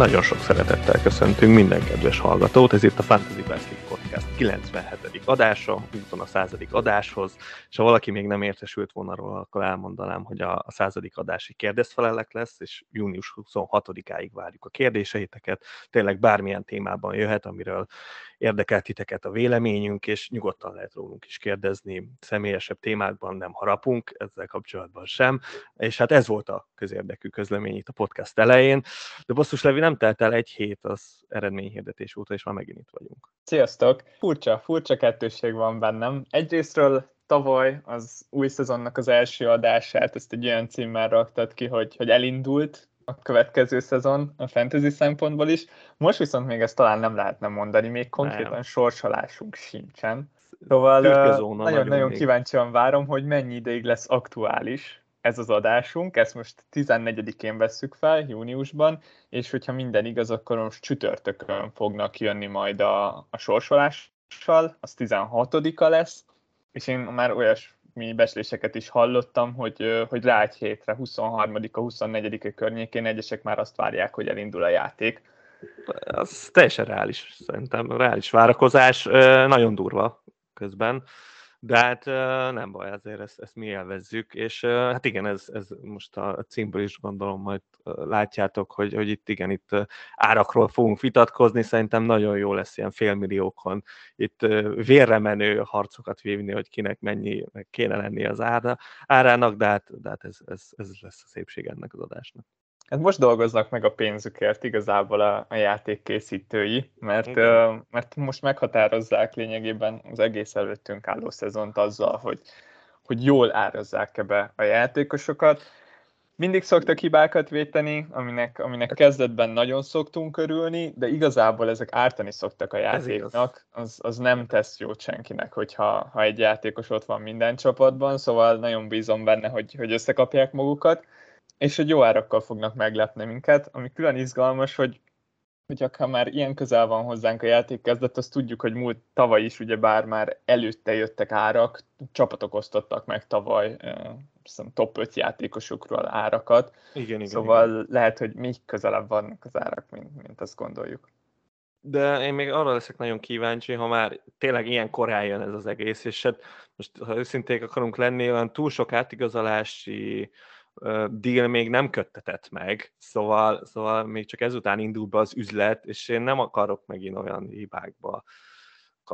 Nagyon sok szeretettel köszöntünk minden kedves hallgatót, ez itt a Fantasy League Podcast 97. adása, úton a századik adáshoz, és ha valaki még nem értesült volna róla, akkor elmondanám, hogy a századik adási kérdezfelelek lesz, és június 26-áig várjuk a kérdéseiteket, tényleg bármilyen témában jöhet, amiről érdekelt titeket a véleményünk, és nyugodtan lehet rólunk is kérdezni, személyesebb témákban nem harapunk, ezzel kapcsolatban sem, és hát ez volt a közérdekű közlemény itt a podcast elején, de basszus Levi nem telt el egy hét az eredményhirdetés óta, és már megint itt vagyunk. Sziasztok! Furcsa, furcsa kettőség van bennem. Egyrésztről tavaly az új szezonnak az első adását, ezt egy olyan címmel raktad ki, hogy, hogy elindult, a következő szezon a fantasy szempontból is. Most viszont még ezt talán nem lehetne mondani, még konkrétan nem. sorsolásunk sincsen. Szóval nagyon-nagyon kíváncsian várom, hogy mennyi ideig lesz aktuális ez az adásunk, ezt most 14-én vesszük fel, júniusban, és hogyha minden igaz, akkor most csütörtökön fognak jönni majd a, a sorsolással, az 16-a lesz, és én már olyas mi beszéléseket is hallottam, hogy, hogy rá egy hétre, 23-a, 24 környékén egyesek már azt várják, hogy elindul a játék. Az teljesen reális, szerintem reális várakozás, nagyon durva közben de hát nem baj, azért ezt, ezt mi élvezzük, és hát igen, ez, ez most a címből is gondolom, majd látjátok, hogy, hogy itt igen, itt árakról fogunk vitatkozni, szerintem nagyon jó lesz ilyen félmilliókon itt vérre menő harcokat vívni, hogy kinek mennyi kéne lenni az ára, árának, de hát, de hát ez, ez, ez lesz a szépség ennek az adásnak. Hát most dolgoznak meg a pénzükért igazából a, a játék készítői, mert, uh, mert most meghatározzák lényegében az egész előttünk álló szezont azzal, hogy, hogy jól árazzák be a játékosokat. Mindig szoktak hibákat véteni, aminek, aminek kezdetben nagyon szoktunk örülni, de igazából ezek ártani szoktak a játéknak, az, az nem tesz jót senkinek, hogyha ha egy játékos ott van minden csapatban, szóval nagyon bízom benne, hogy, hogy összekapják magukat és hogy jó árakkal fognak meglepni minket, ami külön izgalmas, hogy hogy ha már ilyen közel van hozzánk a játék kezdet, azt tudjuk, hogy múlt tavaly is ugye bár már előtte jöttek árak, csapatok osztottak meg tavaly hiszem, top 5 játékosokról árakat. Igen, igen, szóval igen. lehet, hogy még közelebb vannak az árak, mint, mint azt gondoljuk. De én még arra leszek nagyon kíváncsi, ha már tényleg ilyen korán jön ez az egész, és hát most ha őszinték akarunk lenni, olyan túl sok átigazolási deal még nem köttetett meg, szóval, szóval még csak ezután indul be az üzlet, és én nem akarok megint olyan hibákba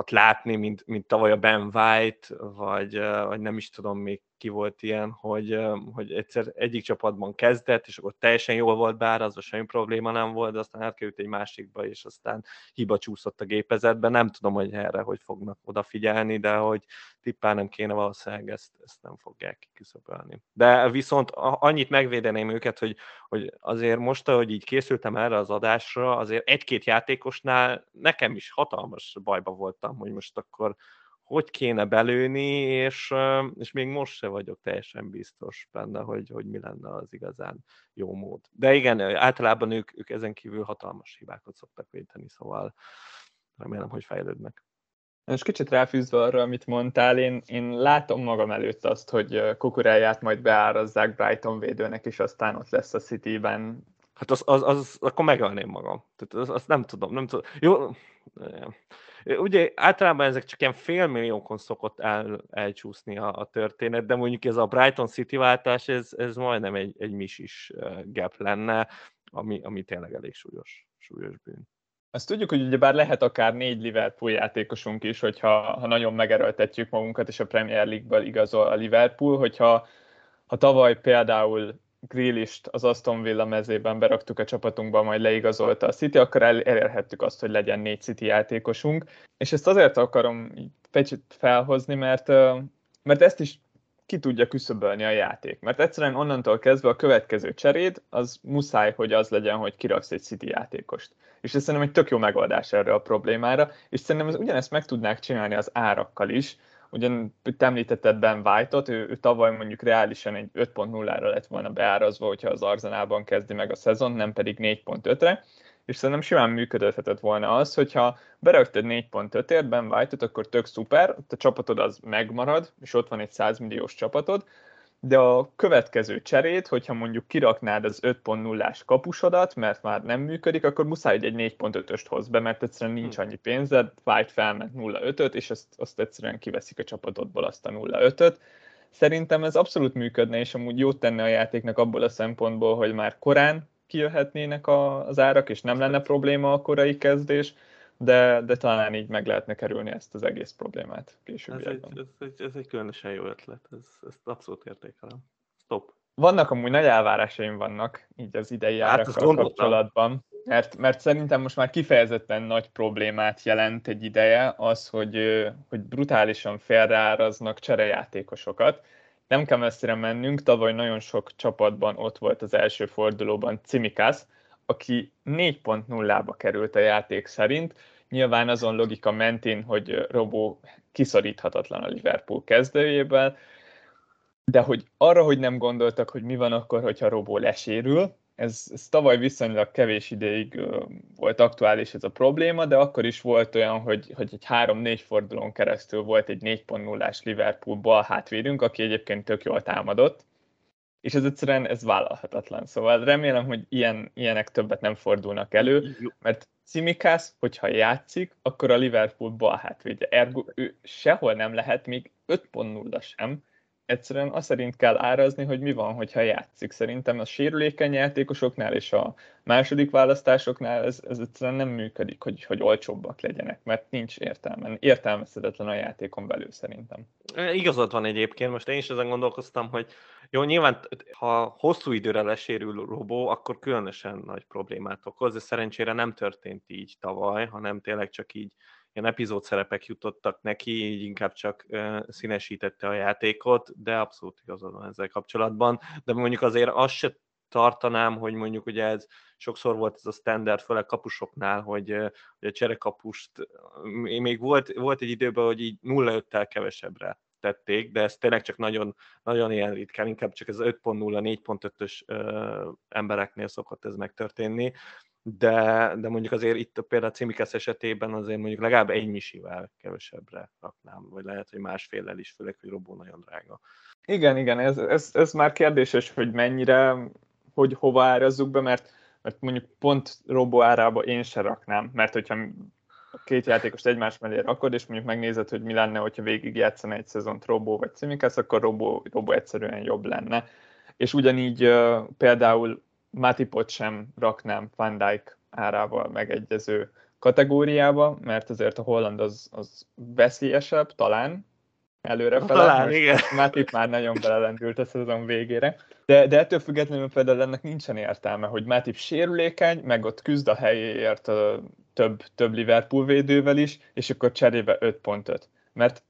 látni, mint, mint tavaly a Ben White, vagy, vagy nem is tudom még ki volt ilyen, hogy, hogy egyszer egyik csapatban kezdett, és akkor teljesen jól volt bár, az semmi probléma nem volt, de aztán átkerült egy másikba, és aztán hiba csúszott a gépezetben. Nem tudom, hogy erre hogy fognak odafigyelni, de hogy nem kéne valószínűleg ezt, ezt nem fogják kiszöpölni. De viszont annyit megvédeném őket, hogy, hogy azért most, ahogy így készültem erre az adásra, azért egy-két játékosnál nekem is hatalmas bajba voltam, hogy most akkor hogy kéne belőni, és, és még most se vagyok teljesen biztos benne, hogy, hogy mi lenne az igazán jó mód. De igen, általában ők, ők ezen kívül hatalmas hibákat szoktak véteni, szóval remélem, hogy fejlődnek. Most kicsit ráfűzve arra, amit mondtál, én, én látom magam előtt azt, hogy kukuráját majd beárazzák Brighton védőnek, és aztán ott lesz a City-ben. Hát az, az, az akkor megölném magam. Tehát az, azt nem tudom, nem tudom. Jó, Ugye általában ezek csak ilyen félmilliókon szokott el, elcsúszni a, a történet, de mondjuk ez a Brighton City váltás, ez, ez majdnem egy, egy misis gap lenne, ami, ami tényleg elég súlyos, súlyos bűn. Azt tudjuk, hogy ugye bár lehet akár négy Liverpool játékosunk is, hogyha ha nagyon megerőltetjük magunkat, és a Premier League-ből igazol a Liverpool, hogyha ha tavaly például Grealish-t az Aston Villa mezében beraktuk a csapatunkba, majd leigazolta a City, akkor el, elérhettük azt, hogy legyen négy City játékosunk. És ezt azért akarom picit felhozni, mert, mert ezt is ki tudja küszöbölni a játék. Mert egyszerűen onnantól kezdve a következő cseréd, az muszáj, hogy az legyen, hogy kiraksz egy City játékost. És ez szerintem egy tök jó megoldás erre a problémára, és szerintem ez ugyanezt meg tudnák csinálni az árakkal is, ugyan említetted Ben White-ot, ő, ő tavaly mondjuk reálisan egy 5.0-ra lett volna beárazva, hogyha az Arzenában kezdi meg a szezon, nem pedig 4.5-re, és szerintem simán működhetett volna az, hogyha berakted 4.5-ért Ben White-ot, akkor tök szuper, a csapatod az megmarad, és ott van egy 100 milliós csapatod, de a következő cserét, hogyha mondjuk kiraknád az 5.0-ás kapusodat, mert már nem működik, akkor muszáj, hogy egy 4.5-öst hoz be, mert egyszerűen nincs hm. annyi pénzed, White felment 0.5-öt, és azt, azt egyszerűen kiveszik a csapatodból azt a 0.5-öt. Szerintem ez abszolút működne, és amúgy jót tenne a játéknak abból a szempontból, hogy már korán kijöhetnének az árak, és nem lenne probléma a korai kezdés, de, de talán így meg lehetne kerülni ezt az egész problémát későbbiekben. Ez egy, ez, egy, ez egy különösen jó ötlet, ez, ezt abszolút értékelem. Stop. Vannak amúgy nagy elvárásaim vannak így az idei hát, árakkal kapcsolatban, mert, mert szerintem most már kifejezetten nagy problémát jelent egy ideje az, hogy, hogy brutálisan félreáraznak cserejátékosokat. Nem kell messzire mennünk, tavaly nagyon sok csapatban ott volt az első fordulóban Cimikász, aki 4.0-ba került a játék szerint, nyilván azon logika mentén, hogy Robó kiszoríthatatlan a Liverpool kezdőjéből, de hogy arra, hogy nem gondoltak, hogy mi van akkor, hogyha Robó lesérül, ez, ez tavaly viszonylag kevés ideig volt aktuális ez a probléma, de akkor is volt olyan, hogy, hogy egy 3-4 fordulón keresztül volt egy 4.0-ás Liverpool bal hátvédünk, aki egyébként tök jól támadott, és ez egyszerűen ez vállalhatatlan. Szóval remélem, hogy ilyen, ilyenek többet nem fordulnak elő, mert Cimikász, hogyha játszik, akkor a Liverpool bal hátvédje. Ergo ő sehol nem lehet, még 5.0 sem, egyszerűen azt szerint kell árazni, hogy mi van, hogyha játszik. Szerintem a sérülékeny játékosoknál és a második választásoknál ez, ez egyszerűen nem működik, hogy, hogy olcsóbbak legyenek, mert nincs értelme. Értelmezhetetlen a játékon belül szerintem. Igazad van egyébként, most én is ezen gondolkoztam, hogy jó, nyilván ha hosszú időre lesérül Robó, akkor különösen nagy problémát okoz, de szerencsére nem történt így tavaly, hanem tényleg csak így ilyen epizód szerepek jutottak neki, így inkább csak színesítette a játékot, de abszolút igazad van ezzel kapcsolatban. De mondjuk azért azt se tartanám, hogy mondjuk ugye ez sokszor volt ez a standard, főleg kapusoknál, hogy, hogy a cserekapust, még volt, volt egy időben, hogy így 0-5-tel kevesebbre tették, de ez tényleg csak nagyon, nagyon ilyen ritkán, inkább csak ez 5.0, 4.5-ös embereknél szokott ez megtörténni, de, de mondjuk azért itt például a Cimikesz esetében azért mondjuk legalább egy misivel kevesebbre raknám, vagy lehet, hogy másfélel is, főleg, hogy robó nagyon drága. Igen, igen, ez, ez, ez már kérdéses, hogy mennyire, hogy hova árazzuk be, mert, mert mondjuk pont robó árába én se raknám, mert hogyha két játékost egymás mellé rakod, és mondjuk megnézed, hogy mi lenne, hogyha végig játszana egy szezont Robó vagy Cimikesz, akkor Robó, Robó egyszerűen jobb lenne. És ugyanígy például Matipot sem raknám Van Dijk árával megegyező kategóriába, mert azért a holland az, az veszélyesebb, talán, előre. Talán, igen. Matip már nagyon belelendült a szezon végére. De, de ettől függetlenül például ennek nincsen értelme, hogy Matip sérülékeny, meg ott küzd a helyéért a több, több Liverpool védővel is, és akkor cserébe 5.5. Mert,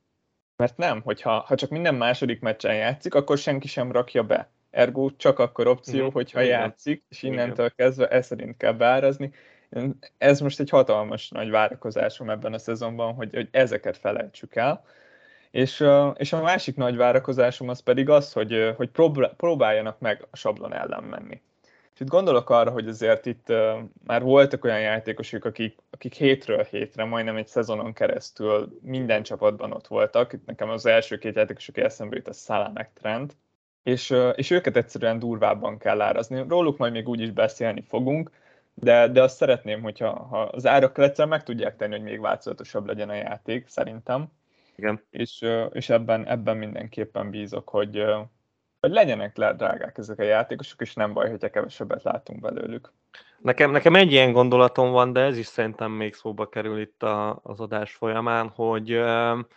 mert nem, hogyha ha csak minden második meccsen játszik, akkor senki sem rakja be. Ergo csak akkor opció, mm. hogyha Igen. játszik, és innentől Igen. kezdve ez szerint kell beárazni. Ez most egy hatalmas nagy várakozásom ebben a szezonban, hogy, hogy ezeket felejtsük el. És, és a másik nagy várakozásom az pedig az, hogy, hogy próbáljanak meg a sablon ellen menni. És itt gondolok arra, hogy azért itt már voltak olyan játékosok, akik, akik hétről hétre, majdnem egy szezonon keresztül minden csapatban ott voltak. Itt nekem az első két játékos, aki eszembe jut, a Salah meg Trent. És, és őket egyszerűen durvábban kell árazni. Róluk majd még úgy is beszélni fogunk, de, de azt szeretném, hogyha ha az árak egyszer meg tudják tenni, hogy még változatosabb legyen a játék, szerintem. Igen. És, és ebben, ebben mindenképpen bízok, hogy, hogy legyenek le drágák ezek a játékosok, és nem baj, hogyha kevesebbet látunk belőlük. Nekem, nekem egy ilyen gondolatom van, de ez is szerintem még szóba kerül itt a, az adás folyamán, hogy,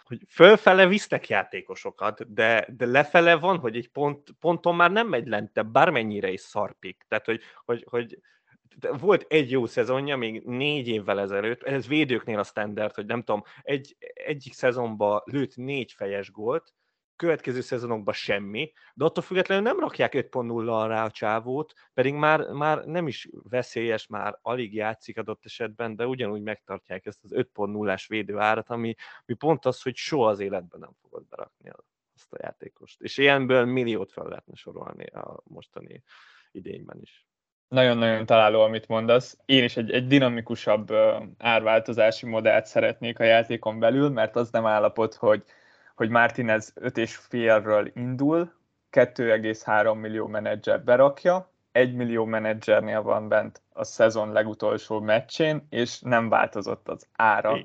hogy fölfele visztek játékosokat, de, de lefele van, hogy egy pont, ponton már nem megy lentebb, bármennyire is szarpik. Tehát, hogy, hogy, hogy volt egy jó szezonja, még négy évvel ezelőtt, ez védőknél a standard, hogy nem tudom, egy, egyik szezonban lőtt négy fejes gólt, következő szezonokban semmi, de attól függetlenül nem rakják 5.0-al rá a csávót, pedig már, már nem is veszélyes, már alig játszik adott esetben, de ugyanúgy megtartják ezt az 5.0-ás védőárat, ami, ami pont az, hogy soha az életben nem fogod berakni azt a játékost. És ilyenből milliót fel lehetne sorolni a mostani idényben is. Nagyon-nagyon találó, amit mondasz. Én is egy, egy dinamikusabb árváltozási modellt szeretnék a játékon belül, mert az nem állapot, hogy hogy Martinez 5 és félről indul, 2,3 millió menedzser berakja, 1 millió menedzsernél van bent a szezon legutolsó meccsén, és nem változott az ára.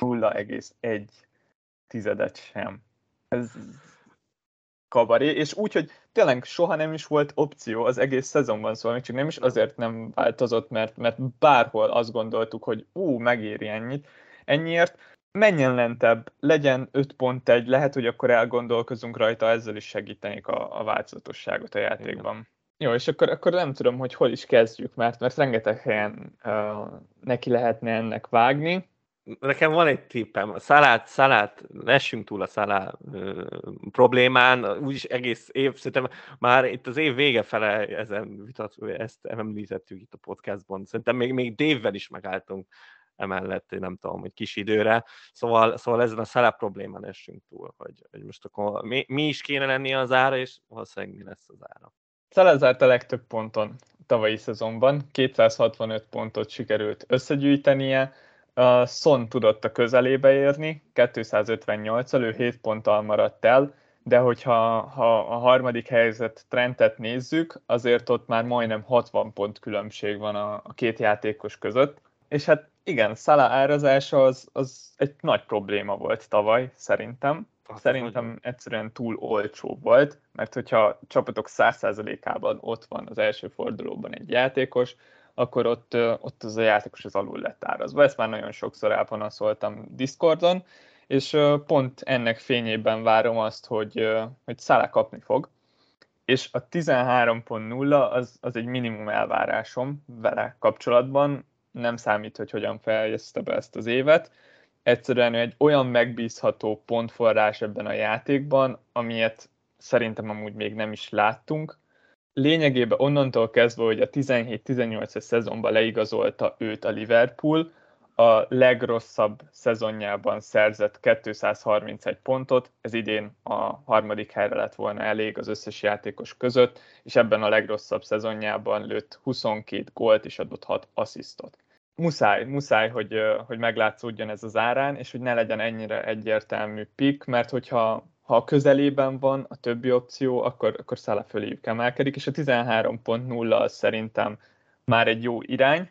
0,1 tizedet sem. Ez kabaré, és úgy, hogy tényleg soha nem is volt opció az egész szezonban, szóval még csak nem is azért nem változott, mert, mert bárhol azt gondoltuk, hogy ú, megéri ennyit, ennyiért, menjen lentebb, legyen 5.1, lehet, hogy akkor elgondolkozunk rajta, ezzel is segítenék a, a változatosságot a játékban. Igen. Jó, és akkor, akkor nem tudom, hogy hol is kezdjük, mert, mert rengeteg helyen uh, neki lehetne ennek vágni. Nekem van egy tippem. Szalát, szalát, lessünk túl a szalá uh, problémán, úgyis egész év, szerintem már itt az év vége fele ezen vitat, ezt említettük itt a podcastban. Szerintem még, még Dévvel is megálltunk emellett, nem tudom, hogy kis időre. Szóval, szóval ezen a szalá problémán essünk túl, hogy, hogy most akkor mi, mi is kéne lenni az ára, és valószínűleg mi lesz az ára. Szelezárt a legtöbb ponton tavalyi szezonban, 265 pontot sikerült összegyűjtenie, a Son tudott a közelébe érni, 258 ő 7 ponttal maradt el, de hogyha ha a harmadik helyzet trendet nézzük, azért ott már majdnem 60 pont különbség van a, a két játékos között. És hát igen, Szala árazása az, az egy nagy probléma volt tavaly, szerintem. Azt Szerintem egyszerűen túl olcsó volt, mert hogyha a csapatok 100%-ában ott van az első fordulóban egy játékos, akkor ott, ott az a játékos az alul lett árazva. Ezt már nagyon sokszor elpanaszoltam Discordon, és pont ennek fényében várom azt, hogy, hogy Szála kapni fog, és a 13.0 az, az egy minimum elvárásom vele kapcsolatban, nem számít, hogy hogyan fejezte be ezt az évet, egyszerűen egy olyan megbízható pontforrás ebben a játékban, amilyet szerintem amúgy még nem is láttunk. Lényegében onnantól kezdve, hogy a 17-18-es szezonban leigazolta őt a Liverpool, a legrosszabb szezonjában szerzett 231 pontot, ez idén a harmadik helyre lett volna elég az összes játékos között, és ebben a legrosszabb szezonjában lőtt 22 gólt és adott 6 asszisztot muszáj, muszáj, hogy, hogy meglátszódjon ez az árán, és hogy ne legyen ennyire egyértelmű pick, mert hogyha ha a közelében van a többi opció, akkor, akkor szála föléjük emelkedik, és a 13.0 az szerintem már egy jó irány.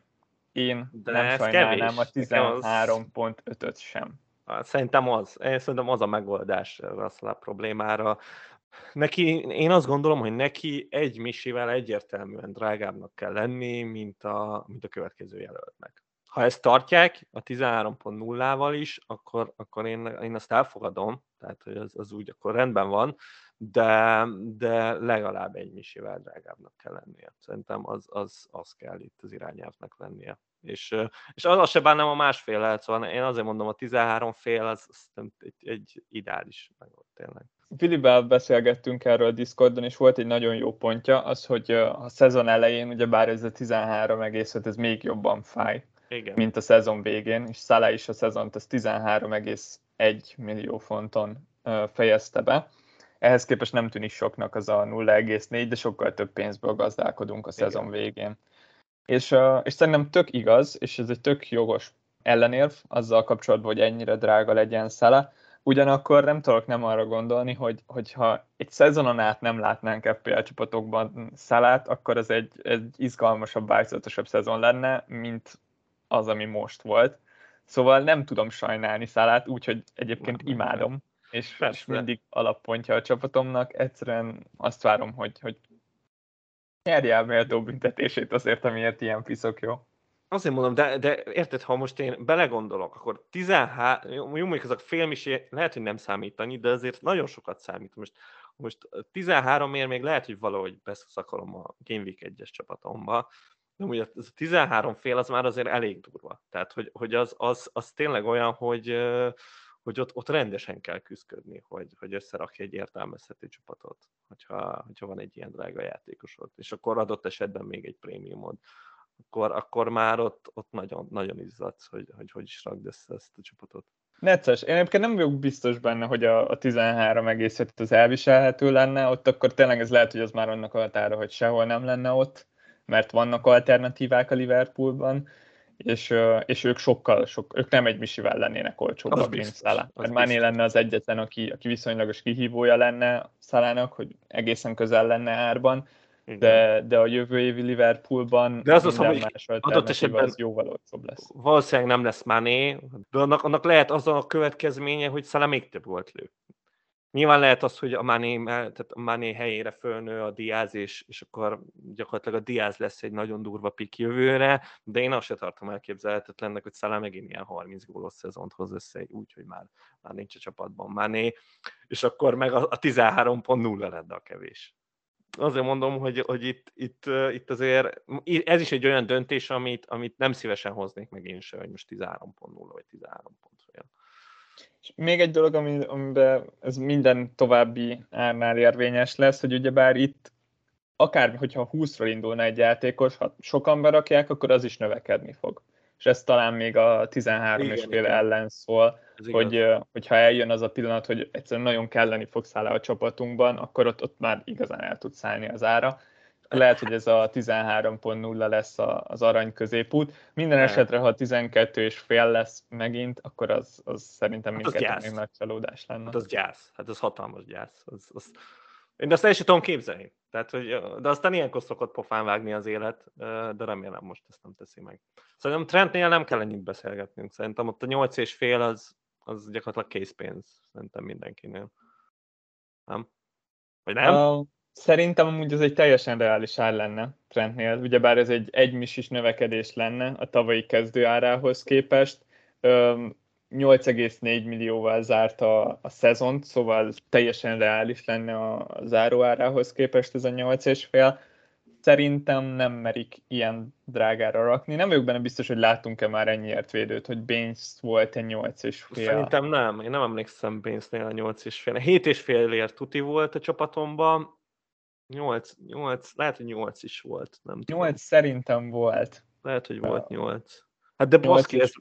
Én De nem sajnálnám a 13.5-öt sem. Szerintem az. Én szerintem az a megoldás a problémára. Neki, én azt gondolom, hogy neki egy misivel egyértelműen drágábbnak kell lenni, mint a, mint a következő jelöltnek. Ha ezt tartják a 13.0-val is, akkor, akkor én, én azt elfogadom, tehát hogy az, az úgy akkor rendben van, de, de legalább egy misivel drágábbnak kell lennie. Szerintem az, az, az kell itt az irányelvnek lennie. És, és az, az se bánnem a másfél szóval én azért mondom, a 13 fél az, az egy, egy ideális megold tényleg. Filibel beszélgettünk erről a Discordon, és volt egy nagyon jó pontja, az, hogy a szezon elején, ugye bár ez a 13 egészet, ez még jobban fáj, Igen. mint a szezon végén, és Szala is a szezont az 13,1 millió fonton fejezte be. Ehhez képest nem tűnik soknak az a 0,4, de sokkal több pénzből gazdálkodunk a szezon Igen. végén. És, és szerintem tök igaz, és ez egy tök jogos ellenérv azzal kapcsolatban, hogy ennyire drága legyen Szala, Ugyanakkor nem tudok nem arra gondolni, hogy, hogyha egy szezonon át nem látnánk FPL csapatokban szalát, akkor ez egy, egy izgalmasabb, változatosabb szezon lenne, mint az, ami most volt. Szóval nem tudom sajnálni szalát, úgyhogy egyébként imádom, és, és mindig alappontja a csapatomnak. Egyszerűen azt várom, hogy, hogy nyerje el méltó büntetését azért, amiért ilyen piszok jó. Azért mondom, de, de érted, ha most én belegondolok, akkor 13, jó mondjuk azok félmisé, lehet, hogy nem számít annyi, de azért nagyon sokat számít. Most, most 13 ér még lehet, hogy valahogy beszakolom a Game Week 1-es csapatomba, de ugye ez a 13 fél az már azért elég durva. Tehát, hogy, hogy az, az, az tényleg olyan, hogy, hogy ott, ott rendesen kell küzdködni, hogy, hogy összerakja egy értelmezhető csapatot, hogyha, hogyha van egy ilyen drága játékosod. És akkor adott esetben még egy prémiumod akkor, akkor már ott, ott nagyon, nagyon izzadsz, hogy, hogy hogy is rakd össze ezt a csapatot. Necces. Én egyébként nem vagyok biztos benne, hogy a, a 13 egészet az elviselhető lenne, ott akkor tényleg ez lehet, hogy az már annak a határa, hogy sehol nem lenne ott, mert vannak alternatívák a Liverpoolban, és, és ők sokkal, sok, ők nem egy misivel lennének olcsóbbak, mint Szala. Mert Mané lenne az egyetlen, aki, aki viszonylagos kihívója lenne Szalának, hogy egészen közel lenne árban, de, de a jövő évi Liverpoolban de az az, hogy adott esetben az jóval olcsóbb lesz. Valószínűleg nem lesz Mané, de annak, annak lehet az a következménye, hogy Szala még több volt lő. Nyilván lehet az, hogy a Mané, tehát a Mané helyére fölnő a Diaz, és, és akkor gyakorlatilag a Diaz lesz egy nagyon durva pik jövőre, de én azt se tartom elképzelhetetlennek, hogy Szalá megint ilyen 30 gólos szezont hoz össze, úgy, hogy már, már nincs a csapatban Mané, és akkor meg a, a 13.0 lenne a kevés. Azért mondom, hogy, hogy itt, itt, itt azért ez is egy olyan döntés, amit, amit nem szívesen hoznék meg én se, hogy most 13.0 vagy 13 pont. És még egy dolog, ami, amiben ez minden további árnál érvényes lesz, hogy ugyebár itt akár, hogyha 20-ról indulna egy játékos, ha sokan berakják, akkor az is növekedni fog. És ez talán még a 13 igen, és fél ellen szól, hogy, hogyha eljön az a pillanat, hogy egyszerűen nagyon kelleni fog szállni a csapatunkban, akkor ott, ott már igazán el tud szállni az ára lehet, hogy ez a 13.0 lesz az arany középút. Minden esetre, ha 12 és fél lesz megint, akkor az, az szerintem hát mindkettőnek még nagy csalódás lenne. Hát az gyász, hát az hatalmas gyász. Az, az... Én azt el sem tudom képzelni. Tehát, hogy, de aztán ilyenkor szokott pofán vágni az élet, de remélem most ezt nem teszi meg. Szerintem Trentnél nem kell ennyit beszélgetnünk. Szerintem ott a 8 és fél az, az gyakorlatilag készpénz. Szerintem mindenkinél. Nem? Vagy nem? Uh, Szerintem amúgy ez egy teljesen reális ár lenne Trentnél, ugyebár ez egy egymisis növekedés lenne a tavalyi kezdőárához képest. 8,4 millióval zárt a, a szezont, szóval teljesen reális lenne a záróárához képest ez a 8,5. Szerintem nem merik ilyen drágára rakni. Nem vagyok benne biztos, hogy látunk-e már ennyiért védőt, hogy Baines volt egy 8,5. Szerintem nem. Én nem emlékszem Bainesnél a 8,5. 7,5 tuti volt a csapatomban, 8, 8, lehet, hogy 8 is volt. Nem 8 tudom. szerintem volt. Lehet, hogy volt 8. Hát de Baszki, ez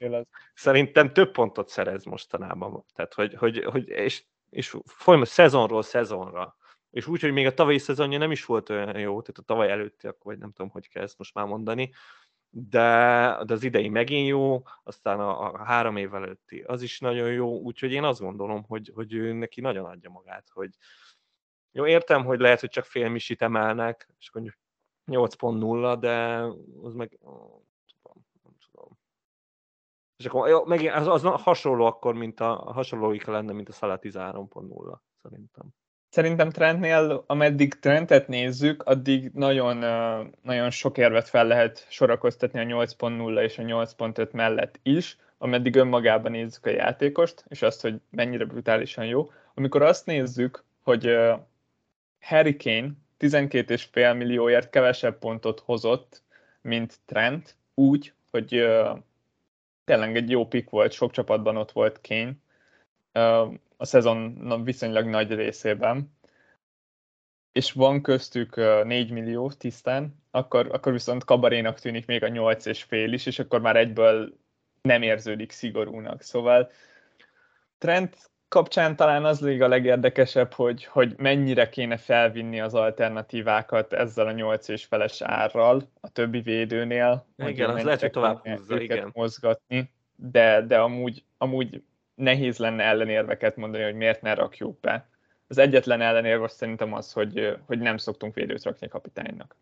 szerintem több pontot szerez mostanában. Tehát, hogy, hogy, hogy és, és folyamatos szezonról szezonra. És úgy, hogy még a tavalyi szezonja nem is volt olyan jó, tehát a tavaly előtti, akkor vagy nem tudom, hogy kell ezt most már mondani, de, de az idei megint jó, aztán a, a három év előtti az is nagyon jó, úgyhogy én azt gondolom, hogy, hogy ő neki nagyon adja magát, hogy, jó, értem, hogy lehet, hogy csak fél misit emelnek, és mondjuk 8.0, de az meg nem tudom. És akkor jó, meg az, az hasonló akkor, mint a, a hasonlóika lenne, mint a Salah 13.0, szerintem. Szerintem Trentnél, ameddig Trentet nézzük, addig nagyon, nagyon sok érvet fel lehet sorakoztatni a 8.0 és a 8.5 mellett is, ameddig önmagában nézzük a játékost, és azt, hogy mennyire brutálisan jó. Amikor azt nézzük, hogy Harry Kane 12,5 millióért kevesebb pontot hozott, mint Trent, úgy, hogy uh, tényleg egy jó pick volt, sok csapatban ott volt Kane uh, a szezon viszonylag nagy részében, és van köztük uh, 4 millió tisztán, akkor, akkor viszont kabarénak tűnik még a 8 és fél is, és akkor már egyből nem érződik szigorúnak. Szóval Trent kapcsán talán az még a legérdekesebb, hogy, hogy mennyire kéne felvinni az alternatívákat ezzel a 8 és feles árral a többi védőnél. Igen, az lehet, hogy tovább húzza, igen. mozgatni, de, de amúgy, amúgy nehéz lenne ellenérveket mondani, hogy miért ne rakjuk be. Az egyetlen ellenérv azt szerintem az, hogy, hogy nem szoktunk védőt rakni a kapitánynak.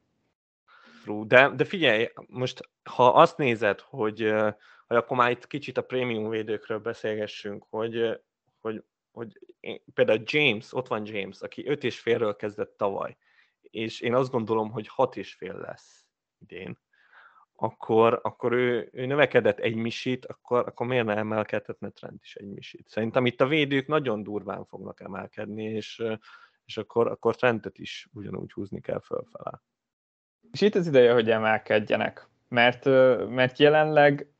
De, de figyelj, most ha azt nézed, hogy, hogy akkor már itt kicsit a prémium védőkről beszélgessünk, hogy hogy, hogy én, például James, ott van James, aki 5 és félről kezdett tavaly, és én azt gondolom, hogy 6 és fél lesz idén, akkor, akkor ő, ő növekedett egy misit, akkor, akkor miért ne emelkedhetne Trent is egy misit? Szerintem itt a védők nagyon durván fognak emelkedni, és, és akkor, akkor Trentet is ugyanúgy húzni kell fölfele. És itt az ideje, hogy emelkedjenek, mert, mert jelenleg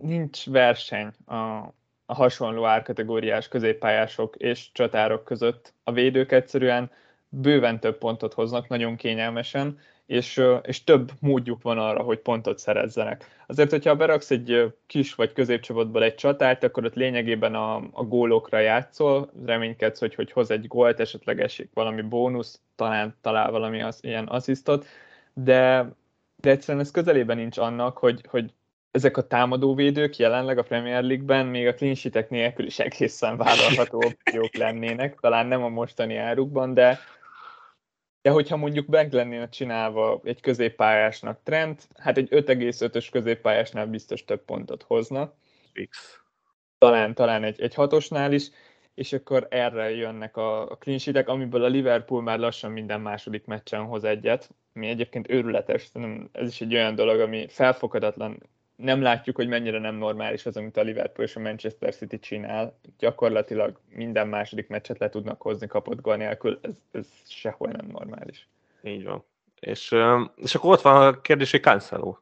nincs verseny a, a hasonló árkategóriás középpályások és csatárok között. A védők egyszerűen bőven több pontot hoznak, nagyon kényelmesen, és, és több módjuk van arra, hogy pontot szerezzenek. Azért, hogyha beraksz egy kis vagy középcsapatból egy csatárt, akkor ott lényegében a, a gólokra játszol, reménykedsz, hogy, hogy hoz egy gólt, esetleg esik valami bónusz, talán talál valami az, ilyen asszisztot, de, de egyszerűen ez közelében nincs annak, hogy, hogy ezek a támadóvédők jelenleg a Premier League-ben még a clean nélkül is egészen vállalható opciók lennének, talán nem a mostani árukban, de, de hogyha mondjuk meg lennének csinálva egy középpályásnak trend, hát egy 5,5-ös középpályásnál biztos több pontot hozna. Fix. Talán, talán egy, egy hatosnál is, és akkor erre jönnek a, a clean sheetek, amiből a Liverpool már lassan minden második meccsen hoz egyet, ami egyébként őrületes, ez is egy olyan dolog, ami felfogadatlan nem látjuk, hogy mennyire nem normális az, amit a Liverpool és a Manchester City csinál. Gyakorlatilag minden második meccset le tudnak hozni kapott gól nélkül, ez, ez sehol nem normális. Így van. És, és akkor ott van a kérdés, hogy Cancelo.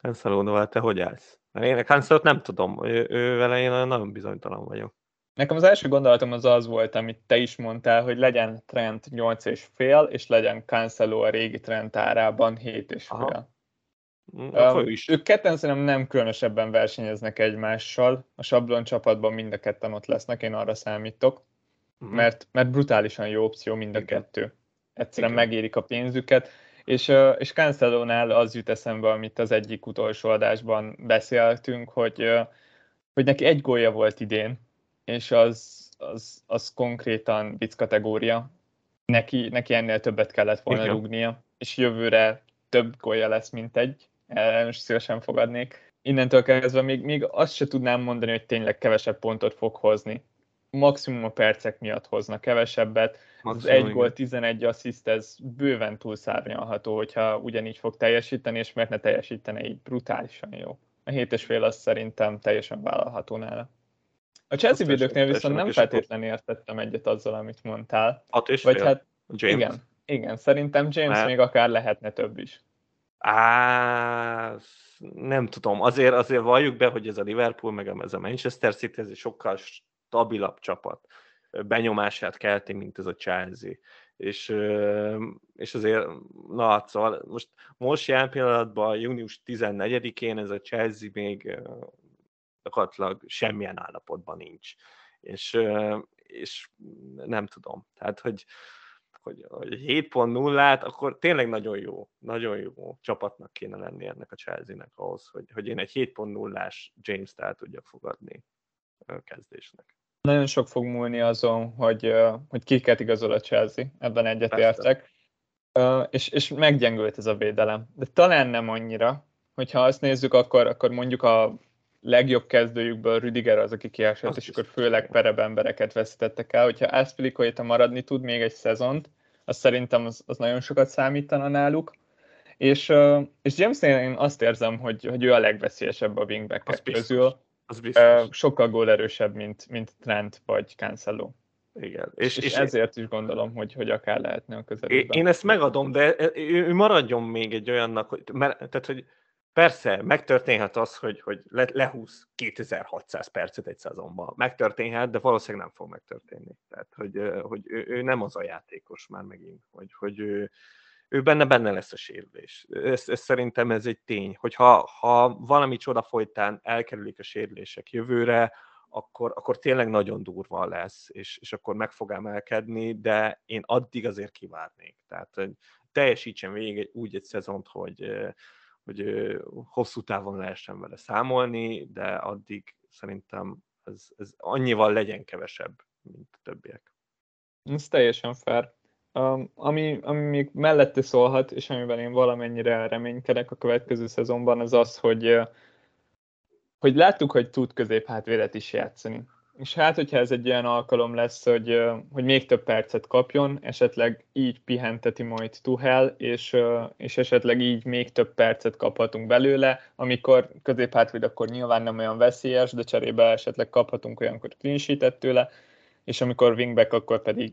Cancelo, te hogy állsz? Mert én a cancelo nem tudom, ő, ő vele én nagyon bizonytalan vagyok. Nekem az első gondolatom az az volt, amit te is mondtál, hogy legyen trend 8 és fél, és legyen Cancelo a régi trend árában 7 és fél. Um, is. Ők ketten szerintem nem különösebben versenyeznek egymással. A sablon csapatban mind a ketten ott lesznek, én arra számítok. Uh-huh. Mert, mert brutálisan jó opció mind a Igen. kettő. Egyszerűen Igen. megérik a pénzüket. És, és Cancelo-nál az jut eszembe, amit az egyik utolsó adásban beszéltünk, hogy, hogy neki egy gólja volt idén, és az, az, az konkrétan vicc kategória. Neki, neki ennél többet kellett volna Igen. rúgnia, és jövőre több gólja lesz, mint egy erre most szívesen fogadnék. Innentől kezdve még, még azt se tudnám mondani, hogy tényleg kevesebb pontot fog hozni. Maximum a percek miatt hozna kevesebbet. Maximum, az egy gól, 11 assziszt, ez bőven túlszárnyalható, hogyha ugyanígy fog teljesíteni, és mert ne teljesítene így brutálisan jó. A hét és fél az szerintem teljesen vállalható nála. A Chelsea védőknél viszont nem feltétlenül értettem egyet azzal, amit mondtál. Hat és Vagy fél. hát, James. Igen, igen, szerintem James Mert... még akár lehetne több is. Á, nem tudom, azért, azért valljuk be, hogy ez a Liverpool, meg ez a Manchester City, ez egy sokkal stabilabb csapat. Benyomását kelti, mint ez a Chelsea. És, és azért, na, szóval most, most jelen pillanatban, június 14-én ez a Chelsea még gyakorlatilag semmilyen állapotban nincs. És, és nem tudom. Tehát, hogy, hogy, hogy 7.0-át, akkor tényleg nagyon jó, nagyon jó csapatnak kéne lenni ennek a Chelsea-nek ahhoz, hogy, hogy én egy 7.0-ás James-t el tudjak fogadni kezdésnek. Nagyon sok fog múlni azon, hogy, hogy kiket igazol a Chelsea, ebben egyetértek. És, és meggyengült ez a védelem. De talán nem annyira, hogyha azt nézzük, akkor, akkor mondjuk a legjobb kezdőjükből Rüdiger az, aki kiesett, Azt és akkor főleg pereb embereket veszítettek el. Hogyha Aspilicueta maradni tud még egy szezont, az szerintem az, az nagyon sokat számítana náluk. És, és james én azt érzem, hogy, hogy ő a legveszélyesebb a wingback közül. Az biztos. Sokkal gólerősebb, mint, mint Trent vagy Cancelo. Igen. És, és, és ezért is gondolom, hogy, hogy akár lehetne a közelében. Én ezt megadom, de ő maradjon még egy olyannak, hogy, mert, tehát, hogy Persze, megtörténhet az, hogy, hogy le, lehúz 2600 percet egy szezonban. Megtörténhet, de valószínűleg nem fog megtörténni. Tehát, hogy, hogy ő, ő nem az a játékos már megint, hogy, hogy ő, ő benne benne lesz a sérülés. Ez, ez szerintem ez egy tény, hogy ha, ha valami csoda folytán elkerülik a sérülések jövőre, akkor, akkor tényleg nagyon durva lesz, és, és akkor meg fog emelkedni, de én addig azért kivárnék. Tehát, hogy teljesítsen végig úgy egy szezont, hogy, hogy hosszú távon lehessen vele számolni, de addig szerintem ez, ez annyival legyen kevesebb, mint a többiek. Ez teljesen fair. Um, ami, ami még mellette szólhat, és amiben én valamennyire reménykedek a következő szezonban, az az, hogy, hogy láttuk, hogy tud középhátvédet is játszani és hát, hogyha ez egy olyan alkalom lesz, hogy, hogy még több percet kapjon, esetleg így pihenteti majd Tuhel, és, és esetleg így még több percet kaphatunk belőle, amikor középhátvéd akkor nyilván nem olyan veszélyes, de cserébe esetleg kaphatunk olyankor clean tőle, és amikor wingback, akkor pedig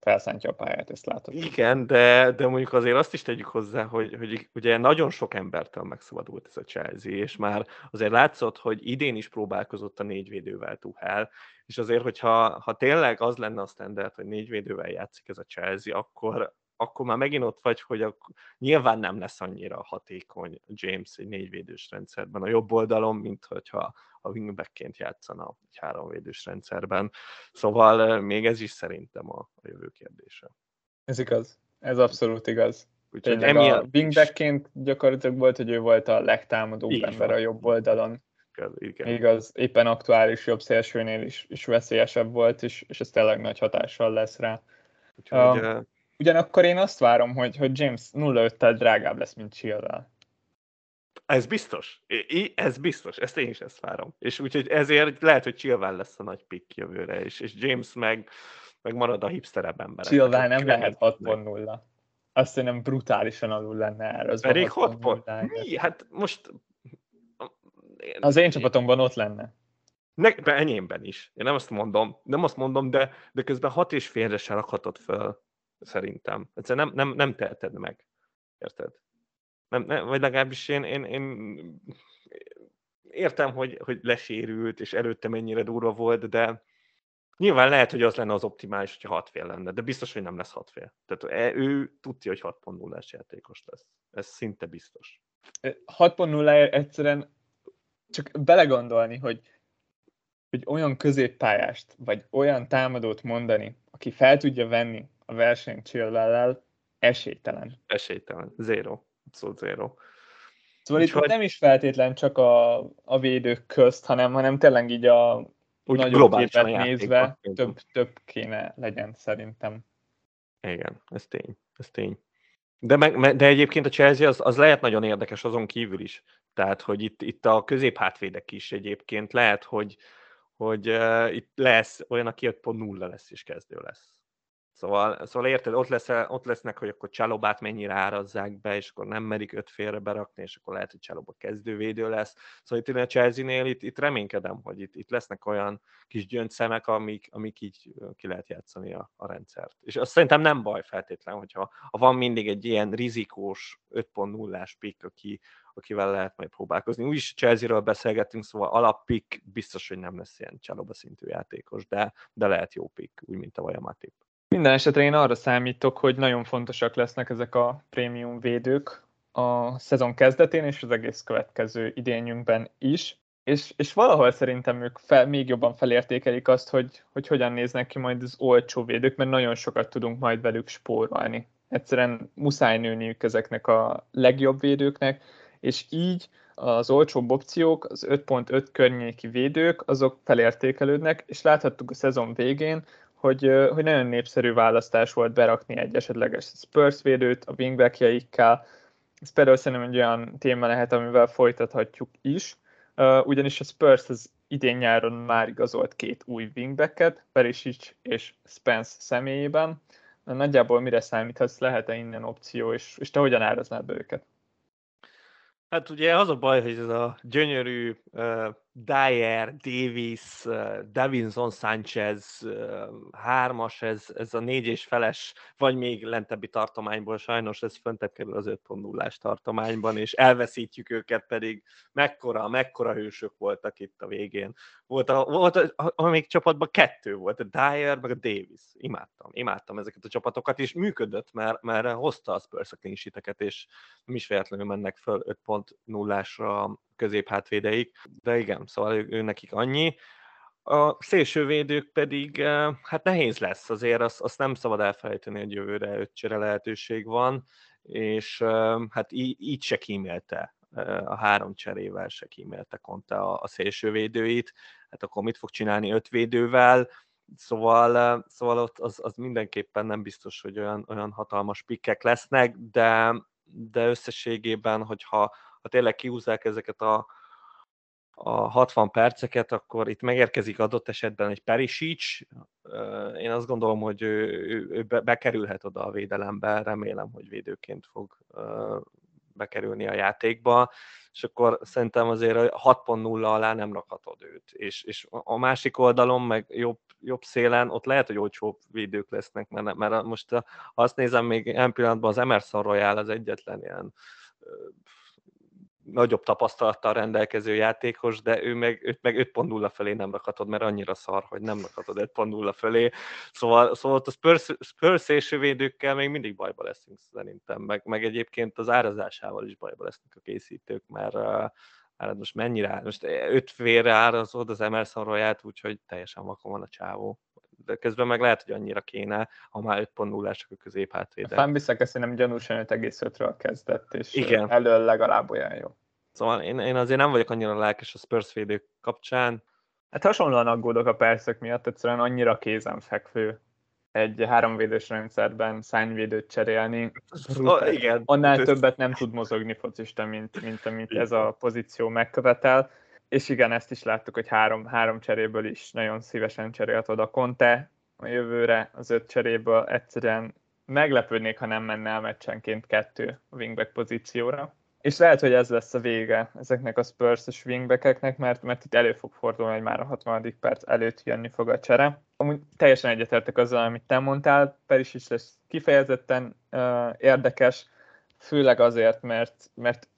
felszántja a pályát, ezt látod. Igen, de, de mondjuk azért azt is tegyük hozzá, hogy, hogy ugye nagyon sok embertől megszabadult ez a Chelsea, és már azért látszott, hogy idén is próbálkozott a négyvédővel Tuchel, és azért, hogyha ha tényleg az lenne a standard, hogy négyvédővel játszik ez a Chelsea, akkor, akkor már megint ott vagy, hogy a, nyilván nem lesz annyira hatékony James egy négyvédős rendszerben a jobb oldalon, mint hogyha a wingbackként játszana egy háromvédős rendszerben. Szóval még ez is szerintem a, a jövő kérdése. Ez igaz. Ez abszolút igaz. Úgyhogy emiatt a wingbackként gyakorlatilag volt, hogy ő volt a legtámadóbb ember a jobb oldalon. Igen. Még az éppen aktuális jobb szélsőnél is, is veszélyesebb volt, és, és ez tényleg nagy hatással lesz rá. Úgyhogy, uh, ugyanakkor én azt várom, hogy, hogy James 0-5-tel drágább lesz, mint Chilwell. Ez biztos. I, ez biztos. Ezt én is ezt várom. És úgyhogy ezért lehet, hogy Chilwell lesz a nagy pick jövőre, és, és James meg, meg marad a hipsterebb ember. Chilwell nem lehet 6.0. Azt szerintem brutálisan alul lenne erre. Az Pedig 6 pont. Mi? Hát most... Az én csapatomban ott lenne. Ne, be enyémben is. Én nem azt mondom, nem azt mondom, de, de közben hat és félre se rakhatod föl, szerintem. Egyszerűen nem, nem, nem teheted meg. Érted? Nem, nem, vagy legalábbis én, én, én értem, hogy, hogy lesérült, és előtte mennyire durva volt, de nyilván lehet, hogy az lenne az optimális, hogyha hat fél lenne, de biztos, hogy nem lesz hat fél. Tehát e, ő tudja, hogy 6.0-es játékos lesz. Ez szinte biztos. 6.0 egyszerűen csak belegondolni, hogy, hogy olyan középpályást, vagy olyan támadót mondani, aki fel tudja venni a versenyt Chilwell-lel, esélytelen. Esélytelen. Zero abszolút zero. Szóval Úgyhogy... itt nem is feltétlen csak a, a védők közt, hanem, hanem tényleg így a Úgy nagyobb képet nézve több, több kéne legyen szerintem. Igen, ez tény. Ez tény. De, meg, de egyébként a Chelsea az, az lehet nagyon érdekes azon kívül is. Tehát, hogy itt, itt a középhátvédek is egyébként lehet, hogy, hogy uh, itt lesz olyan, aki 5.0 lesz és kezdő lesz. Szóval, szóval érted, ott, lesz, ott lesznek, hogy akkor Csalobát mennyire árazzák be, és akkor nem merik öt félre berakni, és akkor lehet, hogy Csaloba kezdővédő lesz. Szóval itt a Chelsea-nél itt, itt reménykedem, hogy itt, itt lesznek olyan kis gyöngyszemek, amik, amik így ki lehet játszani a, a rendszert. És azt szerintem nem baj feltétlen, hogyha ha van mindig egy ilyen rizikós 5.0-ás pick, aki, akivel lehet majd próbálkozni. Úgyis Chelsea-ről beszélgettünk, szóval alappick biztos, hogy nem lesz ilyen Csaloba szintű játékos, de, de lehet jó pick, úgy, mint a Vajamatip. Minden esetre én arra számítok, hogy nagyon fontosak lesznek ezek a prémium védők a szezon kezdetén és az egész következő idényünkben is. És, és valahol szerintem ők fel, még jobban felértékelik azt, hogy, hogy hogyan néznek ki majd az olcsó védők, mert nagyon sokat tudunk majd velük spórolni. Egyszerűen muszáj nőniük ezeknek a legjobb védőknek, és így az olcsóbb opciók, az 5.5 környéki védők, azok felértékelődnek, és láthattuk a szezon végén, hogy, hogy nagyon népszerű választás volt berakni egy esetleges Spurs védőt a wingbackjeikkel. Ez például szerintem egy olyan téma lehet, amivel folytathatjuk is, ugyanis a Spurs az idén nyáron már igazolt két új wingbacket, Perisic és Spence személyében. Nagyjából mire számíthatsz, lehet-e innen opció, és, és te hogyan áraznád be őket? Hát ugye az a baj, hogy ez a gyönyörű Dyer, Davis, Davinson Sanchez hármas, ez, ez a négy és feles, vagy még lentebbi tartományból sajnos ez föntebb kerül az 5.0-ás tartományban, és elveszítjük őket, pedig mekkora, mekkora hősök voltak itt a végén. Volt, a, volt a, a, még csapatban kettő volt, a Dyer meg a Davis. Imádtam, imádtam ezeket a csapatokat, és működött, mert, mert hozta a Spurs a és nem is véletlenül mennek föl 5.0-ásra középhátvédeik, de igen, szóval ő, ő nekik annyi. A szélsővédők pedig, eh, hát nehéz lesz azért, azt, azt nem szabad elfelejteni, hogy jövőre ötcsere lehetőség van, és eh, hát így, így se kímélte eh, a három cserével se kímélte Conte a, a szélsővédőit, hát akkor mit fog csinálni öt védővel, szóval, szóval ott az, az mindenképpen nem biztos, hogy olyan, olyan hatalmas pikkek lesznek, de, de összességében, hogyha ha tényleg kiúzzák ezeket a, a 60 perceket, akkor itt megérkezik adott esetben egy Perisic. Én azt gondolom, hogy ő, ő, ő bekerülhet oda a védelembe, remélem, hogy védőként fog bekerülni a játékba, és akkor szerintem azért 6.0 alá nem rakhatod őt. És, és a másik oldalon, meg jobb, jobb szélen, ott lehet, hogy olcsóbb védők lesznek, mert, mert most ha azt nézem, még ilyen pillanatban az Emerson Royal az egyetlen ilyen nagyobb tapasztalattal rendelkező játékos, de ő meg, őt meg 5.0 felé nem rakhatod, mert annyira szar, hogy nem rakhatod 5.0 felé. Szóval, szóval a Spurs, Spurs védőkkel még mindig bajba leszünk szerintem, meg, meg egyébként az árazásával is bajba lesznek a készítők, mert uh, most mennyire, most öt félre árazod az Emerson Royalt, úgyhogy teljesen vakon van a csávó. De közben meg lehet, hogy annyira kéne, ha már 5.0-ások a középhátvédek. A Fanbisek ezt nem gyanúsan 5,5-ről kezdett, és Igen. elől legalább olyan jó. Szóval én, én azért nem vagyok annyira lelkes a Spurs védők kapcsán. Hát hasonlóan aggódok a percek miatt, egyszerűen annyira kézenfekvő egy háromvédős rendszerben szányvédőt cserélni. Oh, igen. Annál többet nem tud mozogni focista, mint, mint amit ez a pozíció megkövetel. És igen, ezt is láttuk, hogy három, három cseréből is nagyon szívesen cserélt oda Conte a jövőre, az öt cseréből egyszerűen meglepődnék, ha nem menne el meccsenként kettő wingback pozícióra. És lehet, hogy ez lesz a vége ezeknek a Spurs-es wingbackeknek, mert, mert itt elő fog fordulni, hogy már a 60. perc előtt jönni fog a csere. Amúgy teljesen egyetértek azzal, amit te mondtál, Peris is lesz kifejezetten uh, érdekes, főleg azért, mert, mert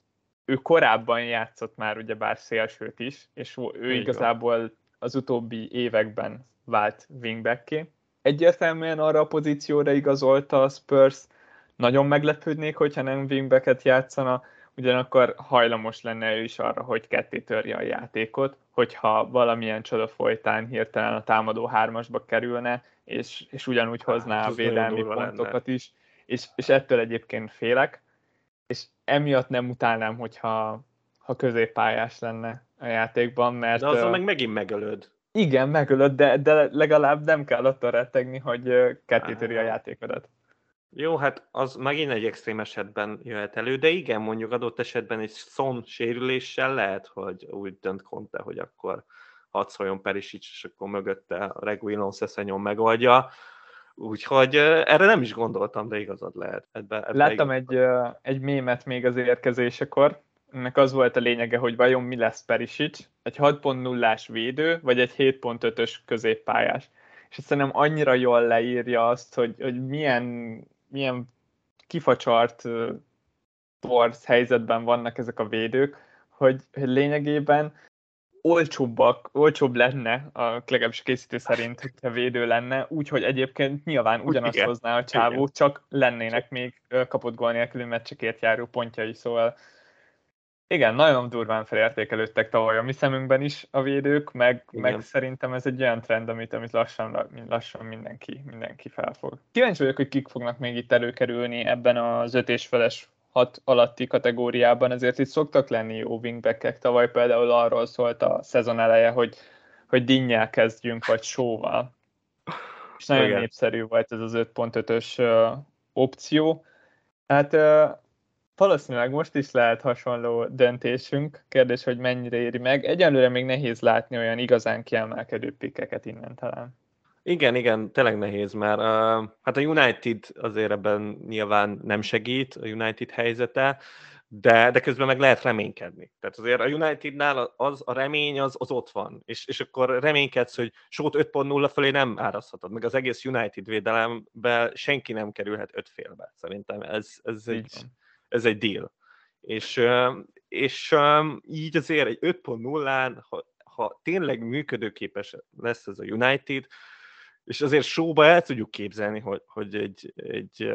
ő korábban játszott már ugyebár szélsőt is, és ő Így igazából van. az utóbbi években vált wingbacké. Egyértelműen arra a pozícióra igazolta a Spurs, nagyon meglepődnék, hogyha nem wingbacket játszana, ugyanakkor hajlamos lenne ő is arra, hogy ketté törje a játékot, hogyha valamilyen csoda folytán hirtelen a támadó hármasba kerülne, és, és ugyanúgy hozná hát, a védelmi pontokat lenne. is, és, és ettől egyébként félek, és emiatt nem utálnám, hogyha ha középpályás lenne a játékban, mert... De azzal meg megint megölöd. Igen, megölöd, de, de legalább nem kell attól rettegni, hogy ketté töri a játékodat. Jó, hát az megint egy extrém esetben jöhet elő, de igen, mondjuk adott esetben egy szon sérüléssel lehet, hogy úgy dönt Conte, hogy akkor hadd szóljon Perisic, és akkor mögötte Reguilon Szeszenyon megoldja. Úgyhogy erre nem is gondoltam, de igazad lehet. Ebbe, ebbe Láttam egy, egy mémet még az érkezésekor, ennek az volt a lényege, hogy vajon mi lesz Perisic, egy 6.0-ás védő, vagy egy 7.5-ös középpályás. És szerintem annyira jól leírja azt, hogy, hogy milyen milyen kifacsart torz helyzetben vannak ezek a védők, hogy, hogy lényegében olcsóbbak, olcsóbb lenne, a legalábbis a készítő szerint, hogyha védő lenne, úgyhogy egyébként nyilván ugyanazt Igen. hozná a csávó, Igen. csak lennének még kapott gól nélküli meccsekért járó pontjai, szóval igen, nagyon durván felértékelődtek tavaly a mi szemünkben is a védők, meg, meg szerintem ez egy olyan trend, amit, amit lassan, lassan mindenki, mindenki felfog. Kíváncsi vagyok, hogy kik fognak még itt előkerülni ebben az öt és feles hat alatti kategóriában, ezért itt szoktak lenni jó wingbackek. Tavaly például arról szólt a szezon eleje, hogy, hogy dinnyel kezdjünk, vagy sóval. És nagyon Igen. népszerű volt ez az 5.5-ös uh, opció. Hát uh, valószínűleg most is lehet hasonló döntésünk. Kérdés, hogy mennyire éri meg. Egyelőre még nehéz látni olyan igazán kiemelkedő pikkeket innen talán. Igen, igen, tényleg nehéz, mert uh, hát a United azért ebben nyilván nem segít, a United helyzete, de, de közben meg lehet reménykedni. Tehát azért a Unitednál az a remény az, az ott van, és, és akkor reménykedsz, hogy sót 5.0 fölé nem árazhatod, meg az egész United védelembe senki nem kerülhet öt félbe. Szerintem ez, ez egy, ez egy deal. És, és így azért egy 5.0-án, ha, ha tényleg működőképes lesz ez a United, és azért showba el tudjuk képzelni, hogy, hogy egy, egy,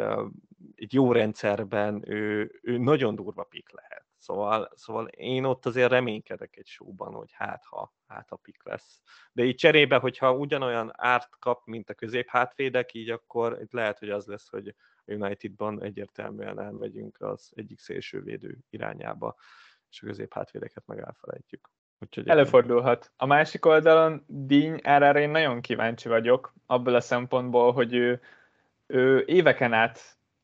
egy jó rendszerben ő, ő nagyon durva pik lehet. Szóval, szóval én ott azért reménykedek egy showban, hogy hát ha, hát ha pik lesz. De így cserébe, hogyha ugyanolyan árt kap, mint a közép hátvédek, így akkor itt lehet, hogy az lesz, hogy Unitedban egyértelműen elmegyünk az egyik szélsővédő irányába, és a közép hátvédeket meg elfelejtjük. Úgyhogy Előfordulhat. A másik oldalon Díny erre én nagyon kíváncsi vagyok, abból a szempontból, hogy ő, ő éveken át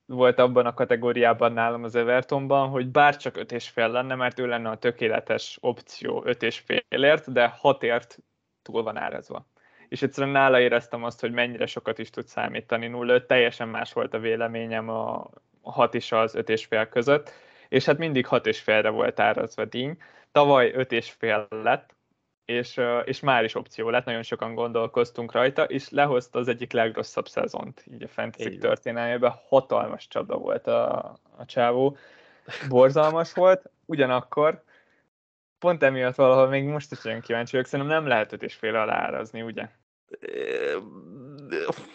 volt abban a kategóriában nálam az Evertonban, hogy bár csak öt és fél lenne, mert ő lenne a tökéletes opció öt és félért, de hatért túl van árazva és egyszerűen nála éreztem azt, hogy mennyire sokat is tud számítani 0 teljesen más volt a véleményem a 6 és az 5 és fél között, és hát mindig 6 és félre volt árazva díny. Tavaly 5 és fél lett, és, és már is opció lett, nagyon sokan gondolkoztunk rajta, és lehozta az egyik legrosszabb szezont így a fantasy történelmében. Hatalmas csapda volt a, a csávó, borzalmas volt, ugyanakkor pont emiatt valahol még most is olyan kíváncsi vagyok, szerintem nem lehet öt és fél alá árazni, ugye?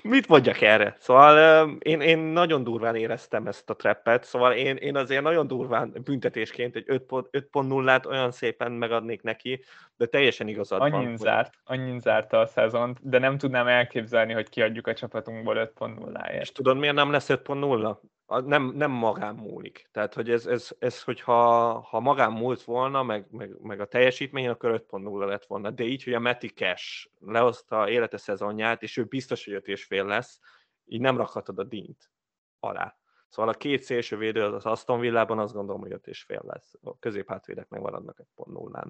Mit mondjak erre? Szóval én, én nagyon durván éreztem ezt a treppet, szóval én, én azért nagyon durván büntetésként egy 5.0-át olyan szépen megadnék neki, de teljesen igazad annyin van. Zárt, hogy... Annyin zárta a szezont, de nem tudnám elképzelni, hogy kiadjuk a csapatunkból 5.0-ért. És tudod, miért nem lesz 5.0? Nem, nem magán múlik. Tehát, hogy ez, ez, ez hogyha ha magán múlt volna, meg, meg, meg a teljesítmény, akkor 5.0 lett volna. De így, hogy a Meti Cash lehozta élete szezonját, és ő biztos, hogy 5 és fél lesz, így nem rakhatod a dínt alá. Szóval a két szélső védő az Aston Villában azt gondolom, hogy 5 és fél lesz. A középhátvédek megmaradnak 1.0-án.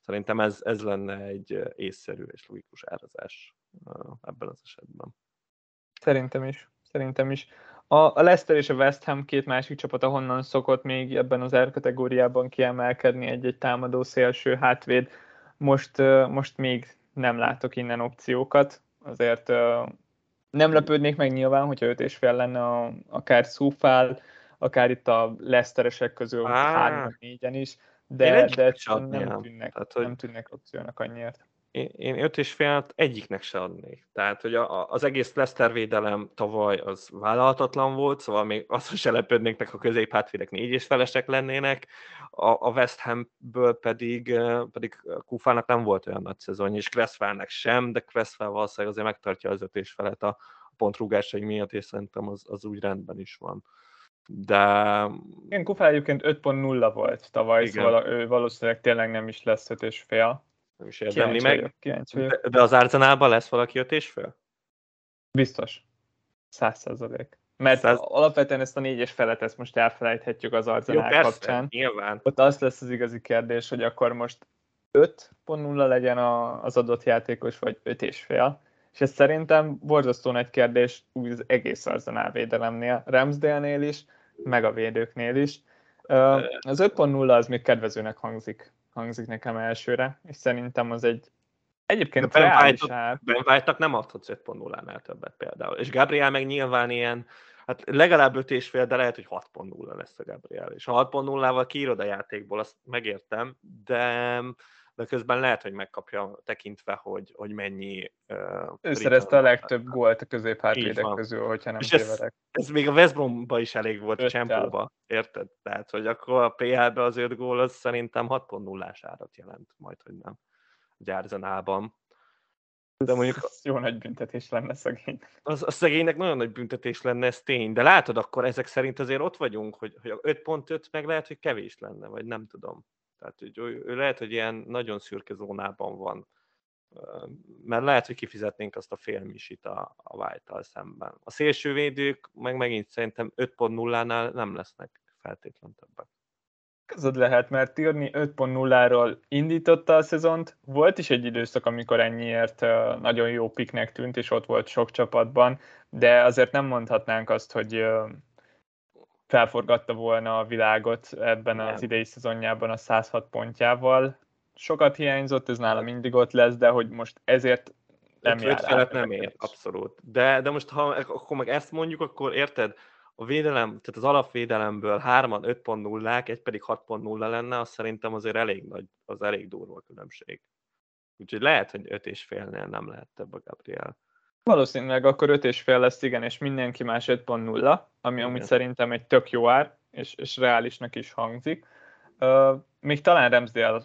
Szerintem ez, ez lenne egy észszerű és logikus árazás ebben az esetben. Szerintem is. Szerintem is. A, Leicester és a West Ham két másik csapat, ahonnan szokott még ebben az R kategóriában kiemelkedni egy-egy támadó szélső hátvéd. Most, most még nem látok innen opciókat, azért nem lepődnék meg nyilván, hogyha öt és fél lenne a, akár Szúfál, akár itt a Leicesteresek közül három négyen is, de, de nem tűnnek, Tehát, hogy... nem tűnnek opciónak annyiért én, én öt és félt egyiknek se adnék. Tehát, hogy a, az egész Leszter védelem tavaly az vállalhatatlan volt, szóval még azt se lepődnék, ha középhátvédek négy és felesek lennének, a, a West Hamből pedig, pedig Kufának nem volt olyan nagy szezonja, és Cresswellnek sem, de Cresswell valószínűleg azért megtartja az öt és felet a pontrúgásai miatt, és szerintem az, az úgy rendben is van. De... Igen, Kufá egyébként 5.0 volt tavaly, Igen. szóval ő valószínűleg tényleg nem is lesz 5 és fél nem is érdemli meg. De, de az Arzenálban lesz valaki öt és fél? Biztos. Száz százalék. Mert 100... alapvetően ezt a négyes felet ezt most elfelejthetjük az Arzenál Jó, kapcsán. nyilván. Ott az lesz az igazi kérdés, hogy akkor most 5.0 legyen az adott játékos, vagy 5 és fél. És ez szerintem borzasztó nagy kérdés úgy az egész Arzenál védelemnél, Ramsdale-nél is, meg a védőknél is. Az 5.0 az még kedvezőnek hangzik hangzik nekem elsőre, és szerintem az egy egyébként ben reális ár. Ben White-nak nem adhatsz 5.0-nál többet például, és Gabriel meg nyilván ilyen, hát legalább 5 és fél, de lehet, hogy 6.0 lesz a Gabriel, és a 6.0-val kiírod a játékból, azt megértem, de de közben lehet, hogy megkapja tekintve, hogy, hogy mennyi... Uh, ő szerezte a legtöbb gólt a középhátvédek közül, hogyha nem És ez, ez, még a West Bromba is elég volt, a Csempóba, érted? Tehát, hogy akkor a PL-be az öt gól, az szerintem 6.0-ás árat jelent, majd, hogy nem. Gyárzenában. De mondjuk... Ez jó nagy büntetés lenne szegény. Az, a szegénynek nagyon nagy büntetés lenne, ez tény. De látod, akkor ezek szerint azért ott vagyunk, hogy, hogy 5.5 meg lehet, hogy kevés lenne, vagy nem tudom. Tehát ő, ő lehet, hogy ilyen nagyon szürke zónában van, mert lehet, hogy kifizetnénk azt a félmisit a, a white szemben. A szélsővédők meg megint szerintem 5.0-nál nem lesznek feltétlen többek. Közöd lehet, mert Tirni 5.0-ról indította a szezont. Volt is egy időszak, amikor ennyiért nagyon jó piknek tűnt, és ott volt sok csapatban, de azért nem mondhatnánk azt, hogy felforgatta volna a világot ebben Nem. az idei szezonjában a 106 pontjával. Sokat hiányzott, ez nála mindig ott lesz, de hogy most ezért nem jár nem ér, abszolút. De, de most ha akkor meg ezt mondjuk, akkor érted, a védelem, tehát az alapvédelemből hárman 5.0-ák, egy pedig 6.0 lenne, az szerintem azért elég nagy, az elég durva a különbség. Úgyhogy lehet, hogy 5 és félnél nem lehet több a Gabriel. Valószínűleg akkor 5 és fél lesz, igen, és mindenki más 5.0, ami amúgy szerintem egy tök jó ár, és, és reálisnak is hangzik. Uh, még talán Remsdale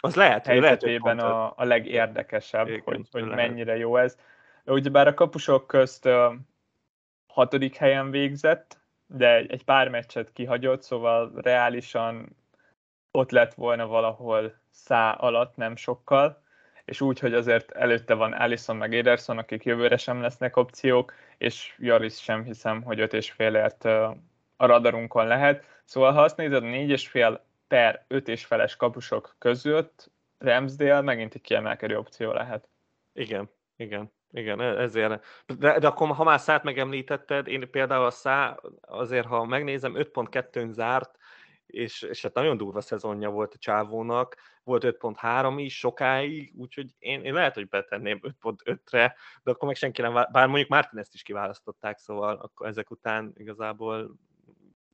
az lehet, helyzetében lehet, a, a legérdekesebb, igen, hogy, hogy mennyire jó ez. Ugyebár a kapusok közt uh, hatodik helyen végzett, de egy pár meccset kihagyott, szóval reálisan ott lett volna valahol szá alatt nem sokkal és úgy, hogy azért előtte van Allison meg Ederson, akik jövőre sem lesznek opciók, és Jaris sem hiszem, hogy öt és félért a radarunkon lehet. Szóval ha azt nézed, négy és fél per öt és feles kapusok között, Ramsdale megint egy kiemelkedő opció lehet. Igen, igen. Igen, e-, ezért. De, de akkor, ha már szát megemlítetted, én például a szá, azért, ha megnézem, 5.2-n zárt, és, és hát nagyon durva szezonja volt a csávónak, volt 5.3 is sokáig, úgyhogy én, én lehet, hogy betenném 5.5-re, de akkor meg senki nem, bár mondjuk Mártin ezt is kiválasztották, szóval akkor ezek után igazából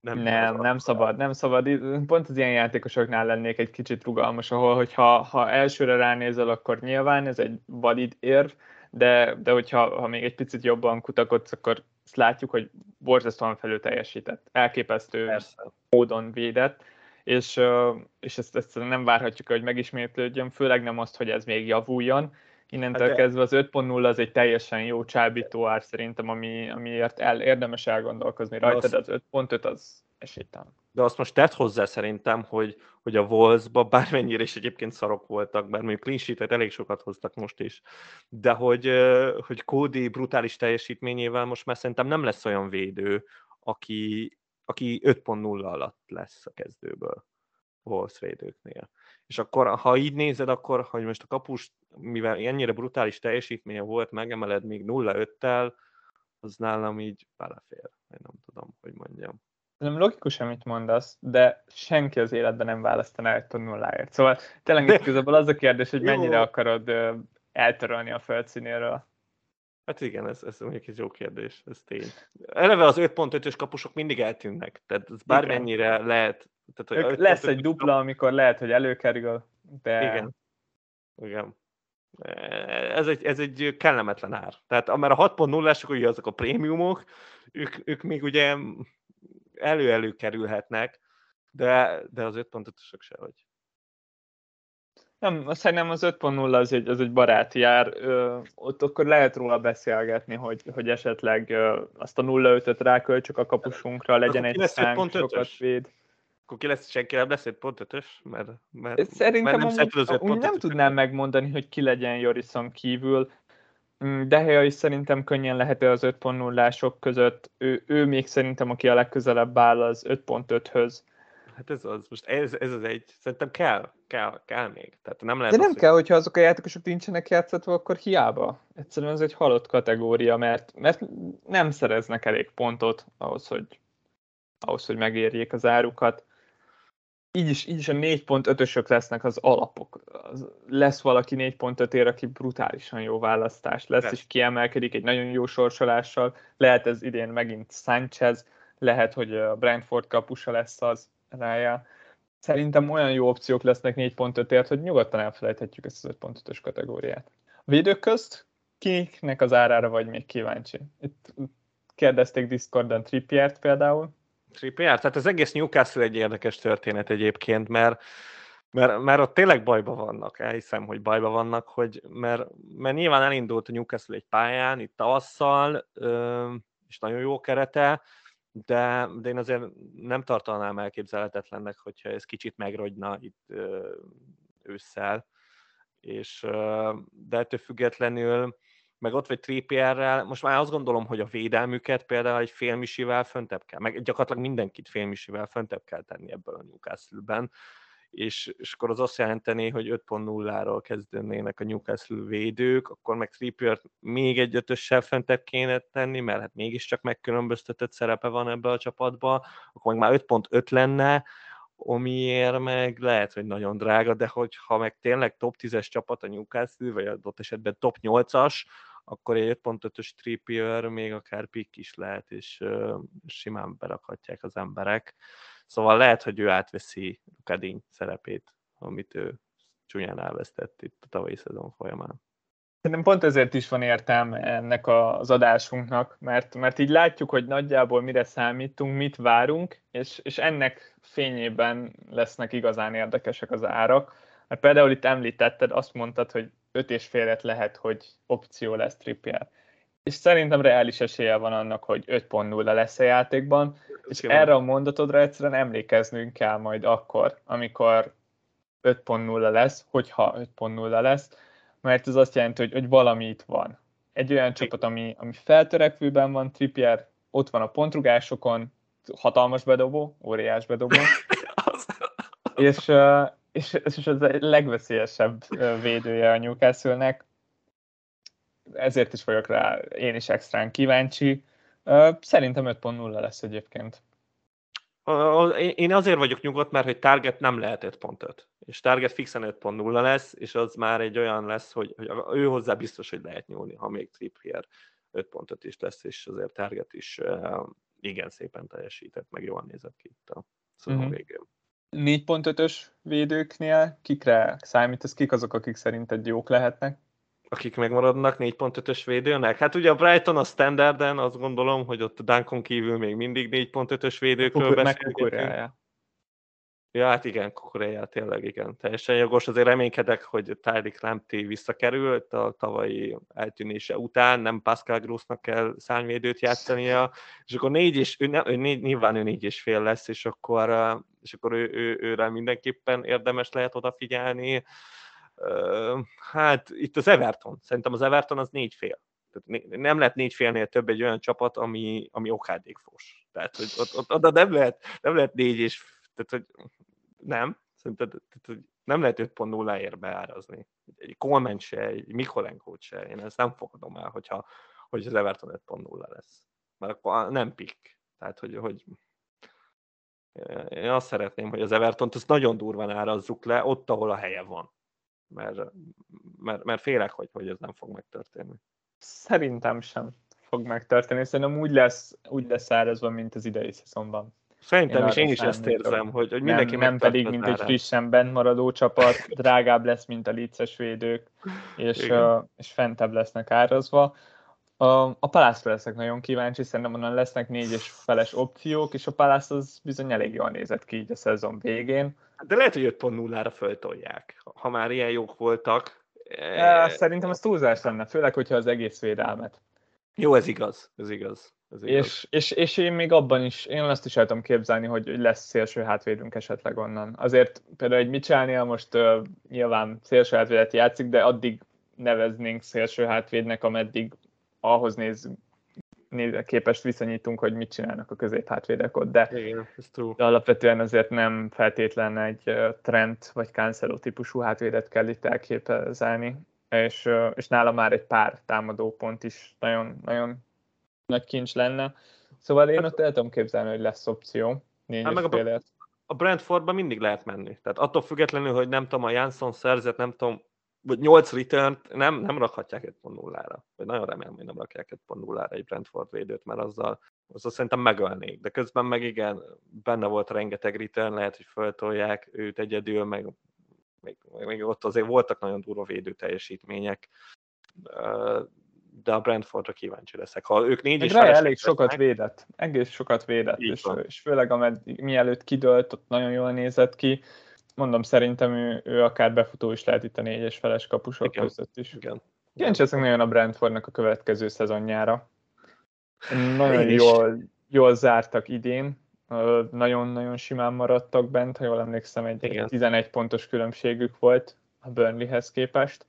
nem, nem, nem szabad, nem szabad. Pont az ilyen játékosoknál lennék egy kicsit rugalmas, ahol, hogyha ha elsőre ránézel, akkor nyilván ez egy valid érv, de, de hogyha ha még egy picit jobban kutakodsz, akkor azt látjuk, hogy borzasztóan felül teljesített, elképesztő Persze. módon védett, és, és ezt, ezt nem várhatjuk, hogy megismétlődjön, főleg nem azt, hogy ez még javuljon. Innentől hát kezdve az 5.0 az egy teljesen jó csábító ár szerintem, ami, amiért el, érdemes elgondolkozni rajta, de az 5.5 az esélytelen. De azt most tett hozzá szerintem, hogy, hogy a Wolvesba bármennyire is egyébként szarok voltak, bár mondjuk clean sheet elég sokat hoztak most is, de hogy, hogy Cody brutális teljesítményével most már szerintem nem lesz olyan védő, aki, aki 5.0 alatt lesz a kezdőből Wolves védőknél. És akkor, ha így nézed, akkor, hogy most a kapus, mivel ennyire brutális teljesítménye volt, megemeled még 0-5-tel, az nálam így belefér. Én nem tudom, hogy mondjam. Nem logikus, amit mondasz, de senki az életben nem választaná egy nulláért. Szóval tényleg igazából az a kérdés, hogy mennyire Jó. akarod eltörölni a földszínéről. Hát igen, ez, ez mondjuk egy jó kérdés, ez tény. Eleve az 5.5-ös kapusok mindig eltűnnek, tehát ez bármennyire igen. lehet. Tehát, hogy lesz egy dupla, amikor lehet, hogy előkerül, de... Igen. Igen. Ez egy, ez egy kellemetlen ár. Tehát mert a 6.0-ások ugye azok a prémiumok, ők, ők még ugye elő-elő kerülhetnek, de, de az 5.5-ösök sehogy. Nem, szerintem az 5.0 az egy, az egy baráti jár. Ö, ott akkor lehet róla beszélgetni, hogy, hogy esetleg ö, azt a 0.5-öt ráköltsük a kapusunkra, legyen egy szánk, sokat véd. Akkor ki lesz, senki nem lesz 5.5-ös? Mert, mert, Szerintem mert nem, amúgy, amúgy nem tudnám megmondani, hogy ki legyen Jorison kívül. Mm, Dehe is szerintem könnyen lehet az 5.0-ások között. Ő, ő még szerintem, aki a legközelebb áll az 5.5-höz. Hát ez az, most ez, ez az egy, szerintem kell, kell, kell még. Tehát nem lehet De nem az, kell, hogy... hogyha azok a játékosok nincsenek játszatva, akkor hiába. Egyszerűen ez egy halott kategória, mert, mert nem szereznek elég pontot ahhoz, hogy, ahhoz, hogy megérjék az árukat így is, így is a 4.5-ösök lesznek az alapok. Az, lesz valaki 4.5 ér, aki brutálisan jó választás lesz, lesz, és kiemelkedik egy nagyon jó sorsolással. Lehet ez idén megint Sanchez, lehet, hogy a Brentford kapusa lesz az rája. Szerintem olyan jó opciók lesznek 4.5-ért, hogy nyugodtan elfelejthetjük ezt az 5.5-ös kategóriát. A védők közt kiknek az árára vagy még kíváncsi? Itt kérdezték Discordon Trippiert például, Trippier? Tehát az egész Newcastle egy érdekes történet egyébként, mert mert, mert ott tényleg bajba vannak, elhiszem, hogy bajba vannak, hogy, mert, mert nyilván elindult a Newcastle egy pályán, itt tavasszal, és nagyon jó kerete, de, de én azért nem tartanám elképzelhetetlennek, hogyha ez kicsit megrogyna itt ősszel, és de ettől függetlenül meg ott vagy Trippierrel, most már azt gondolom, hogy a védelmüket például egy félmisivel föntebb kell, meg gyakorlatilag mindenkit félmisivel föntebb kell tenni ebből a Newcastle-ben, és, és akkor az azt jelenteni, hogy 5.0-ról kezdenének a Newcastle védők, akkor meg trippier még egy ötössel föntebb kéne tenni, mert hát mégiscsak megkülönböztetett szerepe van ebbe a csapatba, akkor meg már 5.5 lenne, amiért meg lehet, hogy nagyon drága, de hogyha meg tényleg top 10-es csapat a Newcastle, vagy adott esetben top 8-as, akkor egy 5.5-ös Trippier még akár pick is lehet, és simán berakhatják az emberek. Szóval lehet, hogy ő átveszi Kadin szerepét, amit ő csúnyán elvesztett itt a tavalyi szezon folyamán. Szerintem pont ezért is van értelme ennek az adásunknak, mert, mert így látjuk, hogy nagyjából mire számítunk, mit várunk, és, és ennek fényében lesznek igazán érdekesek az árak. Mert például itt említetted, azt mondtad, hogy öt és félet lehet, hogy opció lesz Trippier. És szerintem reális esélye van annak, hogy 5.0 lesz a játékban, és Köszönöm. erre a mondatodra egyszerűen emlékeznünk kell majd akkor, amikor 5.0 lesz, hogyha 5.0 lesz, mert ez azt jelenti, hogy, hogy valami itt van. Egy olyan csapat, ami, ami feltörekvőben van, Trippier ott van a pontrugásokon, hatalmas bedobó, óriás bedobó, és, és, és az a legveszélyesebb védője a Newcastle-nek, ezért is vagyok rá én is extrán kíváncsi. Szerintem 5.0 lesz egyébként. Én azért vagyok nyugodt, mert hogy target nem lehet 5.5, és target fixen 5.0 lesz, és az már egy olyan lesz, hogy, hogy ő hozzá biztos, hogy lehet nyúlni, ha még Trippier 5.5 is lesz, és azért target is igen szépen teljesített, meg jól nézett ki itt a szezon uh-huh. végén. 4.5-ös védőknél kikre számít, ez kik azok, akik szerinted jók lehetnek? akik megmaradnak 4.5-ös védőnek? Hát ugye a Brighton a standarden, azt gondolom, hogy ott a Dunkon kívül még mindig 4.5-ös védőkről beszélgetünk. Ja, hát igen, Kukureja, tényleg igen, teljesen jogos. Azért reménykedek, hogy Tylik Lamptey visszakerült a tavalyi eltűnése után, nem Pascal Grossnak kell szányvédőt játszania, és akkor négy és, ő, ő, négy, nyilván ő négy és fél lesz, és akkor, és akkor ő, ő, őre mindenképpen érdemes lehet odafigyelni. Hát itt az Everton, szerintem az Everton az négy fél. Tehát nem lehet négy félnél több egy olyan csapat, ami, ami okádékfos. Tehát, hogy ott, ott, oda nem lehet, nem lehet négy és tehát, hogy nem, hogy nem lehet 5.0-ért beárazni. Egy Coleman se, egy Mikolenko se, én ezt nem fogadom el, hogyha, hogy az Everton 5.0 lesz. Mert akkor nem pick. Tehát, hogy, hogy én azt szeretném, hogy az everton azt nagyon durván árazzuk le, ott, ahol a helye van. Mert, mert, mert félek, hogy, hogy ez nem fog megtörténni. Szerintem sem fog megtörténni. Szerintem úgy lesz, úgy lesz árazva, mint az idei szezonban. Szerintem én is, én is ezt érzem, hogy, hogy mindenki Nem, nem pedig, mint egy frissen bent maradó csapat, drágább lesz, mint a licces védők, és, uh, és fentebb lesznek árazva. A, a Palászra leszek nagyon kíváncsi, szerintem onnan lesznek négy és feles opciók, és a Palász az bizony elég jól nézett ki így a szezon végén. De lehet, hogy 5.0-ra föltolják, ha már ilyen jók voltak. E... Szerintem az túlzás lenne, főleg, hogyha az egész védelmet. Jó, ez igaz, ez igaz. És, és, és én még abban is, én azt is el tudom képzelni, hogy lesz szélső hátvédünk esetleg onnan. Azért például egy Micsánia most uh, nyilván szélső hátvédet játszik, de addig neveznénk szélső hátvédnek, ameddig ahhoz néz, néz, képest viszonyítunk, hogy mit csinálnak a középhátvédek ott, de, Igen, de alapvetően azért nem feltétlen egy Trent vagy Cancelo típusú hátvédet kell itt elképzelni, és, és nála már egy pár támadó pont is nagyon, nagyon nagy kincs lenne. Szóval én ott el tudom képzelni, hogy lesz opció. Négy hát meg a, a Brentfordban mindig lehet menni. Tehát attól függetlenül, hogy nem tudom, a Jansson szerzett, nem tudom, vagy 8 return nem, nem rakhatják egy pont nullára. Vagy nagyon remélem, hogy nem rakják egy pont nullára egy Brentford védőt, mert azzal, azzal szerintem megölnék. De közben meg igen, benne volt rengeteg return, lehet, hogy föltolják őt egyedül, meg még, még ott azért voltak nagyon durva védő teljesítmények de a Brentfordra kíváncsi leszek. Ha ők négy is elég lesznek, sokat védett, egész sokat védett, és, és főleg ameddig, mielőtt kidőlt, ott nagyon jól nézett ki. Mondom, szerintem ő, ő akár befutó is lehet itt a négyes feles kapusok Igen. között is. Igen. Kíváncsi leszek nagyon a Brentfordnak a következő szezonjára. Nagyon jól, jól zártak idén, nagyon-nagyon simán maradtak bent, ha jól emlékszem, egy Igen. 11 pontos különbségük volt a Burnleyhez képest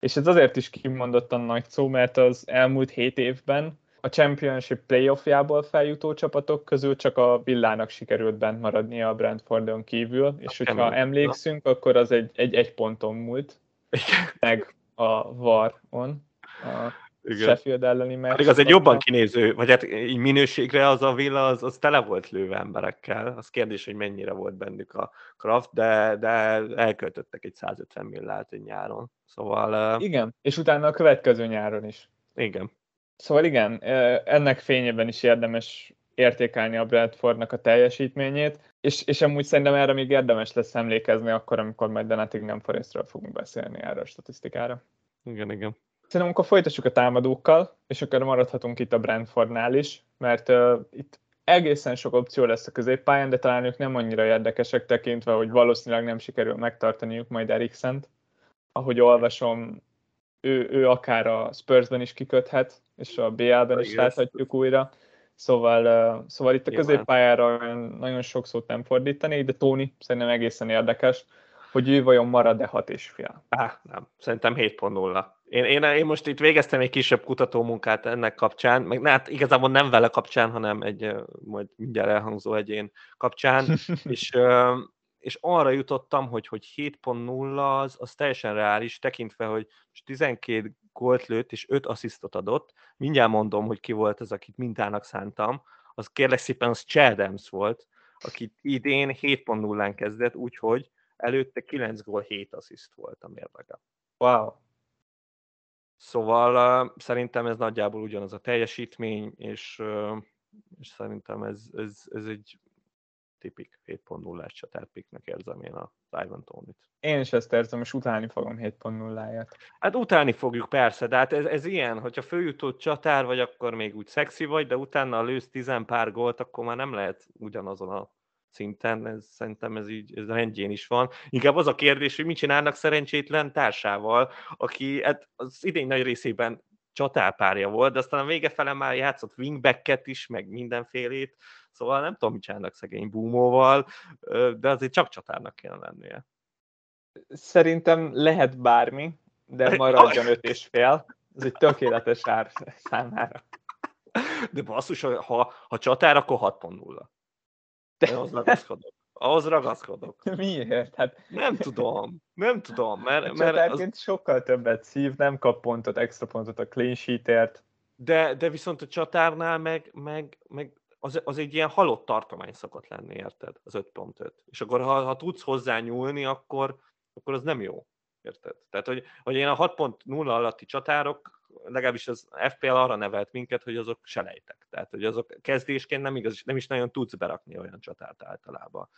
és ez azért is kimondottan nagy szó, mert az elmúlt hét évben a Championship playoffjából feljutó csapatok közül csak a Villának sikerült bent maradni a Brentfordon kívül, és hogyha kemény. emlékszünk, akkor az egy, egy, egy ponton múlt, meg a Var-on, a igen. Sheffield elleni meccs. Pedig az egy jobban kinéző, vagy hát így minőségre az a villa, az, az tele volt lőve emberekkel. Az kérdés, hogy mennyire volt bennük a Kraft, de, de elköltöttek egy 150 millát egy nyáron. Szóval... Igen, és utána a következő nyáron is. Igen. Szóval igen, ennek fényében is érdemes értékelni a Bradfordnak a teljesítményét, és, és amúgy szerintem erre még érdemes lesz emlékezni akkor, amikor majd nem Forestről fogunk beszélni erre a statisztikára. Igen, igen. Szerintem akkor folytassuk a támadókkal, és akkor maradhatunk itt a Brentfordnál is, mert uh, itt egészen sok opció lesz a középpályán, de talán ők nem annyira érdekesek tekintve, hogy valószínűleg nem sikerül megtartaniuk majd Eriksent. Ahogy olvasom, ő, ő akár a Spursben is kiköthet, és a BL-ben is láthatjuk újra. Szóval, uh, szóval itt a középpályára nagyon sok szót nem fordítani, de Tony szerintem egészen érdekes, hogy ő vajon marad-e hat és fél. Á, nem, szerintem 7.0. Én, én, én most itt végeztem egy kisebb kutatómunkát ennek kapcsán, meg hát igazából nem vele kapcsán, hanem egy majd mindjárt elhangzó egyén kapcsán, és, és arra jutottam, hogy, hogy 7.0 az, az teljesen reális, tekintve, hogy 12 gólt lőtt és 5 asszisztot adott. Mindjárt mondom, hogy ki volt az, akit mintának szántam. Az kérlek szépen az Chadams volt, aki idén 7.0-án kezdett, úgyhogy előtte 9 gól, 7 assziszt volt a mérlege. Wow. Szóval uh, szerintem ez nagyjából ugyanaz a teljesítmény, és, uh, és szerintem ez, ez, ez egy tipik 7.0-ás csatárpiknek érzem én a Ivan Tony-t. Én is ezt érzem, és utálni fogom 7.0-ját. Hát utálni fogjuk persze, de hát ez, ez ilyen, hogyha följutott csatár vagy, akkor még úgy szexi vagy, de utána lősz tizen pár gólt, akkor már nem lehet ugyanazon a szinten, ez, szerintem ez így ez rendjén is van. Inkább az a kérdés, hogy mit csinálnak szerencsétlen társával, aki hát az idén nagy részében csatárpárja volt, de aztán a vége fele már játszott wingbacket is, meg mindenfélét, szóval nem tudom, mit csinálnak szegény búmóval, de azért csak csatárnak kéne lennie. Szerintem lehet bármi, de maradjon öt és fél. Ez egy tökéletes ár számára. De basszus, ha, ha csatár, akkor 6.0. De ahhoz ragaszkodok. Ahhoz ragaszkodok. Miért? Hát... Nem tudom. Nem tudom, mert... mert az... sokkal többet szív, nem kap pontot, extra pontot a clean sheetért. De, de viszont a csatárnál meg, meg, meg az, az egy ilyen halott tartomány szokott lenni, érted? Az 5.5. És akkor ha, ha tudsz hozzá nyúlni, akkor, akkor az nem jó. Érted? Tehát, hogy, hogy én a 6.0 alatti csatárok legalábbis az FPL arra nevelt minket, hogy azok selejtek. Tehát, hogy azok kezdésként nem, igaz, nem is nagyon tudsz berakni olyan csatárt általában.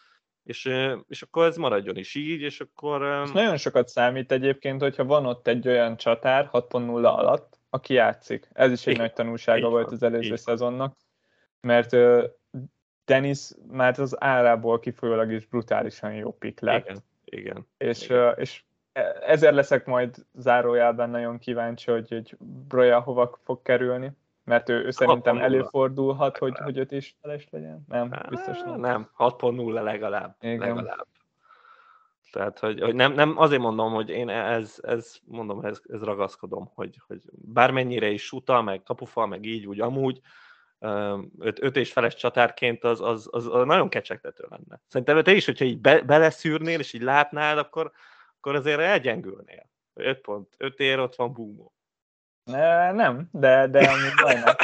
És, és akkor ez maradjon is így, és akkor... Ez nagyon sokat számít egyébként, hogyha van ott egy olyan csatár 6.0 alatt, aki játszik. Ez is egy Igen. nagy tanulsága Igen. volt az előző Igen. szezonnak, mert Dennis már az árából kifolyólag is brutálisan jó pick lett. Igen. Igen. És, Igen. és ezért leszek majd zárójában nagyon kíváncsi, hogy, hogy Broja hova fog kerülni, mert ő, ő szerintem előfordulhat, hogy, hogy öt is feles legyen. Nem, biztos nem. Nem, 6.0 legalább. Igen. legalább. Tehát, hogy, hogy nem, nem, azért mondom, hogy én ez, ez mondom, ez, ez ragaszkodom, hogy, hogy bármennyire is suta, meg kapufa, meg így, úgy amúgy, öt, öt és feles csatárként az, az, az, az nagyon kecsegtető lenne. Szerintem te is, hogyha így be, beleszűrnél, és így látnád, akkor, akkor azért elgyengülnél. 5 pont, 5 ér, ott van Búmó. Ne, nem, de, de majdnem.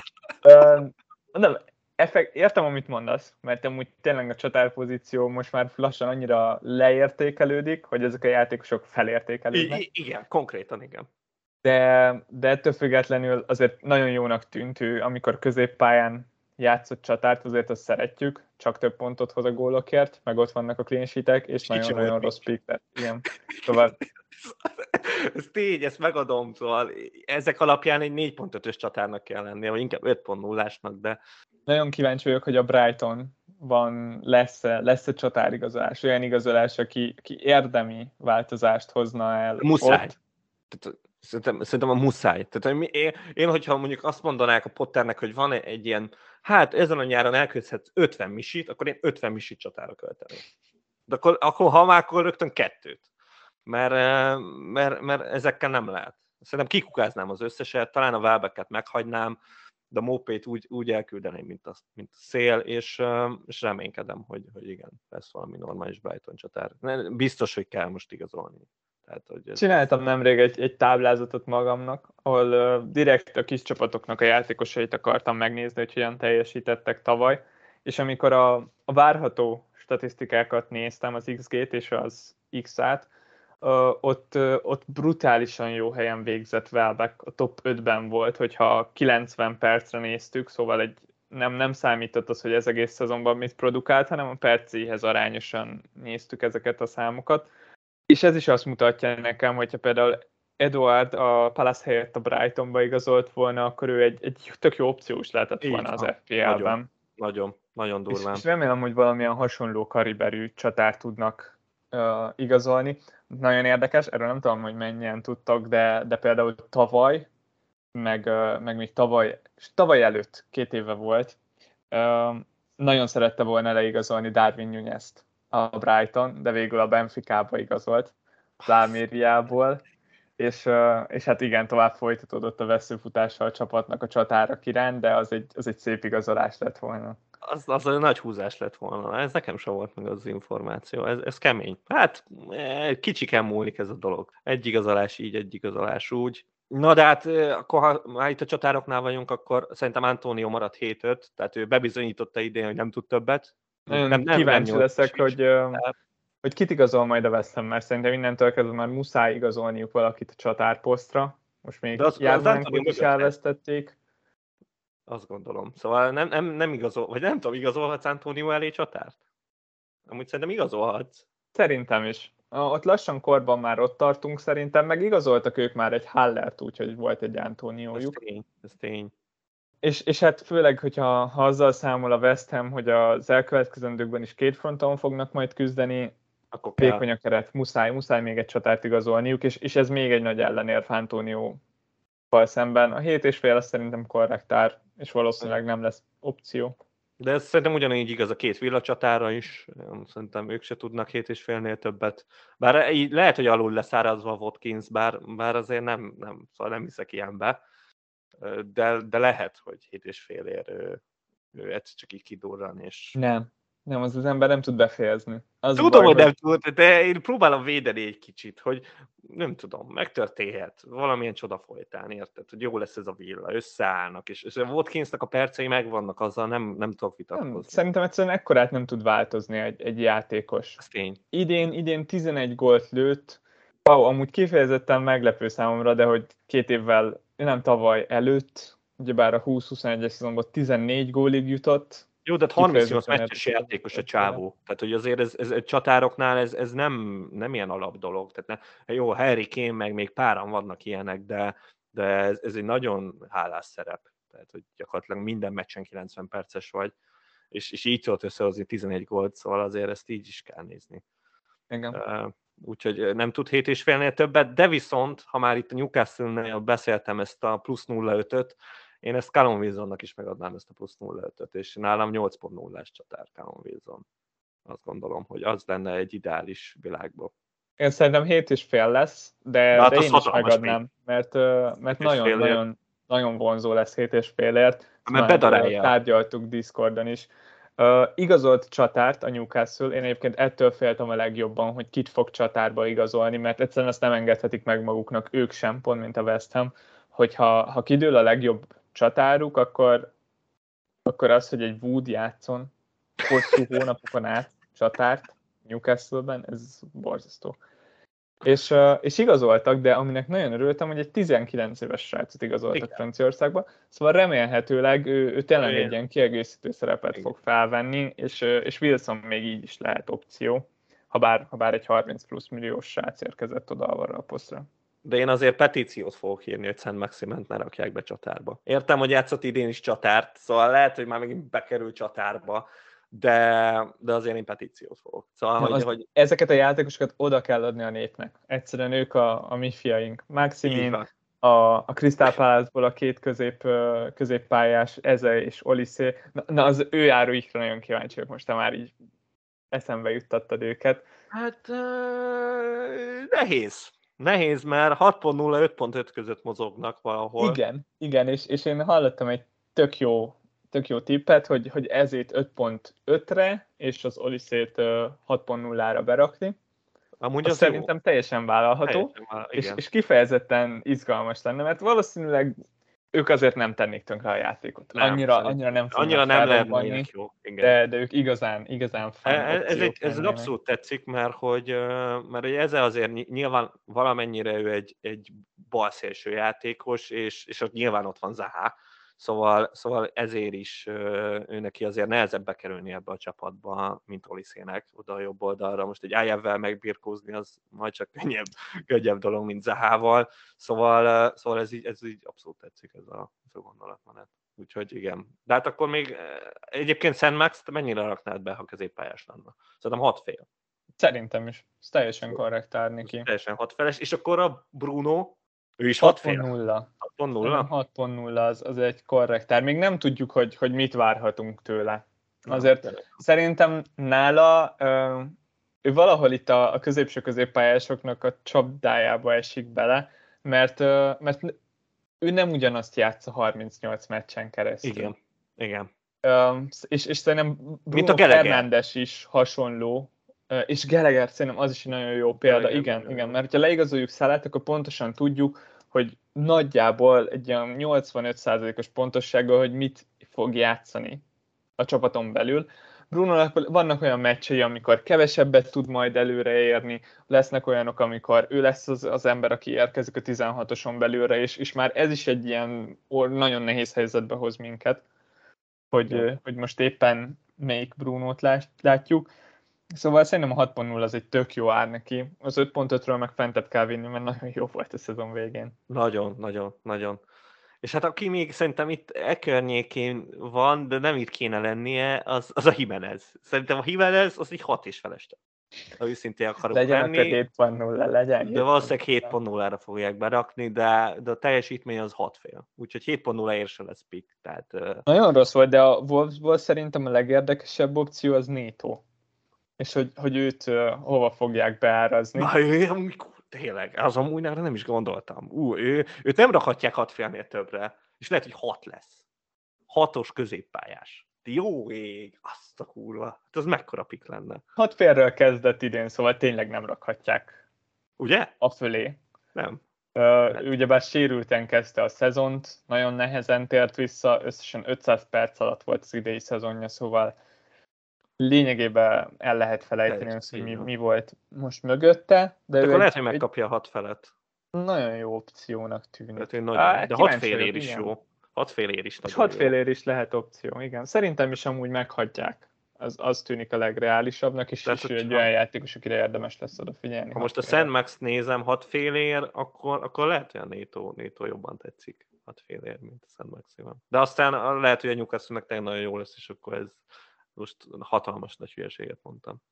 nem, effekt, értem, amit mondasz, mert amúgy tényleg a csatárpozíció most már lassan annyira leértékelődik, hogy ezek a játékosok felértékelődnek. I- igen, konkrétan igen. De, de ettől függetlenül azért nagyon jónak tűnt ő, amikor középpályán játszott csatárt, azért azt szeretjük, csak több pontot hoz a gólokért, meg ott vannak a clean és nagyon-nagyon rossz pick Igen. Szóval... Ez tény, ezt megadom, szóval ezek alapján egy 4.5-ös csatárnak kell lennie, vagy inkább 5.0-ásnak, de... Nagyon kíváncsi vagyok, hogy a Brighton van, lesz lesz egy csatárigazolás, olyan igazolás, aki, aki érdemi változást hozna el. Muszáj. Ott. Tehát Szerintem, szerintem a muszáj. Tehát, én, én, hogyha mondjuk azt mondanák a Potternek, hogy van egy ilyen, hát ezen a nyáron elkölthetsz 50 misit, akkor én 50 misit csatára költeném. De akkor, akkor ha már, akkor rögtön kettőt. Mert, mert, mert ezekkel nem lehet. Szerintem kikukáznám az összeset, talán a vábeket meghagynám, de a Mopét úgy, úgy elküldeném, mint a, mint a szél, és, és reménykedem, hogy, hogy igen, lesz valami normális Brighton csatár. Biztos, hogy kell most igazolni. Tehát, hogy ez... Csináltam nemrég egy, egy táblázatot magamnak, ahol uh, direkt a kis csapatoknak a játékosait akartam megnézni, hogy hogyan teljesítettek tavaly, és amikor a, a várható statisztikákat néztem, az XG-t és az X-át, uh, ott, uh, ott brutálisan jó helyen végzett Welbeck, a top 5-ben volt, hogyha 90 percre néztük, szóval egy, nem, nem számított az, hogy ez egész szezonban mit produkált, hanem a percéhez arányosan néztük ezeket a számokat és ez is azt mutatja nekem, hogyha például Eduard a Palace helyett a Brightonba igazolt volna, akkor ő egy, egy tök jó opciós lehetett Így volna van. az FPL-ben. Nagyon, nagyon, nagyon durván. És, és remélem, hogy valamilyen hasonló kariberű csatárt tudnak uh, igazolni. Nagyon érdekes, erről nem tudom, hogy mennyien tudtak, de, de például tavaly, meg, uh, meg még tavaly, és tavaly előtt, két éve volt, uh, nagyon szerette volna leigazolni Darwin Nunez-t a Brighton, de végül a Benfica-ba igazolt, Lámériából, és, és hát igen, tovább folytatódott a veszőfutással a csapatnak a csatárak iránt, de az egy, az egy szép igazolás lett volna. Az, az egy nagy húzás lett volna. Ez nekem sem volt meg az információ. Ez, ez kemény. Hát e, kicsiken múlik ez a dolog. Egy igazolás így, egy igazolás úgy. Na de hát akkor ha már itt a csatároknál vagyunk, akkor szerintem Antonio maradt 7-5, tehát ő bebizonyította idén, hogy nem tud többet, nagyon nem, nem, kíváncsi nem leszek, hogy, hogy kit igazol majd a West Ham, mert szerintem innentől kezdve már muszáj igazolniuk valakit a csatárposztra. Most még Jászmánkot is elvesztették. Azt gondolom. Szóval nem, nem, nem igazol, vagy nem tudom, igazolhatsz Antonio elé csatárt? Amúgy szerintem igazolhatsz. Szerintem is. Ott lassan korban már ott tartunk szerintem, meg igazoltak ők már egy Hallert, úgyhogy volt egy Antoniójuk. Ez tény, ez tény. És, és hát főleg, hogyha ha azzal számol a West Ham, hogy az elkövetkezendőkben is két fronton fognak majd küzdeni, akkor vékony a keret, muszáj, muszáj még egy csatárt igazolniuk, és, és ez még egy nagy ellenérv Antonio szemben. A hét és fél az szerintem korrektár, és valószínűleg nem lesz opció. De ez szerintem ugyanígy igaz a két villacsatára is, szerintem ők se tudnak két és félnél többet. Bár így lehet, hogy alul leszárazva Watkins, bár, bár azért nem, nem, szóval nem hiszek ilyenbe, de, de lehet, hogy hét és félért ő, ő egyszer csak így kidurran, és... Nem, nem, az az ember nem tud befejezni. Az tudom, baj, hogy nem tud, de én próbálom védeni egy kicsit, hogy nem tudom, megtörténhet, valamilyen csoda folytán, érted, hogy jó lesz ez a villa, összeállnak, és, és a Watkinsnak a percei megvannak, azzal nem, nem tudok vitatkozni. Nem, szerintem egyszerűen ekkorát nem tud változni egy, egy játékos. Ez tény. Idén, idén 11 gólt lőtt, Wow, amúgy kifejezetten meglepő számomra, de hogy két évvel, nem tavaly előtt, ugyebár a 20-21-es szezonban 14 gólig jutott, jó, de 38 meccses játékos a csávó. Tehát, hogy azért ez, ez, ez csatároknál ez, ez nem, nem ilyen alap dolog. Tehát ne, jó, Harry Kane, meg még páran vannak ilyenek, de, de ez, ez egy nagyon hálás szerep. Tehát, hogy gyakorlatilag minden meccsen 90 perces vagy, és, és így tudod összehozni 11 gólt, szóval azért ezt így is kell nézni. Igen. Uh, úgyhogy nem tud 7 és félnél többet, de viszont, ha már itt a Newcastle-nél beszéltem ezt a plusz 0,5-öt, én ezt Callum Wilsonnak is megadnám ezt a plusz 0,5-öt, és nálam 8.0-ás csatár Callum Wilson. Azt gondolom, hogy az lenne egy ideális világban. Én szerintem 7 és fél lesz, de, hát de én is megadnám, még. mert, mert nagyon, nagyon, nagyon vonzó lesz 7 és félért. Mert bedarálja. Tárgyaltuk Discordon is. Igazolt csatárt a Newcastle, én egyébként ettől féltem a legjobban, hogy kit fog csatárba igazolni, mert egyszerűen azt nem engedhetik meg maguknak ők sem, pont mint a West Ham, hogyha ha kidől a legjobb csatáruk, akkor, akkor az, hogy egy Wood játszon hosszú hónapokon át csatárt Newcastle-ben, ez borzasztó. És, és igazoltak, de aminek nagyon örültem, hogy egy 19 éves srácot igazoltak Igen. Franciaországba, szóval remélhetőleg ő, ő tényleg egy ilyen kiegészítő szerepet Igen. fog felvenni, és, és Wilson még így is lehet opció, ha bár, ha bár egy 30 plusz milliós srác érkezett oda arra a posztra de én azért petíciót fogok írni, hogy Szent Maximent ne rakják be csatárba. Értem, hogy játszott idén is csatárt, szóval lehet, hogy már megint bekerül csatárba, de, de azért én petíciót fogok. Szóval, hogy, az, hogy... Ezeket a játékosokat oda kell adni a népnek. Egyszerűen ők a, a mi fiaink. Maximin, a, a Crystal Palace-ból a két közép, középpályás, Eze és Olise. Na, na, az ő járóikra nagyon kíváncsi vagyok most, te már így eszembe juttattad őket. Hát uh, nehéz. Nehéz, mert 6.0, 5.5 között mozognak valahol. Igen, igen, és, és én hallottam egy tök jó, tök jó tippet, hogy, hogy ezért 5.5-re, és az Olisét 6.0-ra berakni. Amúgy az szerintem jó. teljesen vállalható, teljesen vállal, és, és kifejezetten izgalmas lenne, mert valószínűleg ők azért nem tennék tönkre a játékot. Nem, annyira, annyira nem Annyira nem lennének jó. Igen. De, de ők igazán, igazán e, e, ez, egy, ez abszolút tetszik, mert hogy, mert hogy ezzel azért nyilván valamennyire ő egy, egy balszélső játékos, és, és ott nyilván ott van Zaha, Szóval, szóval ezért is ő neki azért nehezebb bekerülni ebbe a csapatba, mint Oliszének oda a jobb oldalra. Most egy Ájevvel megbirkózni, az majd csak könnyebb, könnyebb dolog, mint Zahával. Szóval, szóval ez, így, ez így abszolút tetszik ez a, ez a gondolatmenet. Úgyhogy igen. De hát akkor még egyébként Szent Max, mennyire raknád be, ha középpályás lenne? Szerintem hat fél. Szerintem is. Ez teljesen korrekt árni ki. Teljesen hat feles. És akkor a Bruno, ő is 6.0. 6.0 az, az egy korrektár. Még nem tudjuk, hogy, hogy mit várhatunk tőle. Azért Na, szerintem nála ő valahol itt a, a középső középpályásoknak a csapdájába esik bele, mert, mert ő nem ugyanazt játsza 38 meccsen keresztül. Igen, igen. és, és szerintem Bruno Mint a Fernandes is hasonló, és Gallagher szerintem az is egy nagyon jó példa, Gallagher, igen, igen, igen, mert ha leigazoljuk Szalát, akkor pontosan tudjuk, hogy nagyjából egy olyan 85%-os pontossággal, hogy mit fog játszani a csapaton belül. bruno vannak olyan meccsei, amikor kevesebbet tud majd előreérni, lesznek olyanok, amikor ő lesz az, az ember, aki érkezik a 16-oson belülre, és, és már ez is egy ilyen nagyon nehéz helyzetbe hoz minket, hogy, hogy most éppen melyik Brunót látjuk Szóval szerintem a 6.0 az egy tök jó ár neki. Az 5.5-ről meg fentebb kell vinni, mert nagyon jó volt a szezon végén. Nagyon, nagyon, nagyon. És hát aki még szerintem itt e környékén van, de nem itt kéne lennie, az, az a Jimenez. Szerintem a Jimenez az egy hat és feleste. Ha őszintén akarok legyen lenni. 7.0, legyen. De valószínűleg 7.0-ra fogják berakni, de, de a teljesítmény az 6 fél. Úgyhogy 7.0 ér se lesz pick. Tehát, Nagyon rossz volt, de a Wolfsból szerintem a legérdekesebb opció az Néto. És hogy, hogy őt uh, hova fogják beárazni. Na, ő amúgy tényleg, az amúgy nem is gondoltam. Ú, ő, őt nem rakhatják hat félnél többre, és lehet, hogy hat lesz. Hatos középpályás. Jó ég, azt a kurva. Hát az mekkora pik lenne. Hat félről kezdett idén, szóval tényleg nem rakhatják. Ugye? A fölé. Nem. Uh, ugyebár sérülten kezdte a szezont, nagyon nehezen tért vissza, összesen 500 perc alatt volt az idei szezonja, szóval lényegében el lehet felejteni azt, hogy mi, mi volt most mögötte. De, de akkor lehet, hogy megkapja a hat felet. Nagyon jó opciónak tűnik. Tehát, nagyon, Á, de hat fél ér is jó. Hat fél ér is hat fél ér is lehet opció, igen. Szerintem is amúgy meghagyják. Az, az tűnik a legreálisabbnak, és, Tehát, és egy olyan játékos, akire érdemes lesz odafigyelni. Ha most a Szent Max nézem hat fél ér, akkor, akkor lehet, hogy a Néto, Néto jobban tetszik hat fél ér, mint a Szent max De aztán lehet, hogy a Newcastle meg tényleg nagyon jó lesz, és akkor ez most hatalmas nagy hülyeséget mondtam.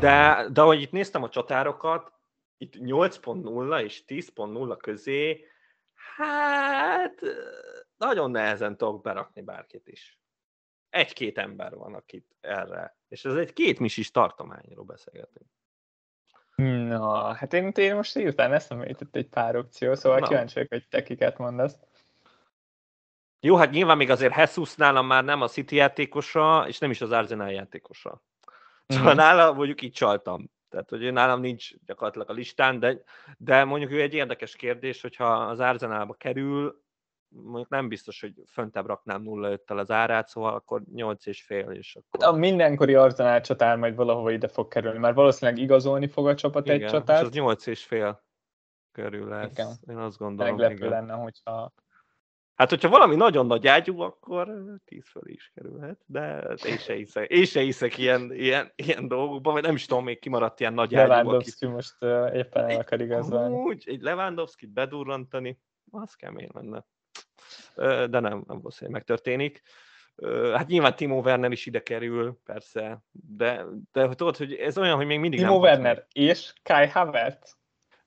De, de ahogy itt néztem a csatárokat, itt 8.0 és 10.0 közé, hát nagyon nehezen tudok berakni bárkit is egy-két ember van, akit erre. És ez egy két misis tartományról beszélgetünk. Na, hát én, én most írtán eszembe jutott egy pár opció, szóval Na. kíváncsi vagyok, hogy te kiket mondasz. Jó, hát nyilván még azért Jesus nálam már nem a City játékosa, és nem is az Arsenal játékosa. Szóval mm-hmm. nála mondjuk így csaltam. Tehát, hogy ő nálam nincs gyakorlatilag a listán, de, de mondjuk ő egy érdekes kérdés, hogyha az Arsenalba kerül, mondjuk nem biztos, hogy föntebb raknám 0-5-tel az árát, szóval akkor 8 és fél, és akkor... A mindenkori Arzenál csatár majd valahova ide fog kerülni, mert valószínűleg igazolni fog a csapat igen, egy csatárt. És az 8 és fél körül lesz. Igen. Én azt gondolom. Meglepő igen. lenne, hogyha... Hát, hogyha valami nagyon nagy ágyú, akkor 10 föl is kerülhet, de én se hiszek, én se hiszek ilyen, ilyen, ilyen dolgokban, vagy nem is tudom, még kimaradt ilyen nagy ágyú. Lewandowski aki... most éppen el akar igazolni. Úgy, egy Lewandowski-t bedurrantani, az kemény lenne de nem, nem hogy megtörténik. Hát nyilván Timo Werner is ide kerül, persze, de, de tudod, hogy ez olyan, hogy még mindig Timo nem Werner meg. és Kai Havertz,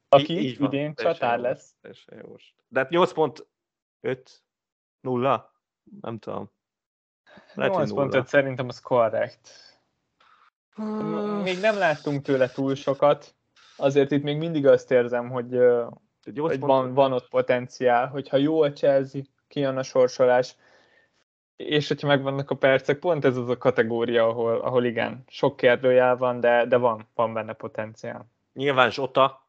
aki így, így van, idén csatár lesz. Jó. De hát 8.5 nulla? Nem tudom. 8.5 szerintem az korrekt. Még nem láttunk tőle túl sokat, azért itt még mindig azt érzem, hogy, hogy van, van ott potenciál, hogyha jó a Chelsea, kijön a sorsolás, és hogyha megvannak a percek, pont ez az a kategória, ahol, ahol igen, sok kérdőjel van, de, de van, van benne potenciál. Nyilván Zsota.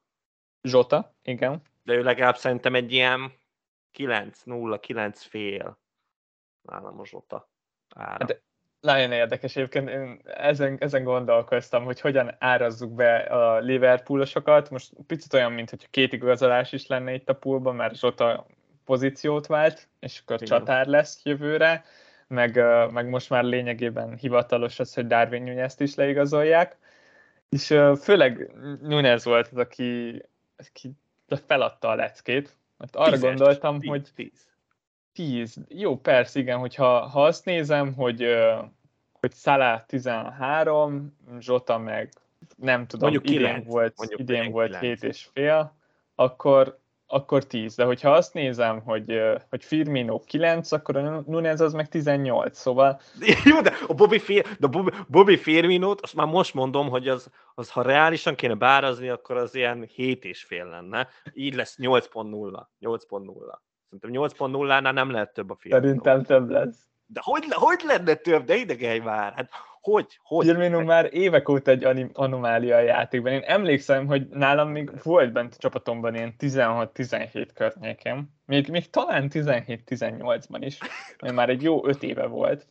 Zsota, igen. De ő legalább szerintem egy ilyen 9-0, 9 fél nálam a Zsota ára. De nagyon érdekes egyébként, én ezen, ezen gondolkoztam, hogy hogyan árazzuk be a Liverpoolosokat. Most picit olyan, mint hogy két igazolás is lenne itt a poolban, mert Zsota pozíciót vált, és akkor Igen. csatár lesz jövőre, meg, meg most már lényegében hivatalos az, hogy Darwin Nunez-t is leigazolják, és főleg Nunez volt az, aki, aki feladta a leckét, mert arra Tízes, gondoltam, tíz, hogy tíz. tíz. Jó, persze, igen, hogyha ha azt nézem, hogy, hogy Salah 13, Zsota meg nem tudom, mondjuk idén 9, volt, idén volt 9. 7 és fél, akkor, akkor 10. De hogyha azt nézem, hogy, hogy Firmino 9, akkor a Nunez az meg 18, szóval... Jó, de a Bobby, Fir, de Bobby, Bobby Firminót, azt már most mondom, hogy az, az, ha reálisan kéne bárazni, akkor az ilyen 7 és fél lenne. Így lesz 8.0. 8.0. Szerintem 8.0-nál nem lehet több a Firmino. Szerintem több lesz. De hogy, hogy lenne több? De idegelj már! Hát hogy? hogy? Firmino már évek óta egy anomália a játékban. Én emlékszem, hogy nálam még volt bent a csapatomban ilyen 16-17 környéken. Még, még talán 17-18-ban is, mert már egy jó öt éve volt.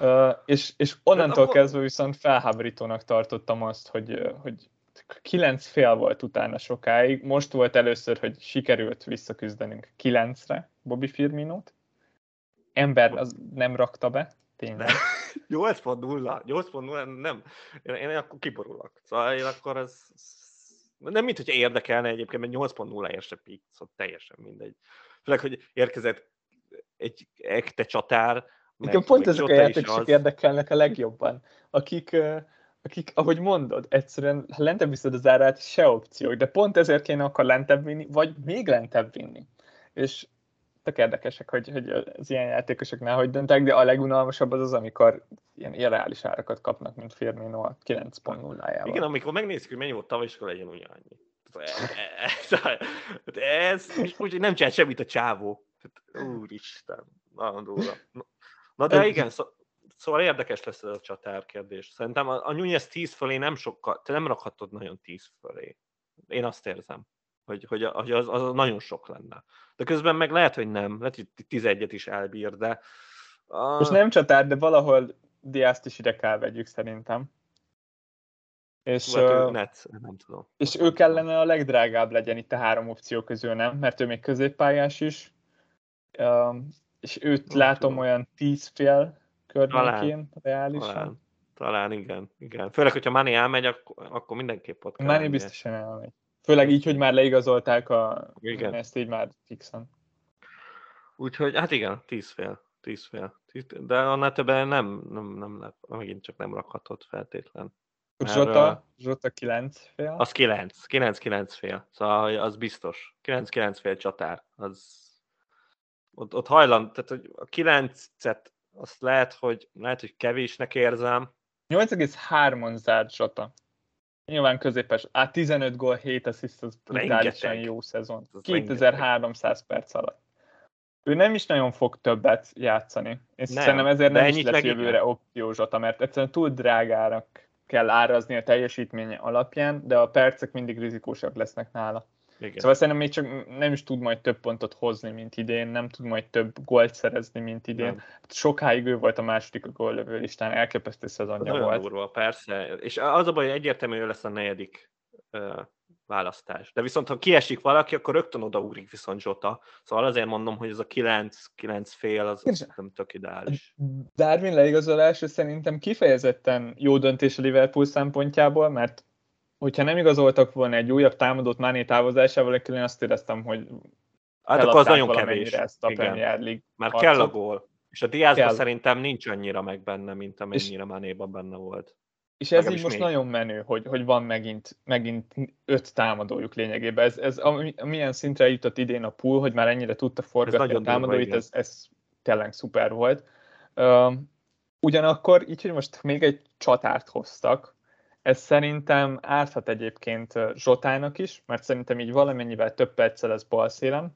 Uh, és, és onnantól akkor... kezdve viszont felháborítónak tartottam azt, hogy, hogy kilenc fél volt utána sokáig. Most volt először, hogy sikerült visszaküzdenünk kilencre Bobby Firminót. Ember az nem rakta be, tényleg. 8.0, 8.0 nem, én, én akkor kiborulok. Szóval én akkor ez, nem mint hogy érdekelne egyébként, mert 8.0 érse pik, szóval teljesen mindegy. Főleg, hogy érkezett egy ekte csatár, meg, Igen, pont ezek a játékosok az... érdekelnek a legjobban, akik, akik, ahogy mondod, egyszerűen ha lentebb viszed az árát, se opciók, de pont ezért kéne akkor lentebb vinni, vagy még lentebb vinni. És tök érdekesek, hogy, hogy az ilyen játékosok nehogy döntek, de a legunalmasabb az az, amikor ilyen irreális árakat kapnak, mint Firmino a 9.0-jával. Igen, amikor megnézzük, hogy mennyi volt tavaly, és akkor legyen ugyanannyi. Ez, ez úgy, nem csinál semmit a csávó. Úristen, nagyon durva. Na de igen, szó, szóval érdekes lesz ez a csatár kérdés. Szerintem a, a Nunez 10 fölé nem sokkal, te nem rakhatod nagyon 10 fölé. Én azt érzem, hogy, hogy, hogy az, az nagyon sok lenne. De közben meg lehet, hogy nem. Lehet, hogy 11-et is elbír, de... A... Most nem csatár, de valahol Diászt is ide kell vegyük szerintem. És, hát net, nem tudom. És ő kellene a legdrágább legyen itt a három opció közül, nem? Mert ő még középpályás is, és őt nem látom tudom. olyan tíz fél környékén reálisan. Talán, talán igen, igen. Főleg, hogyha Mani elmegy, akkor, akkor mindenképp ott kell Mani biztosan elmegy. Főleg így, hogy már leigazolták a, igen. ezt így már fixen. Úgyhogy, hát igen, tíz fél. Tíz fél. De annál többen nem, nem, nem, megint csak nem rakhatod feltétlen. Zsota, Zsota 9 fél? Az 9, 9-9 fél. Szóval az biztos. 9-9 fél csatár. Az, ott, ott hajland, tehát hogy a 9-et azt lehet, hogy, lehet, hogy kevésnek érzem. 8,3-on zárt Zsota. Nyilván középes. Á, 15 gól, 7 assist, az brutálisan jó szezon. 2300 perc alatt. Ő nem is nagyon fog többet játszani. És nem, szerintem ezért nem is lesz jövőre opció Zsota, mert egyszerűen túl drágának kell árazni a teljesítménye alapján, de a percek mindig rizikósak lesznek nála. Igen. Szóval szerintem még csak nem is tud majd több pontot hozni, mint idén, nem tud majd több gólt szerezni, mint idén. Nem. Sokáig ő volt a második a góllövő listán, elképesztő szezonja Nagyon volt. Durva, persze. És az a baj, hogy egyértelmű lesz a negyedik választás. De viszont ha kiesik valaki, akkor rögtön odaugrik viszont Zsota. Szóval azért mondom, hogy ez a 9, 9 fél az, az nem tök ideális. Darwin leigazolása szerintem kifejezetten jó döntés a Liverpool szempontjából, mert hogyha nem igazoltak volna egy újabb támadót Máné távozásával, akkor én azt éreztem, hogy Hát akkor az nagyon kevés. Ezt a Igen. Premier League Már harcot. kell a gól. És a Diázban szerintem nincs annyira meg benne, mint amennyire Mánéban benne volt. És ez így most még. nagyon menő, hogy, hogy van megint, megint öt támadójuk lényegében. Ez, ez milyen szintre jutott idén a pool, hogy már ennyire tudta forgatni a támadóit, ez, ez tényleg szuper volt. Uh, ugyanakkor így, hogy most még egy csatárt hoztak, ez szerintem árthat egyébként Zsotának is, mert szerintem így valamennyivel több perccel lesz balszélen,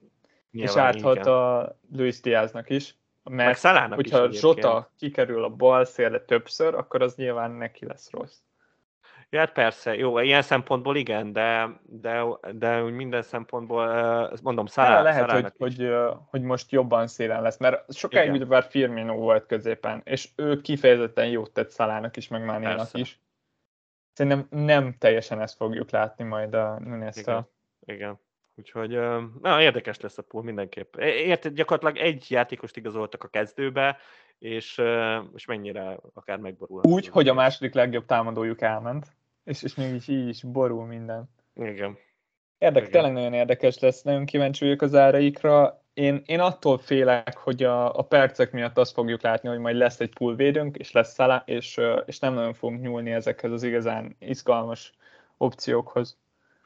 és árthat igen. a Luis Diaznak is, mert hogyha is Zsota kikerül a bal szélre többször, akkor az nyilván neki lesz rossz. Ja, hát persze, jó, ilyen szempontból igen, de, de, de úgy minden szempontból, mondom, Szalá, Lehet, hogy, hogy, hogy, most jobban szélen lesz, mert sokáig ugye már Firmino volt középen, és ő kifejezetten jót tett Szalának is, meg Mánénak is. Szerintem nem teljesen ezt fogjuk látni majd a nunes Igen. igen. Úgyhogy na, érdekes lesz a pool mindenképp. Érted, gyakorlatilag egy játékost igazoltak a kezdőbe, és, és mennyire akár megborul. Úgy, hogy a második legjobb támadójuk elment, és, és mégis így is borul minden. Igen. Érdek, Igen. tényleg nagyon érdekes lesz, nagyon kíváncsi vagyok az áraikra. Én, én attól félek, hogy a, a percek miatt azt fogjuk látni, hogy majd lesz egy poolvédőnk, és lesz szalá, és, és nem nagyon fogunk nyúlni ezekhez az igazán izgalmas opciókhoz.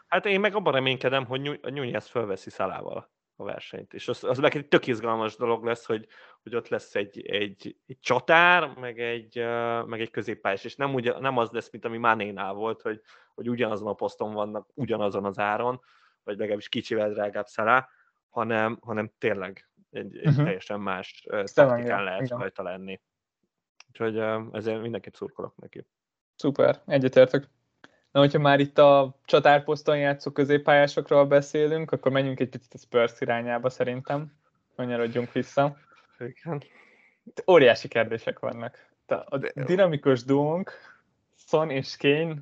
Hát én meg abban reménykedem, hogy Nunez fölveszi Szalával a versenyt. És az, az meg egy tök izgalmas dolog lesz, hogy, hogy ott lesz egy, egy, egy csatár, meg egy, meg egy középpályás, és nem, ugye, nem az lesz, mint ami Manénál volt, hogy, hogy ugyanazon a poszton vannak, ugyanazon az áron, vagy legalábbis kicsivel drágább Szalá, hanem, hanem tényleg egy, egy uh-huh. teljesen más uh, taktikán lehet rajta lenni. Úgyhogy uh, ezért mindenképp szurkolok neki. Szuper, egyetértek. Na, hogyha már itt a csatárposzton játszó középpályásokról beszélünk, akkor menjünk egy picit a Spurs irányába szerintem. Kanyarodjunk vissza. Igen. óriási kérdések vannak. A dinamikus duónk, Son és Kane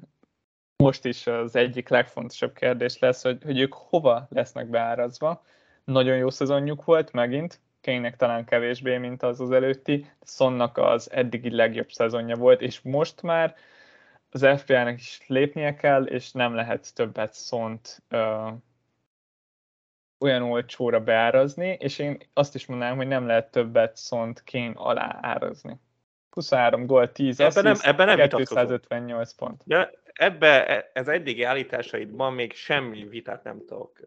most is az egyik legfontosabb kérdés lesz, hogy, hogy ők hova lesznek beárazva. Nagyon jó szezonjuk volt megint, Kénynek talán kevésbé, mint az az előtti, Sonnak az eddigi legjobb szezonja volt, és most már az FPL-nek is lépnie kell, és nem lehet többet Szont ö, olyan olcsóra beárazni, és én azt is mondanám, hogy nem lehet többet Szont Kén alá árazni. 23 gól, 10 ebben nem, ebben nem 258 pont. Ja, ebbe, ez eddigi állításaidban még semmi vitát nem tudok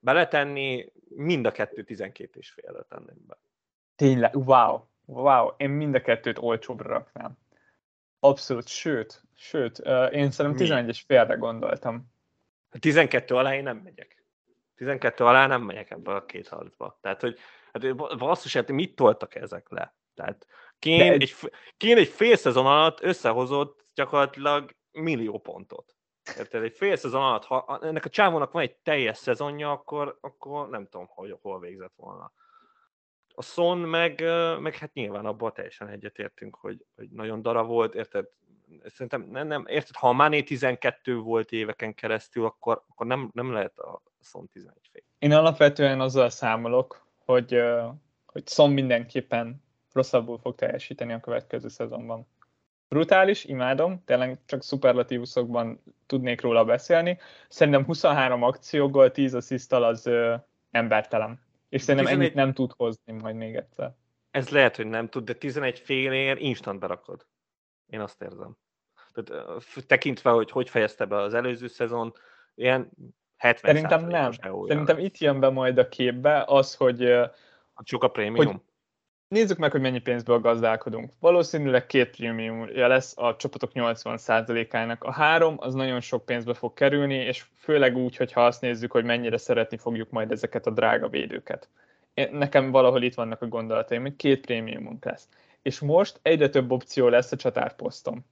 beletenni, mind a kettő 12 és félre tenném be. Tényleg, wow, wow, én mind a kettőt olcsóbbra raknám. Abszolút, sőt, sőt, én szerintem 11 és félre gondoltam. 12 alá én nem megyek. 12 alá nem megyek ebbe a két harcba. Tehát, hogy hát basszus, hát mit toltak ezek le? Tehát Kén, egy... Egy, Kén egy fél szezon alatt összehozott gyakorlatilag millió pontot. Érted? Egy fél szezon alatt, ha ennek a csávónak van egy teljes szezonja, akkor, akkor nem tudom, hogy hol végzett volna. A Son meg, meg hát nyilván abban teljesen egyetértünk, hogy, hogy nagyon dara volt, érted? Szerintem nem, nem érted, ha a Mané 12 volt éveken keresztül, akkor, akkor nem, nem lehet a Son 11 fél. Én alapvetően azzal számolok, hogy, hogy Son mindenképpen rosszabbul fog teljesíteni a következő szezonban brutális, imádom, tényleg csak szuperlatívuszokban tudnék róla beszélni. Szerintem 23 akciógól 10 asszisztal az ö, embertelen. És szerintem 11... ennyit nem tud hozni majd még egyszer. Ez lehet, hogy nem tud, de 11 félért instant berakod. Én azt érzem. Tehát, tekintve, hogy hogy fejezte be az előző szezon, ilyen 70 Szerintem nem. Szerintem itt jön be majd a képbe az, hogy csak a prémium. Hogy Nézzük meg, hogy mennyi pénzből gazdálkodunk. Valószínűleg két prémiumja lesz a csapatok 80%-ának. A három az nagyon sok pénzbe fog kerülni, és főleg úgy, hogyha azt nézzük, hogy mennyire szeretni fogjuk majd ezeket a drága védőket. Nekem valahol itt vannak a gondolataim, hogy két prémiumunk lesz. És most egyre több opció lesz a csatárposztom.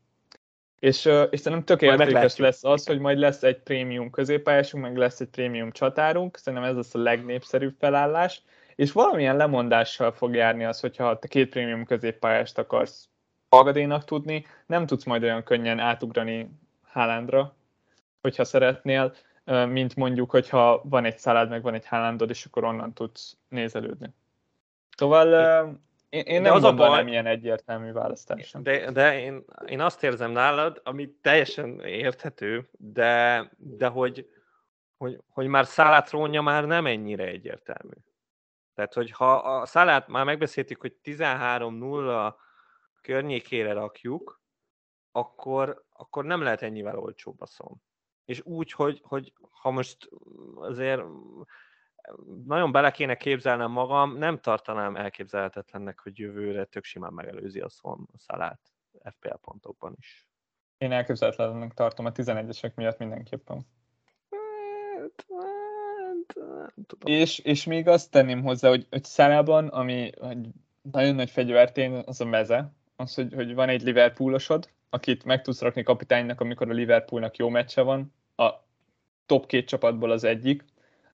És, és szerintem tök értékes lesz az, hogy majd lesz egy prémium középpályásunk, meg lesz egy prémium csatárunk. Szerintem ez lesz a legnépszerűbb felállás és valamilyen lemondással fog járni az, hogyha te két prémium középpályást akarsz magadénak tudni, nem tudsz majd olyan könnyen átugrani Haalandra, hogyha szeretnél, mint mondjuk, hogyha van egy szalád, meg van egy Haalandod, és akkor onnan tudsz nézelődni. Szóval én, én nem az a baj, ilyen egyértelmű választás. De, de én, én azt érzem nálad, ami teljesen érthető, de, de hogy, hogy, hogy már szálát rónja már nem ennyire egyértelmű. Tehát, hogy ha a szalát már megbeszéltük, hogy 13-0 környékére rakjuk, akkor, akkor nem lehet ennyivel olcsóbb a szom. És úgy, hogy, hogy ha most azért nagyon bele kéne képzelnem magam, nem tartanám elképzelhetetlennek, hogy jövőre tök simán megelőzi a szom a szalát FPL pontokban is. Én elképzelhetetlennek tartom a 11-esek miatt mindenképpen. Hát, tudom. És, és még azt tenném hozzá, hogy, hogy Szálában, ami egy nagyon nagy fegyvertén, az a meze, az, hogy, hogy van egy Liverpoolosod, akit meg tudsz rakni kapitánynak, amikor a Liverpoolnak jó meccse van, a top két csapatból az egyik.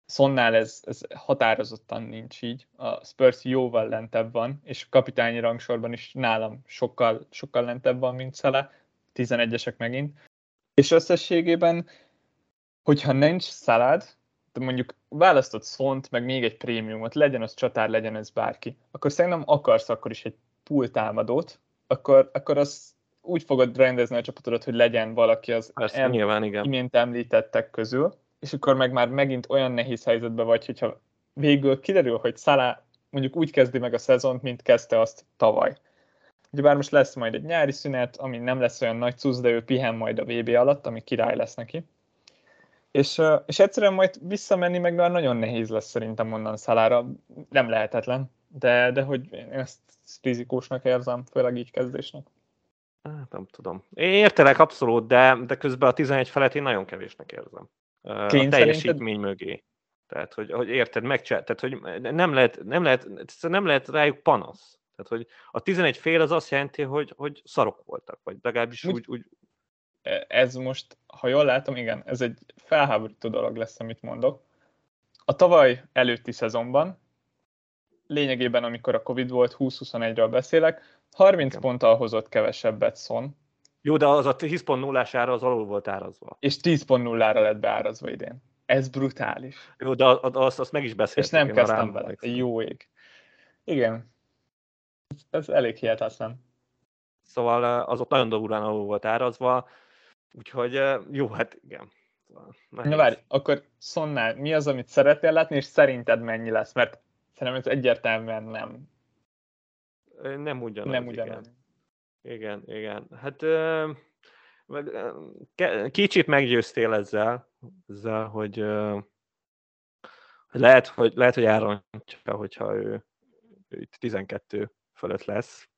Szonnál ez, ez határozottan nincs így. A Spurs jóval lentebb van, és kapitányi rangsorban is nálam sokkal, sokkal lentebb van, mint Szala. 11-esek megint. És összességében, hogyha nincs szalád, de mondjuk választott szont, meg még egy prémiumot, legyen az csatár, legyen ez bárki, akkor szerintem akarsz akkor is egy pool támadót, akkor, akkor az úgy fogod rendezni a csapatodat, hogy legyen valaki az Persze, em, nyilván, igen. imént említettek közül, és akkor meg már megint olyan nehéz helyzetbe vagy, hogyha végül kiderül, hogy Szalá mondjuk úgy kezdi meg a szezont, mint kezdte azt tavaly. Ugyebár most lesz majd egy nyári szünet, ami nem lesz olyan nagy cusz, de ő pihen majd a VB alatt, ami király lesz neki. És, és egyszerűen majd visszamenni meg már nagyon nehéz lesz szerintem onnan szalára, nem lehetetlen, de, de hogy én ezt rizikósnak érzem, főleg így kezdésnek. Hát nem tudom. Én értelek abszolút, de, de közben a 11 felett én nagyon kevésnek érzem. Kény a teljesítmény szerinted? mögé. Tehát, hogy, hogy érted, megcsinál, tehát, hogy nem lehet, nem, lehet, nem lehet rájuk panasz. Tehát, hogy a 11 fél az azt jelenti, hogy, hogy szarok voltak, vagy legalábbis úgy, úgy, úgy ez most, ha jól látom, igen, ez egy felháborító dolog lesz, amit mondok. A tavaly előtti szezonban lényegében amikor a Covid volt, 20-21-ről beszélek, 30 Igen. ponttal hozott kevesebbet Son. Jó, de az a 10.0-ás ára az alul volt árazva. És 10.0-ra lett beárazva idén. Ez brutális. Jó, de azt, azt meg is beszéltük. És nem kezdtem vele. Jó ég. Igen. Ez, ez elég hihetetlen. Szóval az ott nagyon durván alul volt árazva, úgyhogy jó, hát igen. Nehéz. Na várj, akkor Szonnál mi az, amit szeretnél látni, és szerinted mennyi lesz? Mert szerintem ez egyértelműen nem. Nem ugyanaz. Nem ugyanaz. Igen, igen. igen. Hát kicsit meggyőztél ezzel, ezzel hogy lehet, hogy, lehet, hogy elrontja, hogyha ő, ő itt 12 fölött lesz,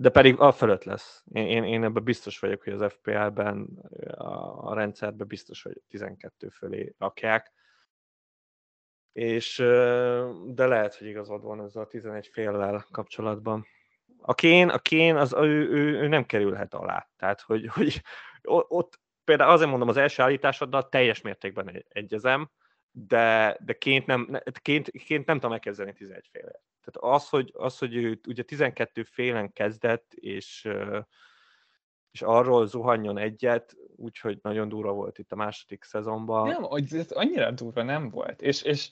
de pedig a fölött lesz. Én, én, én ebben biztos vagyok, hogy az FPL-ben, a, a rendszerben biztos, hogy 12 fölé rakják. És, de lehet, hogy igazad van ezzel a 11 féllel kapcsolatban. A Kén, a Kén az, ő, ő, ő, nem kerülhet alá. Tehát, hogy, hogy ott például azért mondom, az első állításoddal teljes mértékben egyezem, de, de ként, nem, ként, ként nem tudom megkezdeni 11 féle. Tehát az, hogy, az, hogy ő ugye 12 félen kezdett, és, és arról zuhanjon egyet, úgyhogy nagyon durva volt itt a második szezonban. Nem, ez annyira durva nem volt, és, és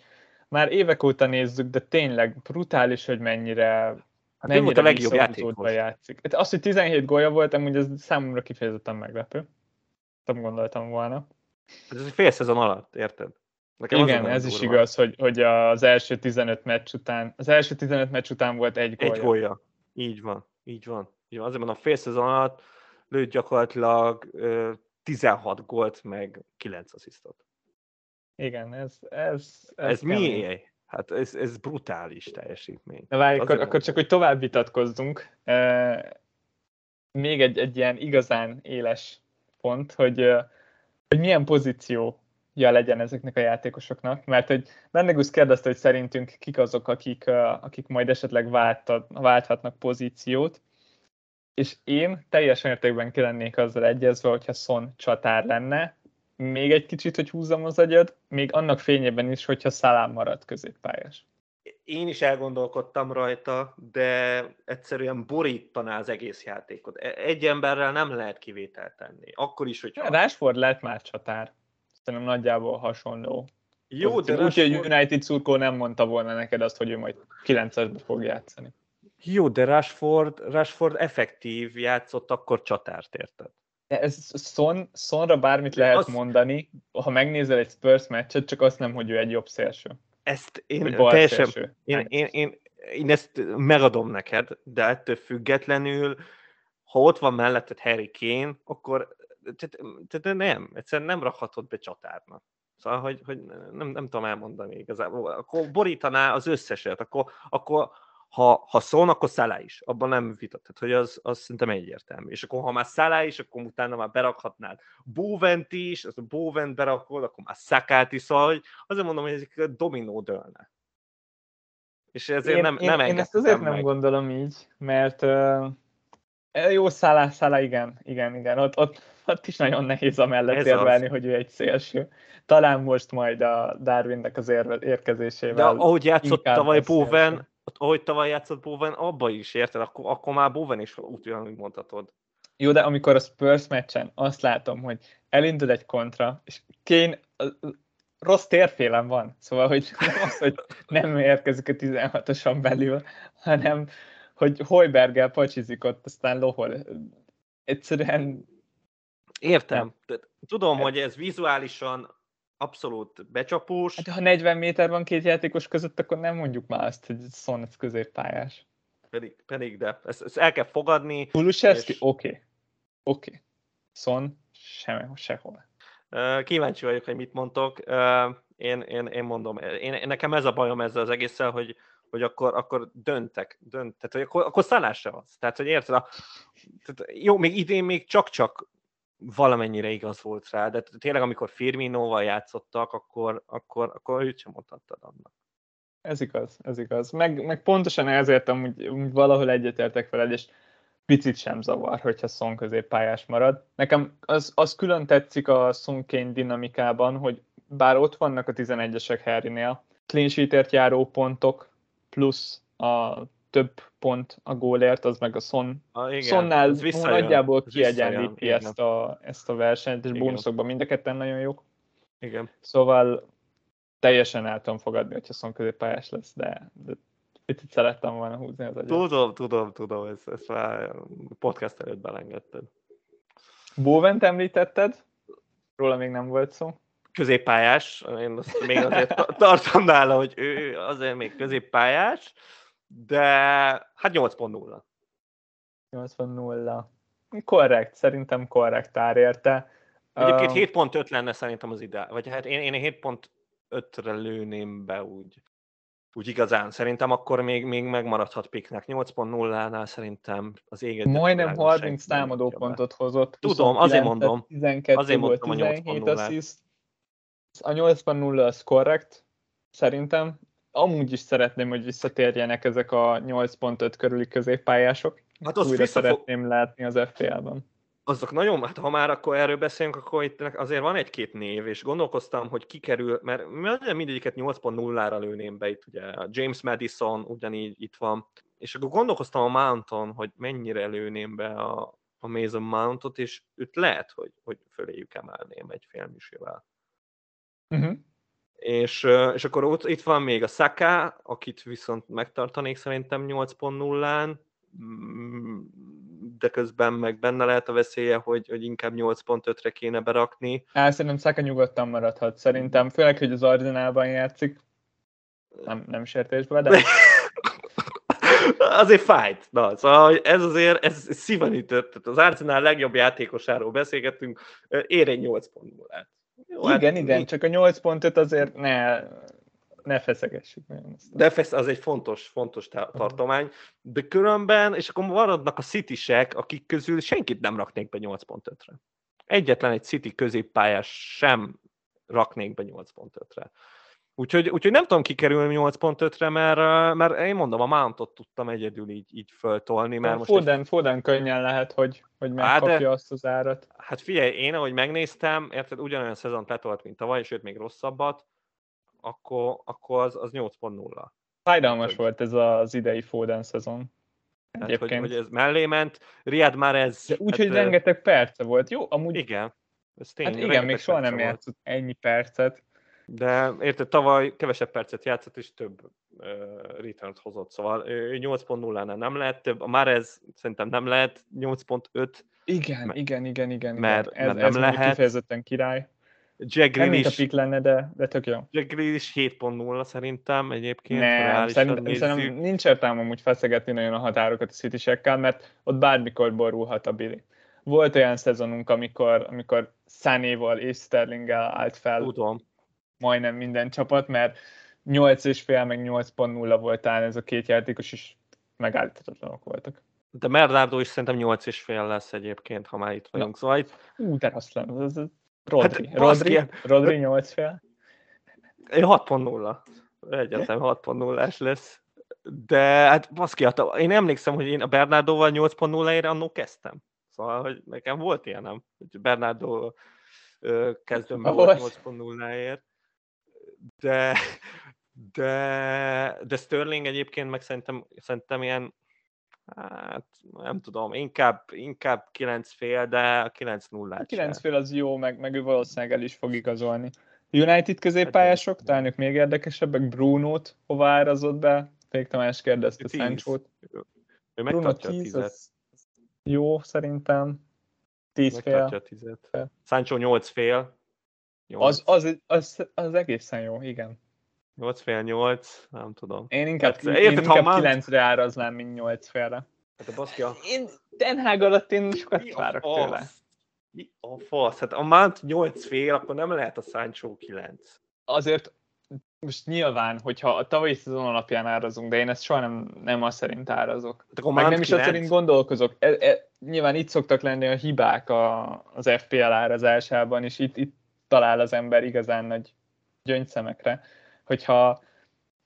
már évek óta nézzük, de tényleg brutális, hogy mennyire hát mennyire volt a legjobb játékos. játszik. Hát az, hogy 17 gólya volt, amúgy ez számomra kifejezetten meglepő. Nem gondoltam volna. Ez egy fél szezon alatt, érted? Nekem Igen, ez durva. is igaz, hogy, hogy az első 15 meccs után, az első 15 meccs után volt egy gólya. Egy gólya. Így van, így van. Így van. Azért mondom, fél szezon alatt lőtt gyakorlatilag 16 gólt, meg 9 asszisztot. Igen, ez... Ez, ez, ez mi? Hát ez, ez brutális teljesítmény. Na várj, akkor, akkor csak, hogy tovább vitatkozzunk. még egy, egy ilyen igazán éles pont, hogy, hogy milyen pozíció ja legyen ezeknek a játékosoknak, mert hogy Mendegus kérdezte, hogy szerintünk kik azok, akik, akik majd esetleg váltat, válthatnak pozíciót, és én teljes mértékben ki lennék azzal egyezve, hogyha Son csatár lenne, még egy kicsit, hogy húzzam az agyad, még annak fényében is, hogyha Szalám marad középpályás. Én is elgondolkodtam rajta, de egyszerűen borítaná az egész játékot. E- egy emberrel nem lehet kivételt tenni. Akkor is, hogyha... Rásford lett már csatár szerintem nagyjából hasonló. Jó, de Úgy, hogy United szurkó nem mondta volna neked azt, hogy ő majd 9-esbe fog játszani. Jó, de Rashford, Rashford effektív játszott akkor csatárt, érted? De ez Son, Sonra bármit lehet az... mondani, ha megnézel egy Spurs meccset, csak azt nem, hogy ő egy jobb szélső. Ezt én teljesen, én, én, én, én ezt megadom neked, de ettől függetlenül, ha ott van melletted Harry Kane, akkor tehát, tehát nem, egyszerűen nem rakhatod be csatárnak. Szóval, hogy, hogy nem, nem tudom elmondani igazából. Akkor borítaná az összeset, akkor, akkor ha, ha szól, akkor Szállá is. Abban nem vitat. Tehát, hogy az, az szerintem egyértelmű. És akkor, ha már Szállá is, akkor utána már berakhatnád Bóvent is, az a Bóvent berakod, akkor már Szakát is, szóval, hogy azért mondom, hogy ezek dominó dőlne. És ezért én, nem, én, nem Én ezt azért meg. nem gondolom így, mert uh, jó, Szállá, Szállá, igen, igen, igen. Ott, ott ott is nagyon nehéz amellett érvelni, hogy ő egy szélső. Talán most majd a Darwinnek az érve, érkezésével. De ahogy játszott tavaly Bowen, ahogy tavaly játszott Bowen, abba is, érted? Akkor, akkor már Bowen is ugyanúgy mondhatod. Jó, de amikor a Spurs meccsen azt látom, hogy elindul egy kontra, és Kane rossz térfélem van. Szóval, hogy nem az, hogy nem érkezik a 16-oson belül, hanem hogy Hojbergel pacsizik ott, aztán lohol. Egyszerűen Értem. Tudom, hogy ez vizuálisan abszolút becsapós. Hát, ha 40 méter van két játékos között, akkor nem mondjuk már azt, hogy Son ez középpályás. Pedig, pedig de ezt, ezt el kell fogadni. Kulusevski? És... Oké. Okay. Oké. Okay. Son? Sem, sehol. Kíváncsi vagyok, hogy mit mondtok. Én, én, én mondom, én, nekem ez a bajom ezzel az egésszel, hogy, hogy akkor, akkor döntek, dönt, tehát, hogy akkor, akkor szállása az. Tehát, hogy érted, a, tehát, jó, még idén még csak-csak valamennyire igaz volt rá, de tényleg amikor Firminóval játszottak, akkor, akkor, akkor őt sem mondhattad annak. Ez igaz, ez igaz. Meg, meg pontosan ezért amúgy, amúgy valahol egyetértek veled, és picit sem zavar, hogyha Son középpályás marad. Nekem az, az külön tetszik a Sonkény dinamikában, hogy bár ott vannak a 11-esek Harrynél, clean sheet járó pontok, plusz a több pont a gólért, az meg a Son. Ah, igen, Sonnál visszajön, nagyjából visszajön, kiegyenlíti ezt a, ezt a versenyt, és Igen. bónuszokban mind a ketten nagyon jók. Igen. Szóval teljesen el tudom fogadni, hogyha Son középpályás lesz, de, de picit szerettem volna húzni az agyat. Tudom, tudom, tudom, ezt, ezt már podcast előtt belengedted. Bóvent említetted, róla még nem volt szó. Középpályás, én azt még azért ta- tartom nála, hogy ő azért még középpályás, de hát 8.0. 80-0. Korrekt, szerintem korrekt ár érte. Egyébként Ö, 7.5 lenne szerintem az ideál. Vagy hát én, én 7.5-re lőném be úgy, úgy igazán. Szerintem akkor még, még megmaradhat piknek. 8.0-nál szerintem az éget. Majdnem 30 támadó pontot hozott. Tudom, azért 29-et, mondom. 12 Azért mondtam a 17 8.0-át. assziszt. A 8.0 az korrekt, szerintem. Amúgy is szeretném, hogy visszatérjenek ezek a 8.5 körüli középpályások. Hát az Újra szeretném látni az FPL-ben. Azok nagyon, hát ha már akkor erről beszélünk, akkor itt azért van egy-két név, és gondolkoztam, hogy ki kerül, mert mindegyiket 8.0-ra lőném be, itt ugye a James Madison ugyanígy itt van, és akkor gondolkoztam a Mounton, hogy mennyire lőném be a, a Mason Mountot, és őt lehet, hogy, hogy föléjük emelném egy félműsével. Uh-huh. És, és akkor ott, itt van még a Saka, akit viszont megtartanék szerintem 8.0-án, mm, de közben meg benne lehet a veszélye, hogy, hogy inkább 8.5-re kéne berakni. Á, szerintem Saka nyugodtan maradhat. Szerintem, főleg, hogy az Arzenálban játszik. Nem, nem sértésben, de azért fájt. Na, szóval ez azért, ez szívenített. Tehát az Arsenal legjobb játékosáról beszélgettünk, ö, ér egy 8.0-át. Jó, hát igen, igen, mi- csak a 8.5 azért ne, ne feszegessük. De fesz, az egy fontos, fontos tartomány, de különben, és akkor maradnak a city akik közül senkit nem raknék be 8.5-re. Egyetlen egy City középpályás sem raknék be 8.5-re. Úgyhogy, úgyhogy nem tudom kikerülni 8.5-re, mert, mert én mondom, a Mountot tudtam egyedül így, így föltolni, mert most egy, Foden, Foden könnyen lehet, hogy, hogy Á, de- megkapja azt az árat. hát figyelj, én ahogy megnéztem, érted, ugyanolyan szezont letolt, mint tavaly, sőt még rosszabbat, akkor, akkor az, az 8.0. Fájdalmas hogy- volt ez az idei Foden szezon. Tehát, hogy, Egyébként. hogy ez mellé ment. Riyad Mahrez... De úgy, hogy ö, rengeteg perce volt. Jó, amúgy Igen. Ez tény, hát igen, még soha nem volt. játszott ennyi percet. De érted, tavaly kevesebb percet játszott, és több uh, return hozott, szóval ő 8.0-nál nem lehet több, a Mahrez szerintem nem lehet 8.5, Igen, Mert- igen, igen, igen. mert- igen. Ez, mert nem ez lehet. kifejezetten király. Jack Nem mint a pik lenne, de, de tök jó. Jack Grealish 7.0 szerintem egyébként, Nem, szerintem, szerintem nincs értelme amúgy feszegetni nagyon a határokat a city mert ott bármikor borulhat a Billy. Volt olyan szezonunk, amikor, amikor Sanéval és Sterlinggel állt fel Tudom. Majdnem minden csapat, mert 8,5 meg 8.0 volt talán ez a két játékos is megállíthatatlanok voltak. De Bernardo is szerintem 8,5 lesz egyébként, ha már itt vagyunk. Szóval itt Ú, de lenne. Ez, ez Rodri. Hát, Rodri, Rodri 8 fél. Én 6.0. Egyetem 6.0-ás lesz. De hát baszki, hát én emlékszem, hogy én a Bernardoval 8.0-ért annó kezdtem. Szóval, hogy nekem volt ilyenem, hogy Bernardo kezdőmben Volt. volt 8.0-ért. De, de, de Sterling egyébként meg szerintem, szerintem ilyen, hát nem tudom, inkább, inkább 9 fél, de a 9 0 A 9 fél az jó, meg, meg ő valószínűleg el is fog igazolni. United középpályások, talán ők még érdekesebbek. Bruno-t hova árazott be? Fék Tamás kérdezte Tíz. Sancho-t. Ő Bruno megtartja a 10, tizet. az jó szerintem. 10 fél. A tizet. Sancho 8 fél. 8, Az, az, az, az egészen jó, igen. 8 fél, 8, nem tudom. Én inkább, Hát, én érted, ha inkább Mount- 9-re áraznám, mint 8 félre. Hát a baszki a... Én Den alatt én sokat Mi várok tőle. fasz? Mi a fasz? Hát a Mount 8 fél, akkor nem lehet a Sancho 9. Azért most nyilván, hogyha a tavalyi szezon alapján árazunk, de én ezt soha nem, nem azt szerint árazok. Hát akkor Meg nem is azt 9? szerint gondolkozok. E, e, nyilván itt szoktak lenni a hibák a, az FPL árazásában, és itt, itt talál az ember igazán nagy gyöngyszemekre, hogyha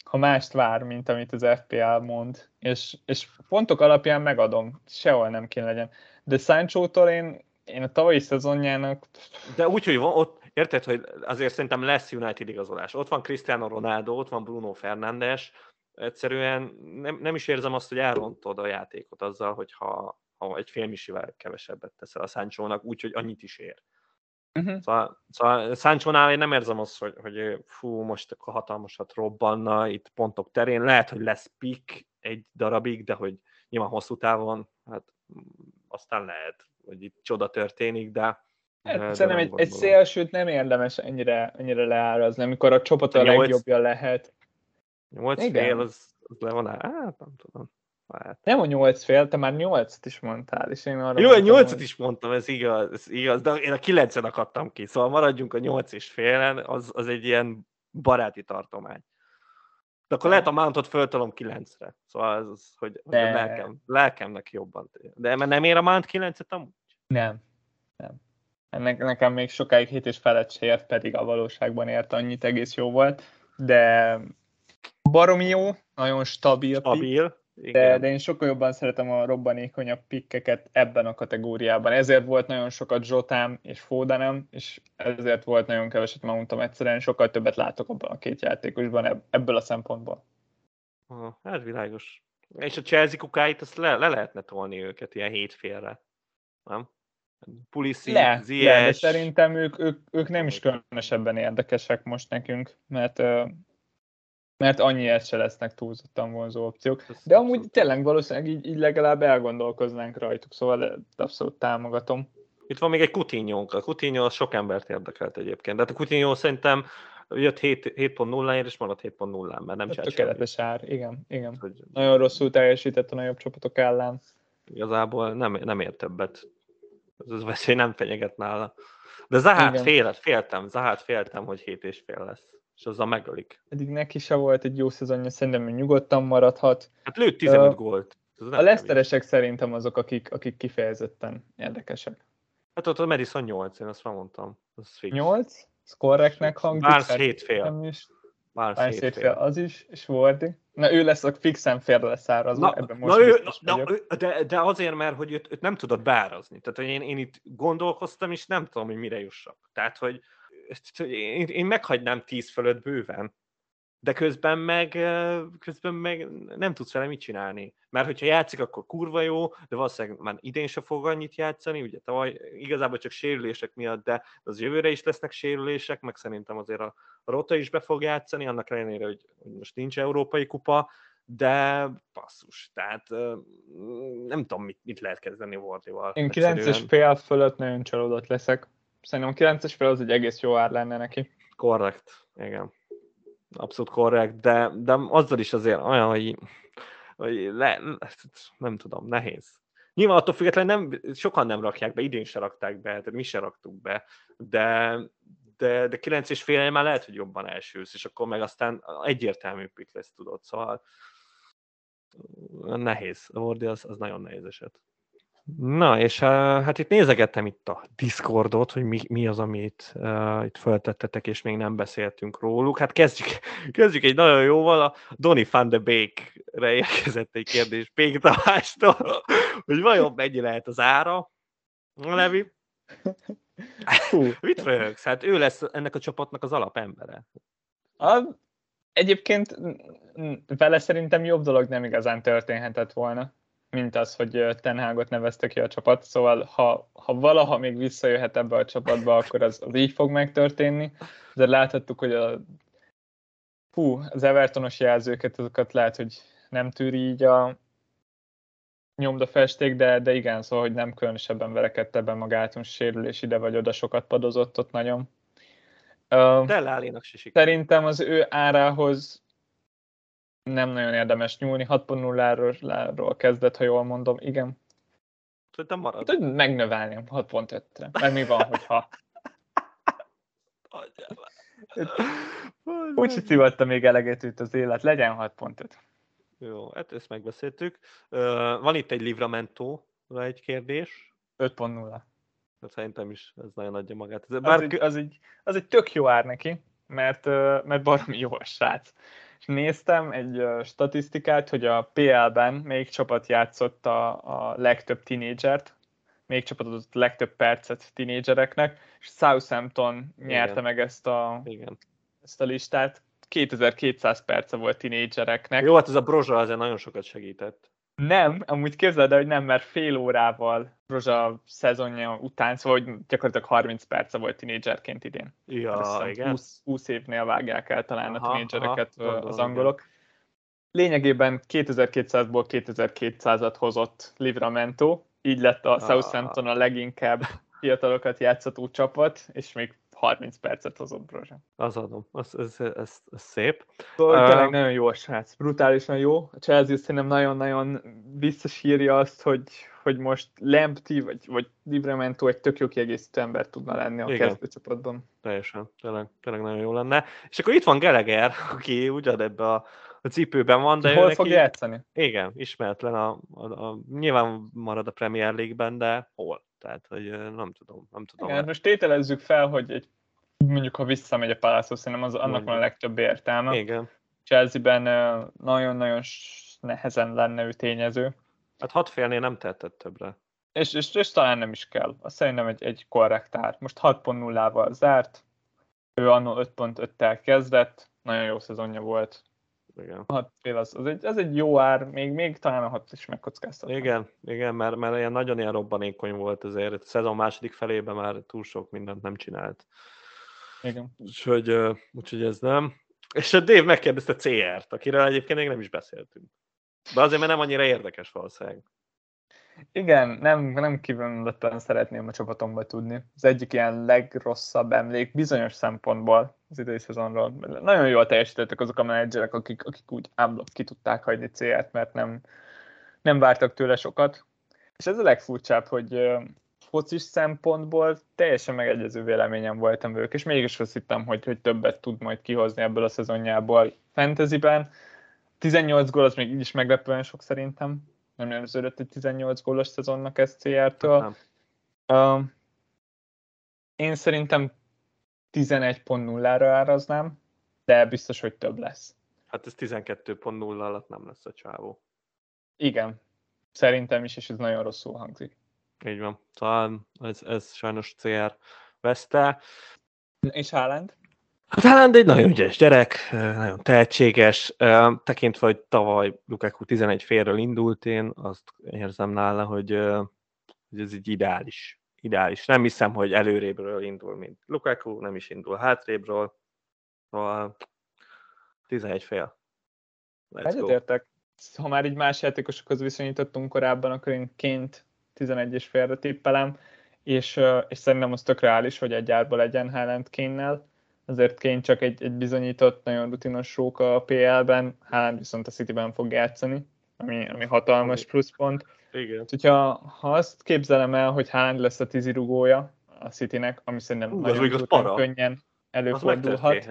ha mást vár, mint amit az FPL mond, és, és pontok alapján megadom, sehol nem kéne legyen. De Sancho-tól én, én a tavalyi szezonjának De úgy, hogy van, ott, érted, hogy azért szerintem lesz United igazolás. Ott van Cristiano Ronaldo, ott van Bruno Fernandes, egyszerűen nem, nem is érzem azt, hogy elrontod a játékot azzal, hogyha ha egy félmisivel kevesebbet teszel a Sancho-nak, úgyhogy annyit is ér. Uh-huh. Szóval, szóval Sancho-nál én nem érzem azt, hogy, hogy fú, most akkor hatalmasat robbanna itt pontok terén. Lehet, hogy lesz pick egy darabig, de hogy nyilván hosszú távon, hát aztán lehet, hogy itt csoda történik, de Hát, szerintem egy, egy szélsőt nem érdemes ennyire, ennyire leárazni, amikor a csapat a, a legjobbja lehet. Nyolc fél, az, az le van Hát nem tudom. Hát. Nem a nyolc fél, te már nyolcat is mondtál, és én arra Jó, a nyolcat hogy... is mondtam, ez igaz, ez igaz, de én a kilencen akadtam ki, szóval maradjunk a nyolc és félen, az, az egy ilyen baráti tartomány. De akkor lehet a mountot föltalom kilencre, szóval ez az, hogy, de... hogy lelkem, lelkemnek jobban. De mert nem ér a mount kilencet amúgy? Nem, nem. Ennek, nekem még sokáig hét és felett se ért, pedig a valóságban ért annyit, egész jó volt, de baromi jó, nagyon stabil. Stabil, de, de én sokkal jobban szeretem a robbanékonyabb pikkeket ebben a kategóriában. Ezért volt nagyon sokat Zsotám és Fódanem, és ezért volt nagyon keveset Mountam egyszerűen, sokkal többet látok abban a két játékosban ebből a szempontból. Aha, ez világos. És a Chelsea kukáit, azt le, le lehetne tolni őket ilyen hétfélre, nem? Pulisic, le, Ziyech... le, de szerintem ők, ők, ők nem is különösebben érdekesek most nekünk, mert mert annyiért se lesznek túlzottan vonzó opciók. De amúgy tényleg valószínűleg így, így legalább elgondolkoznánk rajtuk, szóval abszolút támogatom. Itt van még egy coutinho A Coutinho az sok embert érdekelt egyébként. De hát a Coutinho szerintem jött 7.0-ért, és maradt 7.0-án, mert nem hát csinált Tökéletes ár, igen, igen. Hogy... Nagyon rosszul teljesített a nagyobb csapatok ellen. Igazából nem, nem ért többet. Ez veszély nem fenyeget nála. De Zahát félt, féltem, Zahát féltem, hogy 7 és fél lesz és azzal megölik. Eddig neki se volt egy jó szezonja, szerintem hogy nyugodtan maradhat. Hát lőtt 15 uh, gólt. A Leszteresek szerintem azok, akik, akik kifejezetten érdekesek. Hát ott a Madison 8, én azt mondtam. Az fix. 8? Ez korrektnek hangzik. Barnes 7 fél. Barnes 7 fél. Az is, és Wardy. Na ő lesz a fixen félre leszárazva, na, ebben most na, ő, na, de, de azért, mert hogy őt, őt nem tudod beárazni. Tehát hogy én, én itt gondolkoztam, és nem tudom, hogy mire jussak. Tehát, hogy én, én meghagynám 10 fölött bőven, de közben meg, közben meg nem tudsz vele mit csinálni. Mert hogyha játszik, akkor kurva jó, de valószínűleg már idén se fog annyit játszani, ugye tavaly igazából csak sérülések miatt, de az jövőre is lesznek sérülések, meg szerintem azért a, Rota is be fog játszani, annak ellenére, hogy, most nincs európai kupa, de passzus, tehát nem tudom, mit, mit lehet kezdeni Wardival. Én 9-es fél fölött nagyon csalódott leszek. Szerintem a 9-es fel az egy egész jó ár lenne neki. Korrekt, igen. Abszolút korrekt, de, de azzal is azért olyan, hogy, hogy le, nem tudom, nehéz. Nyilván attól függetlenül nem, sokan nem rakják be, idén se rakták be, tehát mi se raktuk be, de, de, de 9 és fél már lehet, hogy jobban elsősz, és akkor meg aztán egyértelmű pick lesz, tudod, szóval nehéz. A Wardy az, az nagyon nehéz eset. Na, és uh, hát itt nézegettem itt a Discordot, hogy mi, mi az, amit uh, itt feltettetek, és még nem beszéltünk róluk. Hát kezdjük, kezdjük egy nagyon jóval. A Donny van de Beek-re érkezett egy kérdés Pék Tamástól, hogy vajon mennyi lehet az ára, Levi? Hú. Mit röhögsz? Hát ő lesz ennek a csapatnak az alapembere. A, egyébként vele szerintem jobb dolog nem igazán történhetett volna mint az, hogy Tenhágot nevezte ki a csapat, szóval ha, ha valaha még visszajöhet ebbe a csapatba, akkor az, az így fog megtörténni, de láthattuk, hogy a hú, az Evertonos jelzőket, azokat lehet, hogy nem tűri így a nyomda festék, de, de igen, szóval, hogy nem különösebben verekedte ebben magát, most sérülés ide vagy oda sokat padozott ott nagyon. Uh, Dellálinak se Szerintem az ő árához nem nagyon érdemes nyúlni, 6.0-ról kezdett, ha jól mondom, igen. Szerintem marad. Tud megnövelni 6.5-re, mert mi van, hogyha... Úgy szívatta még eleget itt az élet, legyen 6.5. Jó, hát ezt megbeszéltük. van itt egy livramento, egy kérdés. 5.0. Hát szerintem is ez nagyon adja magát. Bár... Az, egy, az, egy, az egy tök jó ár neki, mert, mert baromi jó a srác és néztem egy statisztikát, hogy a PL-ben melyik csapat játszott a, a legtöbb tinédzsert, melyik csapat adott legtöbb percet tinédzsereknek, és Southampton Igen. nyerte meg ezt a, Igen. ezt a listát. 2200 perce volt tinédzsereknek. Jó, hát ez a Brozsa azért nagyon sokat segített. Nem, amúgy képzeld el, hogy nem, mert fél órával Brozsa szezonja után, szóval hogy gyakorlatilag 30 perce volt tinédzserként idén. Ja, igen. 20, 20 évnél vágják el talán aha, a tinédzsereket aha, az angolok. Igen. Lényegében 2200-ból 2200-at hozott Livramento, így lett a Southampton a leginkább fiatalokat játszató csapat, és még 30 percet hozott Brozsa. Az adom, az, ez, ez, ez, szép. Szóval uh, tényleg nagyon jó a srác, brutálisan jó. A Chelsea szerintem nagyon-nagyon visszasírja azt, hogy, hogy most Lempti vagy, vagy Livramento egy tök jó kiegészítő ember tudna lenni a kezdőcsapatban. Teljesen, tényleg, tényleg nagyon jó lenne. És akkor itt van Geleger, aki ugyan ebbe a a cipőben van, de Hol neki, fog játszani? Igen, ismeretlen, a, a, a, nyilván marad a Premier League-ben, de hol? Tehát, hogy nem tudom, nem tudom. Igen, most tételezzük fel, hogy egy, mondjuk ha visszamegy a Palace, szerintem az, annak van a legtöbb értelme. Igen. Chelsea-ben nagyon-nagyon nehezen lenne ő tényező. Hát hat félnél nem tehetett többre. És, és, és talán nem is kell. Azt szerintem egy, egy korrektár. Most 6.0-val zárt, ő annó 5.5-tel kezdett, nagyon jó szezonja volt, igen. Hat fél az, az, egy, az egy jó ár, még, még talán a hat is megkockáztatva. Igen, igen mert, mert ilyen nagyon ilyen robbanékony volt azért. A szezon második felében már túl sok mindent nem csinált. Igen. Úgyhogy, úgyhogy ez nem. És a Dave megkérdezte CR-t, akiről egyébként még nem is beszéltünk. De azért, mert nem annyira érdekes valószínűleg. Igen, nem, nem kívánulottan szeretném a csapatomba tudni. Az egyik ilyen legrosszabb emlék bizonyos szempontból az idei szezonról. Nagyon jól teljesítettek azok a menedzserek, akik, akik úgy ámblok ki tudták hagyni célját, mert nem, nem vártak tőle sokat. És ez a legfurcsább, hogy focis szempontból teljesen megegyező véleményem voltam ők, és mégis azt hittem, hogy, hogy többet tud majd kihozni ebből a szezonjából fantasyben. 18 gól az még így is meglepően sok szerintem nem előződött egy 18 gólos szezonnak ez CR-től. Uh, én szerintem 11.0-ra áraznám, de biztos, hogy több lesz. Hát ez 12.0 alatt nem lesz a csávó. Igen, szerintem is, és ez nagyon rosszul hangzik. Így van. Talán ez, ez sajnos CR veszte. És Haaland? Hát Haaland egy nagyon ügyes gyerek, nagyon tehetséges, tekintve, hogy tavaly Lukaku 11 félről indult, én azt érzem nála, hogy, ez így ideális. Ideális. Nem hiszem, hogy előrébről indul, mint Lukaku, nem is indul hátrébről. Szóval 11 fél. Egyetértek. Ha már így más játékosokhoz viszonyítottunk korábban, akkor én ként 11 és félre tippelem, és, és szerintem az tök reális, hogy egy árba legyen Haaland kénnel azért Kane csak egy, egy bizonyított, nagyon rutinos róka a PL-ben, Haaland viszont a City-ben fog játszani, ami, ami hatalmas pluszpont. Igen. Hogyha ha azt képzelem el, hogy Haaland lesz a tízirugója a Citynek, ami szerintem uh, nagyon könnyen előfordulhat.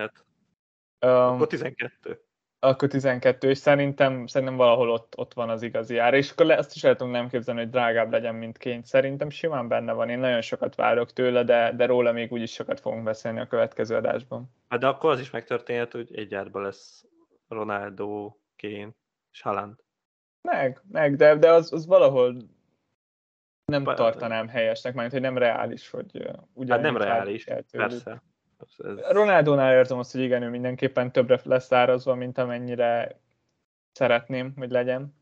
Um, Akkor 12 akkor 12, és szerintem, szerintem valahol ott, ott van az igazi ár. És akkor azt is el tudom nem képzelni, hogy drágább legyen, mint ként. Szerintem simán benne van. Én nagyon sokat várok tőle, de, de róla még úgyis sokat fogunk beszélni a következő adásban. Hát de akkor az is megtörténhet, hogy egy árban lesz Ronaldo, Kén és Haaland. Meg, meg, de, de az, az valahol nem Bár, tartanám helyesnek, mert hogy nem reális, hogy ugyanúgy Hát nem reális, persze. Ez... Ronaldónál érzem azt, hogy igen, ő mindenképpen többre lesz árazva, mint amennyire szeretném, hogy legyen.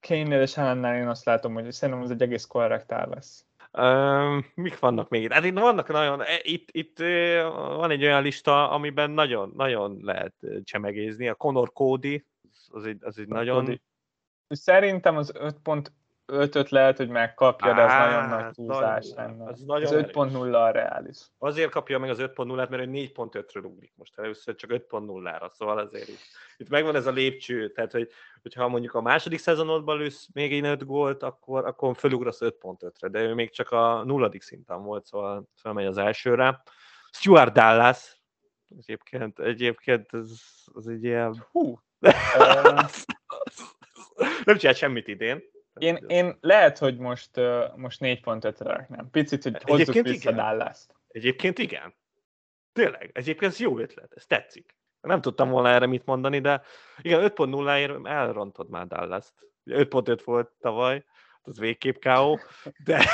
Kane-nél és Haalandnál én azt látom, hogy szerintem ez egy egész korrektál lesz. Um, mik vannak még? Hát itt vannak nagyon, e, itt, itt van egy olyan lista, amiben nagyon, nagyon lehet csemegézni. A Conor Cody, az egy, az egy nagyon... Cody. Szerintem az 5 5-öt lehet, hogy megkapja, de ez Á, nagyon nagy túlzás lenne. Az, az 5.0 a reális. Azért kapja meg az 5.0-át, mert ő 4.5-ről ugrik most először, csak 5.0-ra, szóval azért itt, itt megvan ez a lépcső, tehát hogy, hogyha mondjuk a második szezonodban lősz még egy 5 gólt, akkor, akkor fölugrasz 5.5-re, de ő még csak a nulladik szinten volt, szóval felmegy az elsőre. Stuart Dallas, egyébként, egyébként ez, az egy ilyen... Hú! nem csinált semmit idén, én, én lehet, hogy most, most 4.5-re raknám. Picit, hogy hozzuk Egyébként vissza igen. Dallas-t. Egyébként igen. Tényleg, egyébként ez jó ötlet, ez tetszik. Nem tudtam volna erre mit mondani, de igen, 5.0-ért elrontod már Dallas-t. 5.5 volt tavaly, az végképp K.O., de,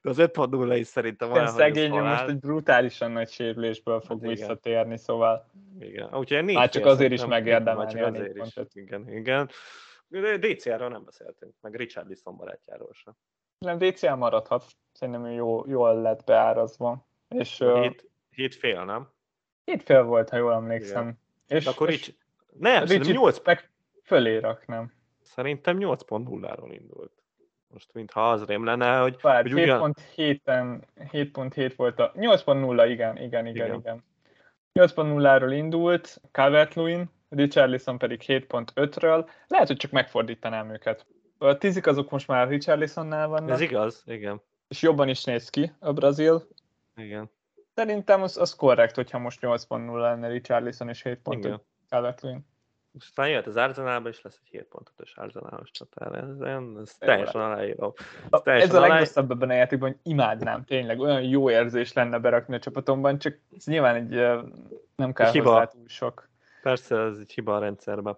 de az 5.0 is szerintem olyan, szegény, most egy brutálisan nagy sérülésből fog hát visszatérni, szóval igen. Úgyhogy hát csak azért is megérdemelni a azért is. Igen, igen. DCR-ról nem beszéltünk, meg Richard Lisson barátjáról sem. Nem, DCR maradhat. Szerintem jó, jól lett beárazva. És, hét, hét fél, nem? Hét fél volt, ha jól emlékszem. Igen. És, akkor és így, nem, szerintem 8... Meg fölé raknám. Szerintem 8.0-ról indult. Most mintha az rém lenne, hogy... Várj, hogy 7.7-en, 7.7 volt a... 8.0, igen, igen, igen, igen. igen. 8.0-ról indult, Calvert-Lewin, Richarlison pedig 7.5-ről. Lehet, hogy csak megfordítanám őket. A tízik azok most már Richarlisonnál vannak. Ez igaz, igen. És jobban is néz ki a Brazil. Igen. Szerintem az, az korrekt, hogyha most 8.0 lenne Richarlison és 7.5 Calvert-Lewin. Aztán jöhet az Arzenálba, és lesz egy 7 pontos Arzenálos csatára. Ez, ez teljesen aláírom. Ez, teljesen ez a legrosszabb ebben a játékban, hogy imádnám tényleg. Olyan jó érzés lenne berakni a csapatomban, csak ez nyilván egy nem kell hiba. hozzá túl sok. Persze, ez egy hiba a rendszerben.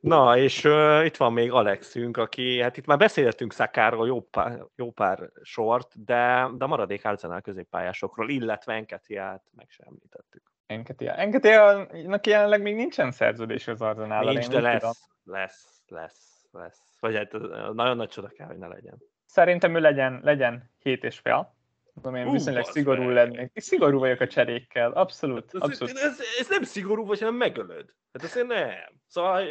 Na, és uh, itt van még Alexünk, aki, hát itt már beszéltünk Szakáról jó pár, jó pár sort, de, de maradék Arzenál középpályásokról, illetve Enketiát meg sem említettük. Enketia. Enketia-nak jelenleg még nincsen szerződés az arzenál Nincs, de lesz, tudom. lesz, lesz, lesz. Vagy hát nagyon nagy csoda kell, hogy ne legyen. Szerintem ő legyen, legyen hét és fél. Tudom én, uh, viszonylag szigorú meg. lennék. Szigorú vagyok a cserékkel, abszolút. Hát abszolút. Ez, ez, nem szigorú vagy, hanem megölöd. Hát azért nem. Szóval,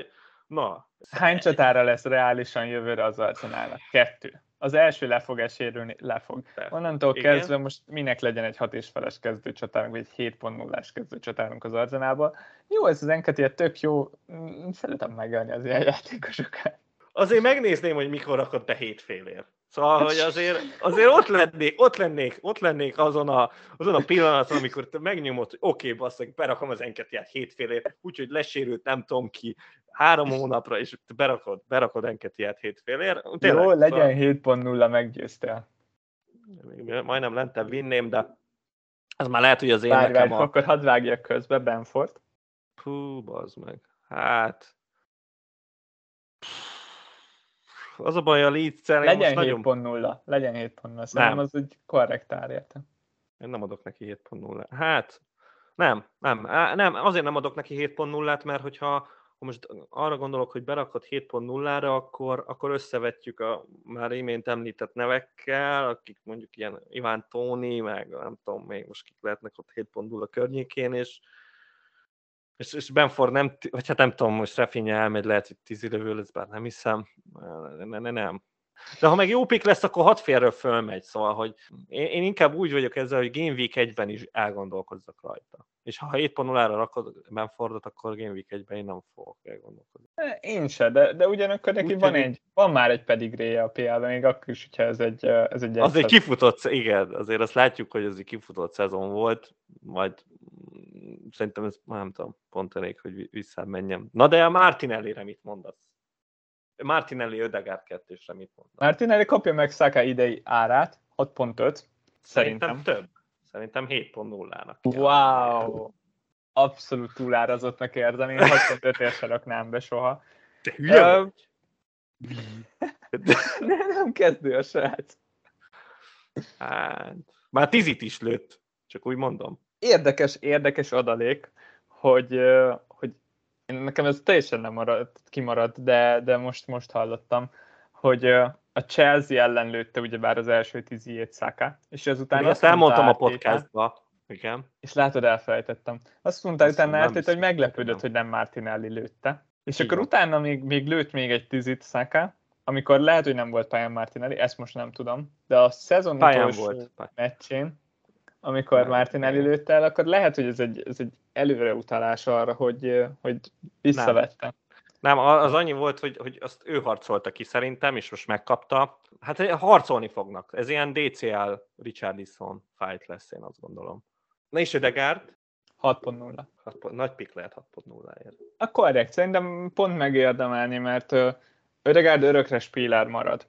na. Hány csatára lesz reálisan jövőre az arzenálnak? Kettő az első le fog esérülni, le fog. Onnantól Igen. kezdve most minek legyen egy 6 és feles kezdőcsatárunk, vagy egy 7.0-ás kezdőcsatárunk az Arzenában. Jó, ez az Enketia tök jó, mm, szeretem megölni az ilyen játékosokat. Azért megnézném, hogy mikor rakod be hétfélért. Szóval, hogy azért, azért ott, lennék, ott, lennék, ott lennék azon a, azon a pillanaton, amikor te megnyomod, hogy oké, okay, basszak, berakom az enketiát hétfélért, úgyhogy lesérült, nem tudom ki, három hónapra, és berakod, berakod enketiát hétfélér. Tényleg, Jó, legyen szóval... 7.0, meggyőztél. Majdnem lentebb vinném, de ez már lehet, hogy az én várj, nekem várj, a... akkor hadd vágjak közbe, Benford. Hú, bazd meg. Hát... Az a baj a leeds Legyen 7.0, nagyon... legyen 7.0, szerintem nem. az egy korrekt ár érte. Én nem adok neki 7.0. Hát, nem, nem, nem, azért nem adok neki 7.0-át, mert hogyha ha most arra gondolok, hogy berakod 7.0-ra, akkor, akkor összevetjük a már imént említett nevekkel, akik mondjuk ilyen Iván Tóni, meg nem tudom még most kik lehetnek ott 7.0 környékén, és, és, és Benford nem, vagy hát nem tudom, most Refinja elmegy, lehet, hogy tíz lövő lesz, bár nem hiszem, ne, ne, nem. De ha meg jó pick lesz, akkor hat félről fölmegy, szóval, hogy én, én inkább úgy vagyok ezzel, hogy Game Week 1-ben is elgondolkozzak rajta. És ha 7.0-ra rakod Benfordot, akkor Game Week 1-ben én nem fogok elgondolkozni. Én se, de, de ugyanakkor neki van, egy, van már egy pedigréje a PL-ben, még akkor is, hogyha ez egy, ez egy Azért kifutott, igen, azért azt látjuk, hogy ez egy kifutott szezon volt, majd szerintem ez nem tudom, pont elég, hogy visszamenjem. Na de a Martinelli-re mit mondasz? Martinelli Ödegár kettősre mit mondasz? Martinelli kapja meg Saka idei árát, 6.5, szerintem. Szerintem több. Szerintem 7.0-nak. Wow! Abszolút túlárazottnak érzem, én 6.5-ért se raknám be soha. Te hülye uh, ne, nem kezdő a srác. Hát, már tizit is lőtt, csak úgy mondom. Érdekes, érdekes adalék, hogy, hogy nekem ez teljesen nem maradt, kimaradt, de, de most, most hallottam, hogy a Chelsea ellen lőtte ugyebár az első tíziét Saka, és azután azt elmondtam a podcastba. Igen. És látod, elfelejtettem. Azt mondta azt utána eltét, hogy meglepődött, hogy nem Martinelli lőtte. És Igen. akkor utána még, még lőtt még egy tizit Saka, amikor lehet, hogy nem volt pályán Martinelli, ezt most nem tudom, de a szezon pályán utolsó volt. meccsén, amikor Martinelli lőtte el, akkor lehet, hogy ez egy, ez egy előreutalás arra, hogy, hogy visszavette. Nem. Az annyi volt, hogy, hogy azt ő harcolta ki szerintem, és most megkapta. Hát harcolni fognak. Ez ilyen DCL Richardson fight lesz, én azt gondolom. Na és Ödegárd? 6.0. Nagy pik lehet 6.0-ért. A korrekt, szerintem pont megérdemelni, mert Ödegárd örökre spíler marad.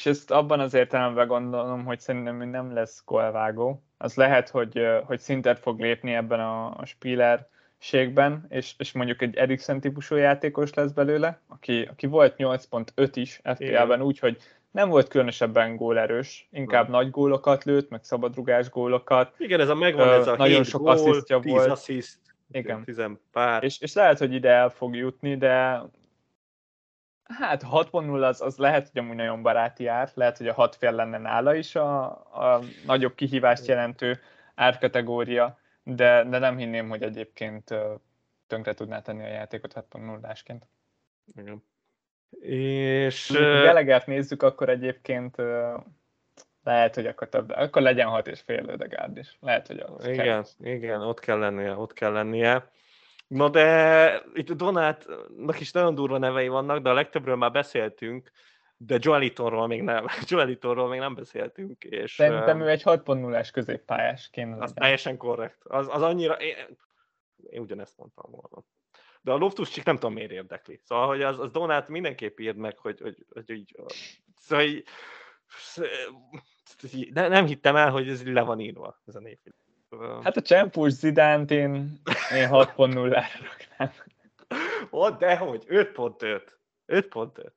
És ezt abban az értelemben gondolom, hogy szerintem nem lesz golvágó. Az lehet, hogy, hogy szintet fog lépni ebben a, a spíler ségben, és, és mondjuk egy Eriksen típusú játékos lesz belőle, aki, aki volt 8.5 is FPL-ben úgy, hogy nem volt különösebben gólerős, inkább nem. nagy gólokat lőtt, meg szabadrugás gólokat. Igen, ez a megvan, ez a Nagyon sok gól, asszisztja tíz volt. Assziszt, Igen. Tizen pár. És, és lehet, hogy ide el fog jutni, de hát 6.0 az, az lehet, hogy amúgy nagyon baráti ár, lehet, hogy a 6 fél lenne nála is a, a nagyobb kihívást jelentő árkategória, de, de nem hinném, hogy egyébként tönkre tudná tenni a játékot 6.0-ásként. Igen. És... Gelegert nézzük, akkor egyébként lehet, hogy akkor több, akkor legyen hat és fél Ödegárd is. Lehet, hogy az Igen, kell. igen, ott kell lennie, ott kell lennie. Na de itt Donátnak is nagyon durva nevei vannak, de a legtöbbről már beszéltünk, de Joelitonról még nem, Joelitonról még nem beszéltünk. És, Szerintem ő egy 6.0-es középpályás kéne Az teljesen korrekt. Az, az annyira, én, én ugyanezt mondtam volna. De a Loftus csak nem tudom miért érdekli. Szóval, hogy az, az Donát mindenképp írd meg, hogy, hogy, hogy, hogy szóval, hogy ne, nem hittem el, hogy ez le van írva, ez a név. Hát a Csempus Zidánt én, én 6.0-ra raknám. Ó, dehogy, 5.5. 5.5.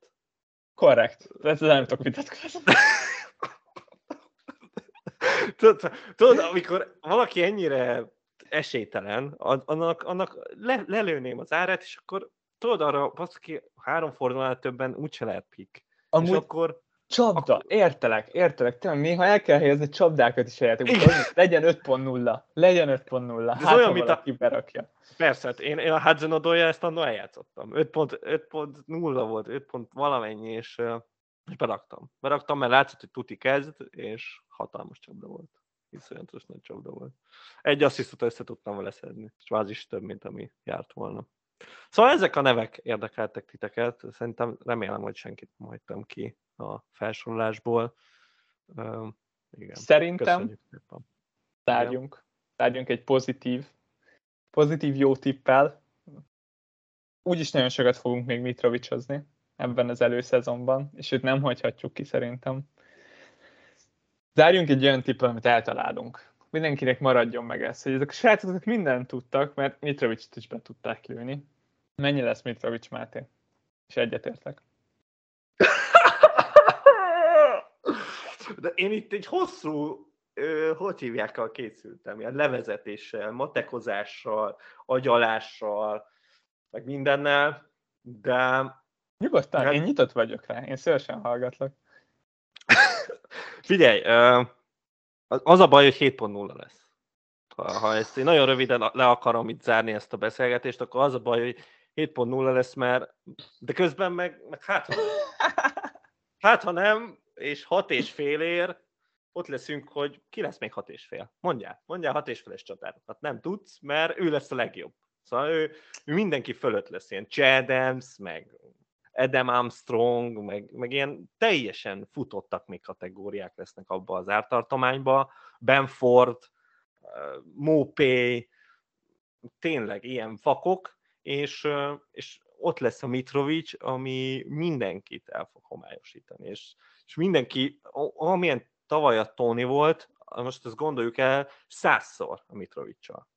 Korrekt. Ez nem tudok vitatkozni. tudod, amikor valaki ennyire esélytelen, annak, annak le, lelőném az árát, és akkor tudod arra, baszki, három fordulónál többen úgyse lehet pick. Amúgy és akkor Csapda, akkor... értelek, értelek. Tényleg néha el kell helyezni csapdákat is a játékban. Legyen 5.0, legyen 5.0. Hát, olyan, mint a... berakja. Persze, hát én, én a Hudson Odolja ezt annól eljátszottam. 5.0 volt, 5 pont valamennyi, és, és beraktam. Beraktam, mert látszott, hogy tuti kezd, és hatalmas csapda volt. Iszonyatos nagy csapda volt. Egy asszisztot össze tudtam vele szedni, és az is több, mint ami járt volna. Szóval ezek a nevek érdekeltek titeket, szerintem remélem, hogy senkit nem hagytam ki a felsorolásból. Uh, igen. Szerintem tárgyunk, tárgyunk egy pozitív, pozitív jó tippel. Úgyis nagyon sokat fogunk még Mitrovicsozni ebben az előszezonban, és őt nem hagyhatjuk ki szerintem. Zárjunk egy olyan tippel, amit eltalálunk. Mindenkinek maradjon meg ez, hogy ezek a srácok mindent tudtak, mert Mitrovicot is be tudták lőni. Mennyi lesz Mitrovic Máté? És egyetértek. De én itt egy hosszú, ö, hogy hívják, készültem, ilyen levezetéssel, matekozással, agyalással, meg mindennel, de... Nyugodtan, hát... én nyitott vagyok rá, én szívesen hallgatlak. Figyelj, az a baj, hogy 7.0 lesz. Ha, ha ezt én nagyon röviden le akarom itt zárni ezt a beszélgetést, akkor az a baj, hogy 7.0 lesz, mert de közben meg, meg hát, ha, hát ha nem, és 6 és fél ér, ott leszünk, hogy ki lesz még 6 és fél. Mondjál, mondjál 6 és féles csatárokat. Nem tudsz, mert ő lesz a legjobb. Szóval ő, ő mindenki fölött lesz, ilyen Chad meg Adam Armstrong, meg, meg ilyen teljesen futottak még kategóriák lesznek abba az ártartományba. Benford, Mopé, tényleg ilyen fakok, és, és ott lesz a Mitrovic, ami mindenkit el fog homályosítani, és, és mindenki, amilyen tavaly a Tony volt, most ezt gondoljuk el, százszor a Mitrovicsal.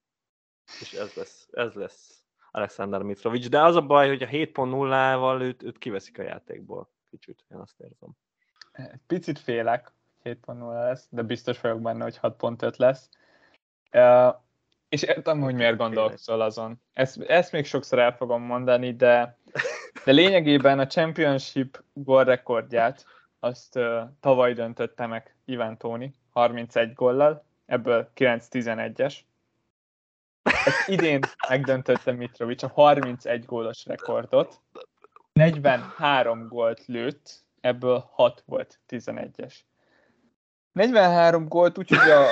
És ez lesz, ez lesz Alexander Mitrovic, de az a baj, hogy a 7.0-val őt, őt kiveszik a játékból. Kicsit, én azt érzem. Picit félek, 7.0 lesz, de biztos vagyok benne, hogy 6.5 lesz. És értem, hogy miért gondolkozol azon. Ezt, ezt még sokszor el fogom mondani, de, de lényegében a Championship gól rekordját azt uh, tavaly döntötte meg Iván Tóni 31 gollal, ebből 9-11-es. Ezt idén megdöntötte Mitrovic a 31 gólos rekordot. 43 gólt lőtt, ebből 6 volt 11-es. 43 gólt, úgyhogy a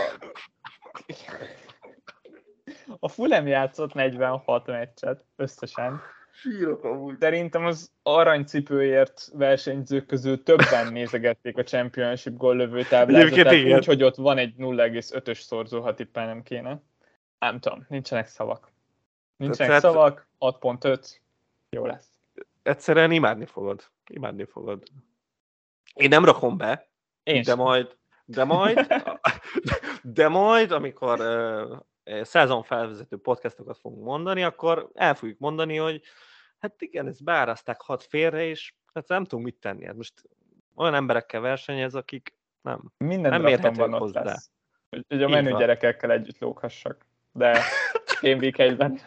a Fulham játszott 46 meccset összesen. Sírok amúgy. Szerintem az aranycipőért versenyzők közül többen nézegették a Championship góllövő táblázatát, úgyhogy ott van egy 0,5-ös szorzó, ha tippelnem kéne. Nem tudom, nincsenek szavak. Nincsenek Tehát, szavak, 6.5, jó lesz. Egyszerűen imádni fogod. Imádni fogod. Én nem rakom be, Én de sem. majd, de majd, de majd, amikor szezon felvezető podcastokat fogunk mondani, akkor el fogjuk mondani, hogy hát igen, ezt beáraszták hat félre, és hát nem tudunk mit tenni. Hát most olyan emberekkel versenyez, akik nem, Minden nem ott hozzá. lesz. Hogy, hogy a menő van. gyerekekkel együtt lóghassak. De Game Week 1-ben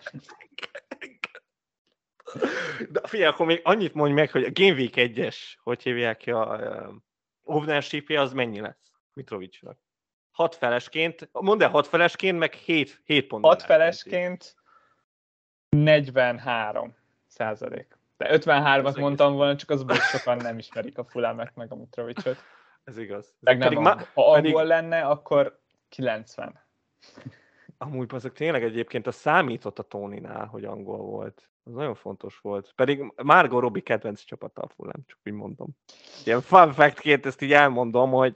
De figyelj, akkor még annyit mondj meg, hogy a Game Week 1-es, hogy hívják ki a uh, ownership az mennyi lesz Mitrovicsnak? Hat felesként, mondd el hat felesként, meg 7, 7 pont. 6 felesként 43 százalék. De 53-at Ez mondtam volna, csak az sokan nem ismerik a Fulamet meg a Mitrovicsot. Ez igaz. Meg nem, Pedig ma, ha pedig- angol lenne, akkor 90. Amúgy azok tényleg egyébként a számított a Tóninál, hogy angol volt. Az nagyon fontos volt. Pedig Margot Robbie kedvenc csapata a Fulham, csak úgy mondom. Ilyen fun fact ezt így elmondom, hogy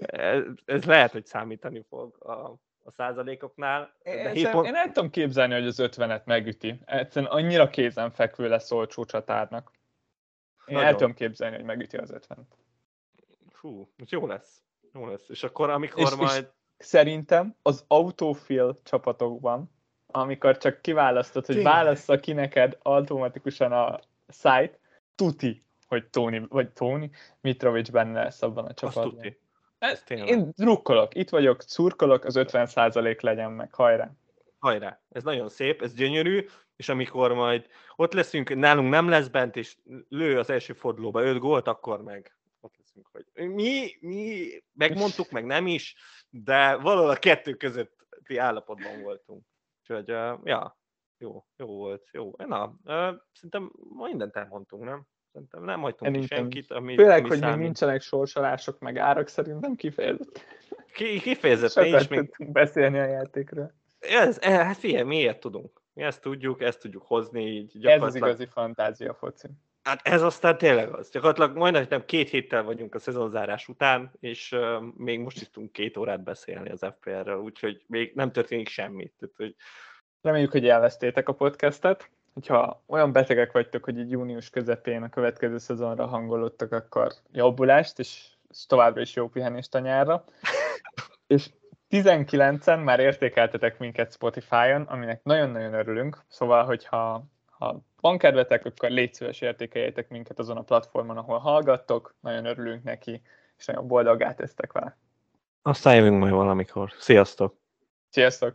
ez, ez lehet, hogy számítani fog a, a százalékoknál. Én, De én, pont... én el tudom képzelni, hogy az 50-et megüti. Egyszerűen annyira kézenfekvő lesz olcsó csatárnak. Én el Nagyon. tudom képzelni, hogy megüti az 50-et. Fú, most jó lesz. Jó lesz. És akkor, amikor És- és- majd... Szerintem az autofill csapatokban, amikor csak kiválasztod, hogy válassza ki neked automatikusan a site, tuti, hogy Tony, vagy Tony Mitrovic benne lesz abban a Azt csapatban. Ez, tényleg. én drukkolok, itt vagyok, szurkolok, az 50% legyen meg, hajrá. Hajrá! Ez nagyon szép, ez gyönyörű, és amikor majd ott leszünk, nálunk nem lesz bent, és lő az első fordulóba 5 gólt, akkor meg ott leszünk, hogy mi, mi megmondtuk, meg nem is, de valahol a kettő közötti állapotban voltunk. Úgyhogy, uh, ja, jó, jó volt, jó. Na, uh, szerintem ma mindent elmondtunk, nem? Szerintem nem hagytunk ki Szerintem senkit, ami, Főleg, ami hogy még számít. nincsenek sorsolások, meg árak, szerintem kifejezett. Ki, kifejezetten is még beszélni a játékról. Ez, eh, hát figyelj, miért tudunk? Mi ezt tudjuk, ezt tudjuk hozni így Ez az gyakorlatilag. igazi fantázia foci. Hát ez aztán tényleg az. Gyakorlatilag majdnem nem két héttel vagyunk a szezonzárás után, és uh, még most is tudunk két órát beszélni az FPR-ről, úgyhogy még nem történik semmit. Tehát, hogy Reméljük, hogy élveztétek a podcastet. Hogyha olyan betegek vagytok, hogy így június közepén a következő szezonra hangolódtak, akkor jobbulást, és, és továbbra is jó pihenést a nyárra. és 19-en már értékeltetek minket Spotify-on, aminek nagyon-nagyon örülünk. Szóval, hogyha ha van kedvetek, akkor légy szíves értékeljétek minket azon a platformon, ahol hallgattok. Nagyon örülünk neki, és nagyon boldoggá tesztek vele. aztán jövünk majd valamikor. Sziasztok! Sziasztok!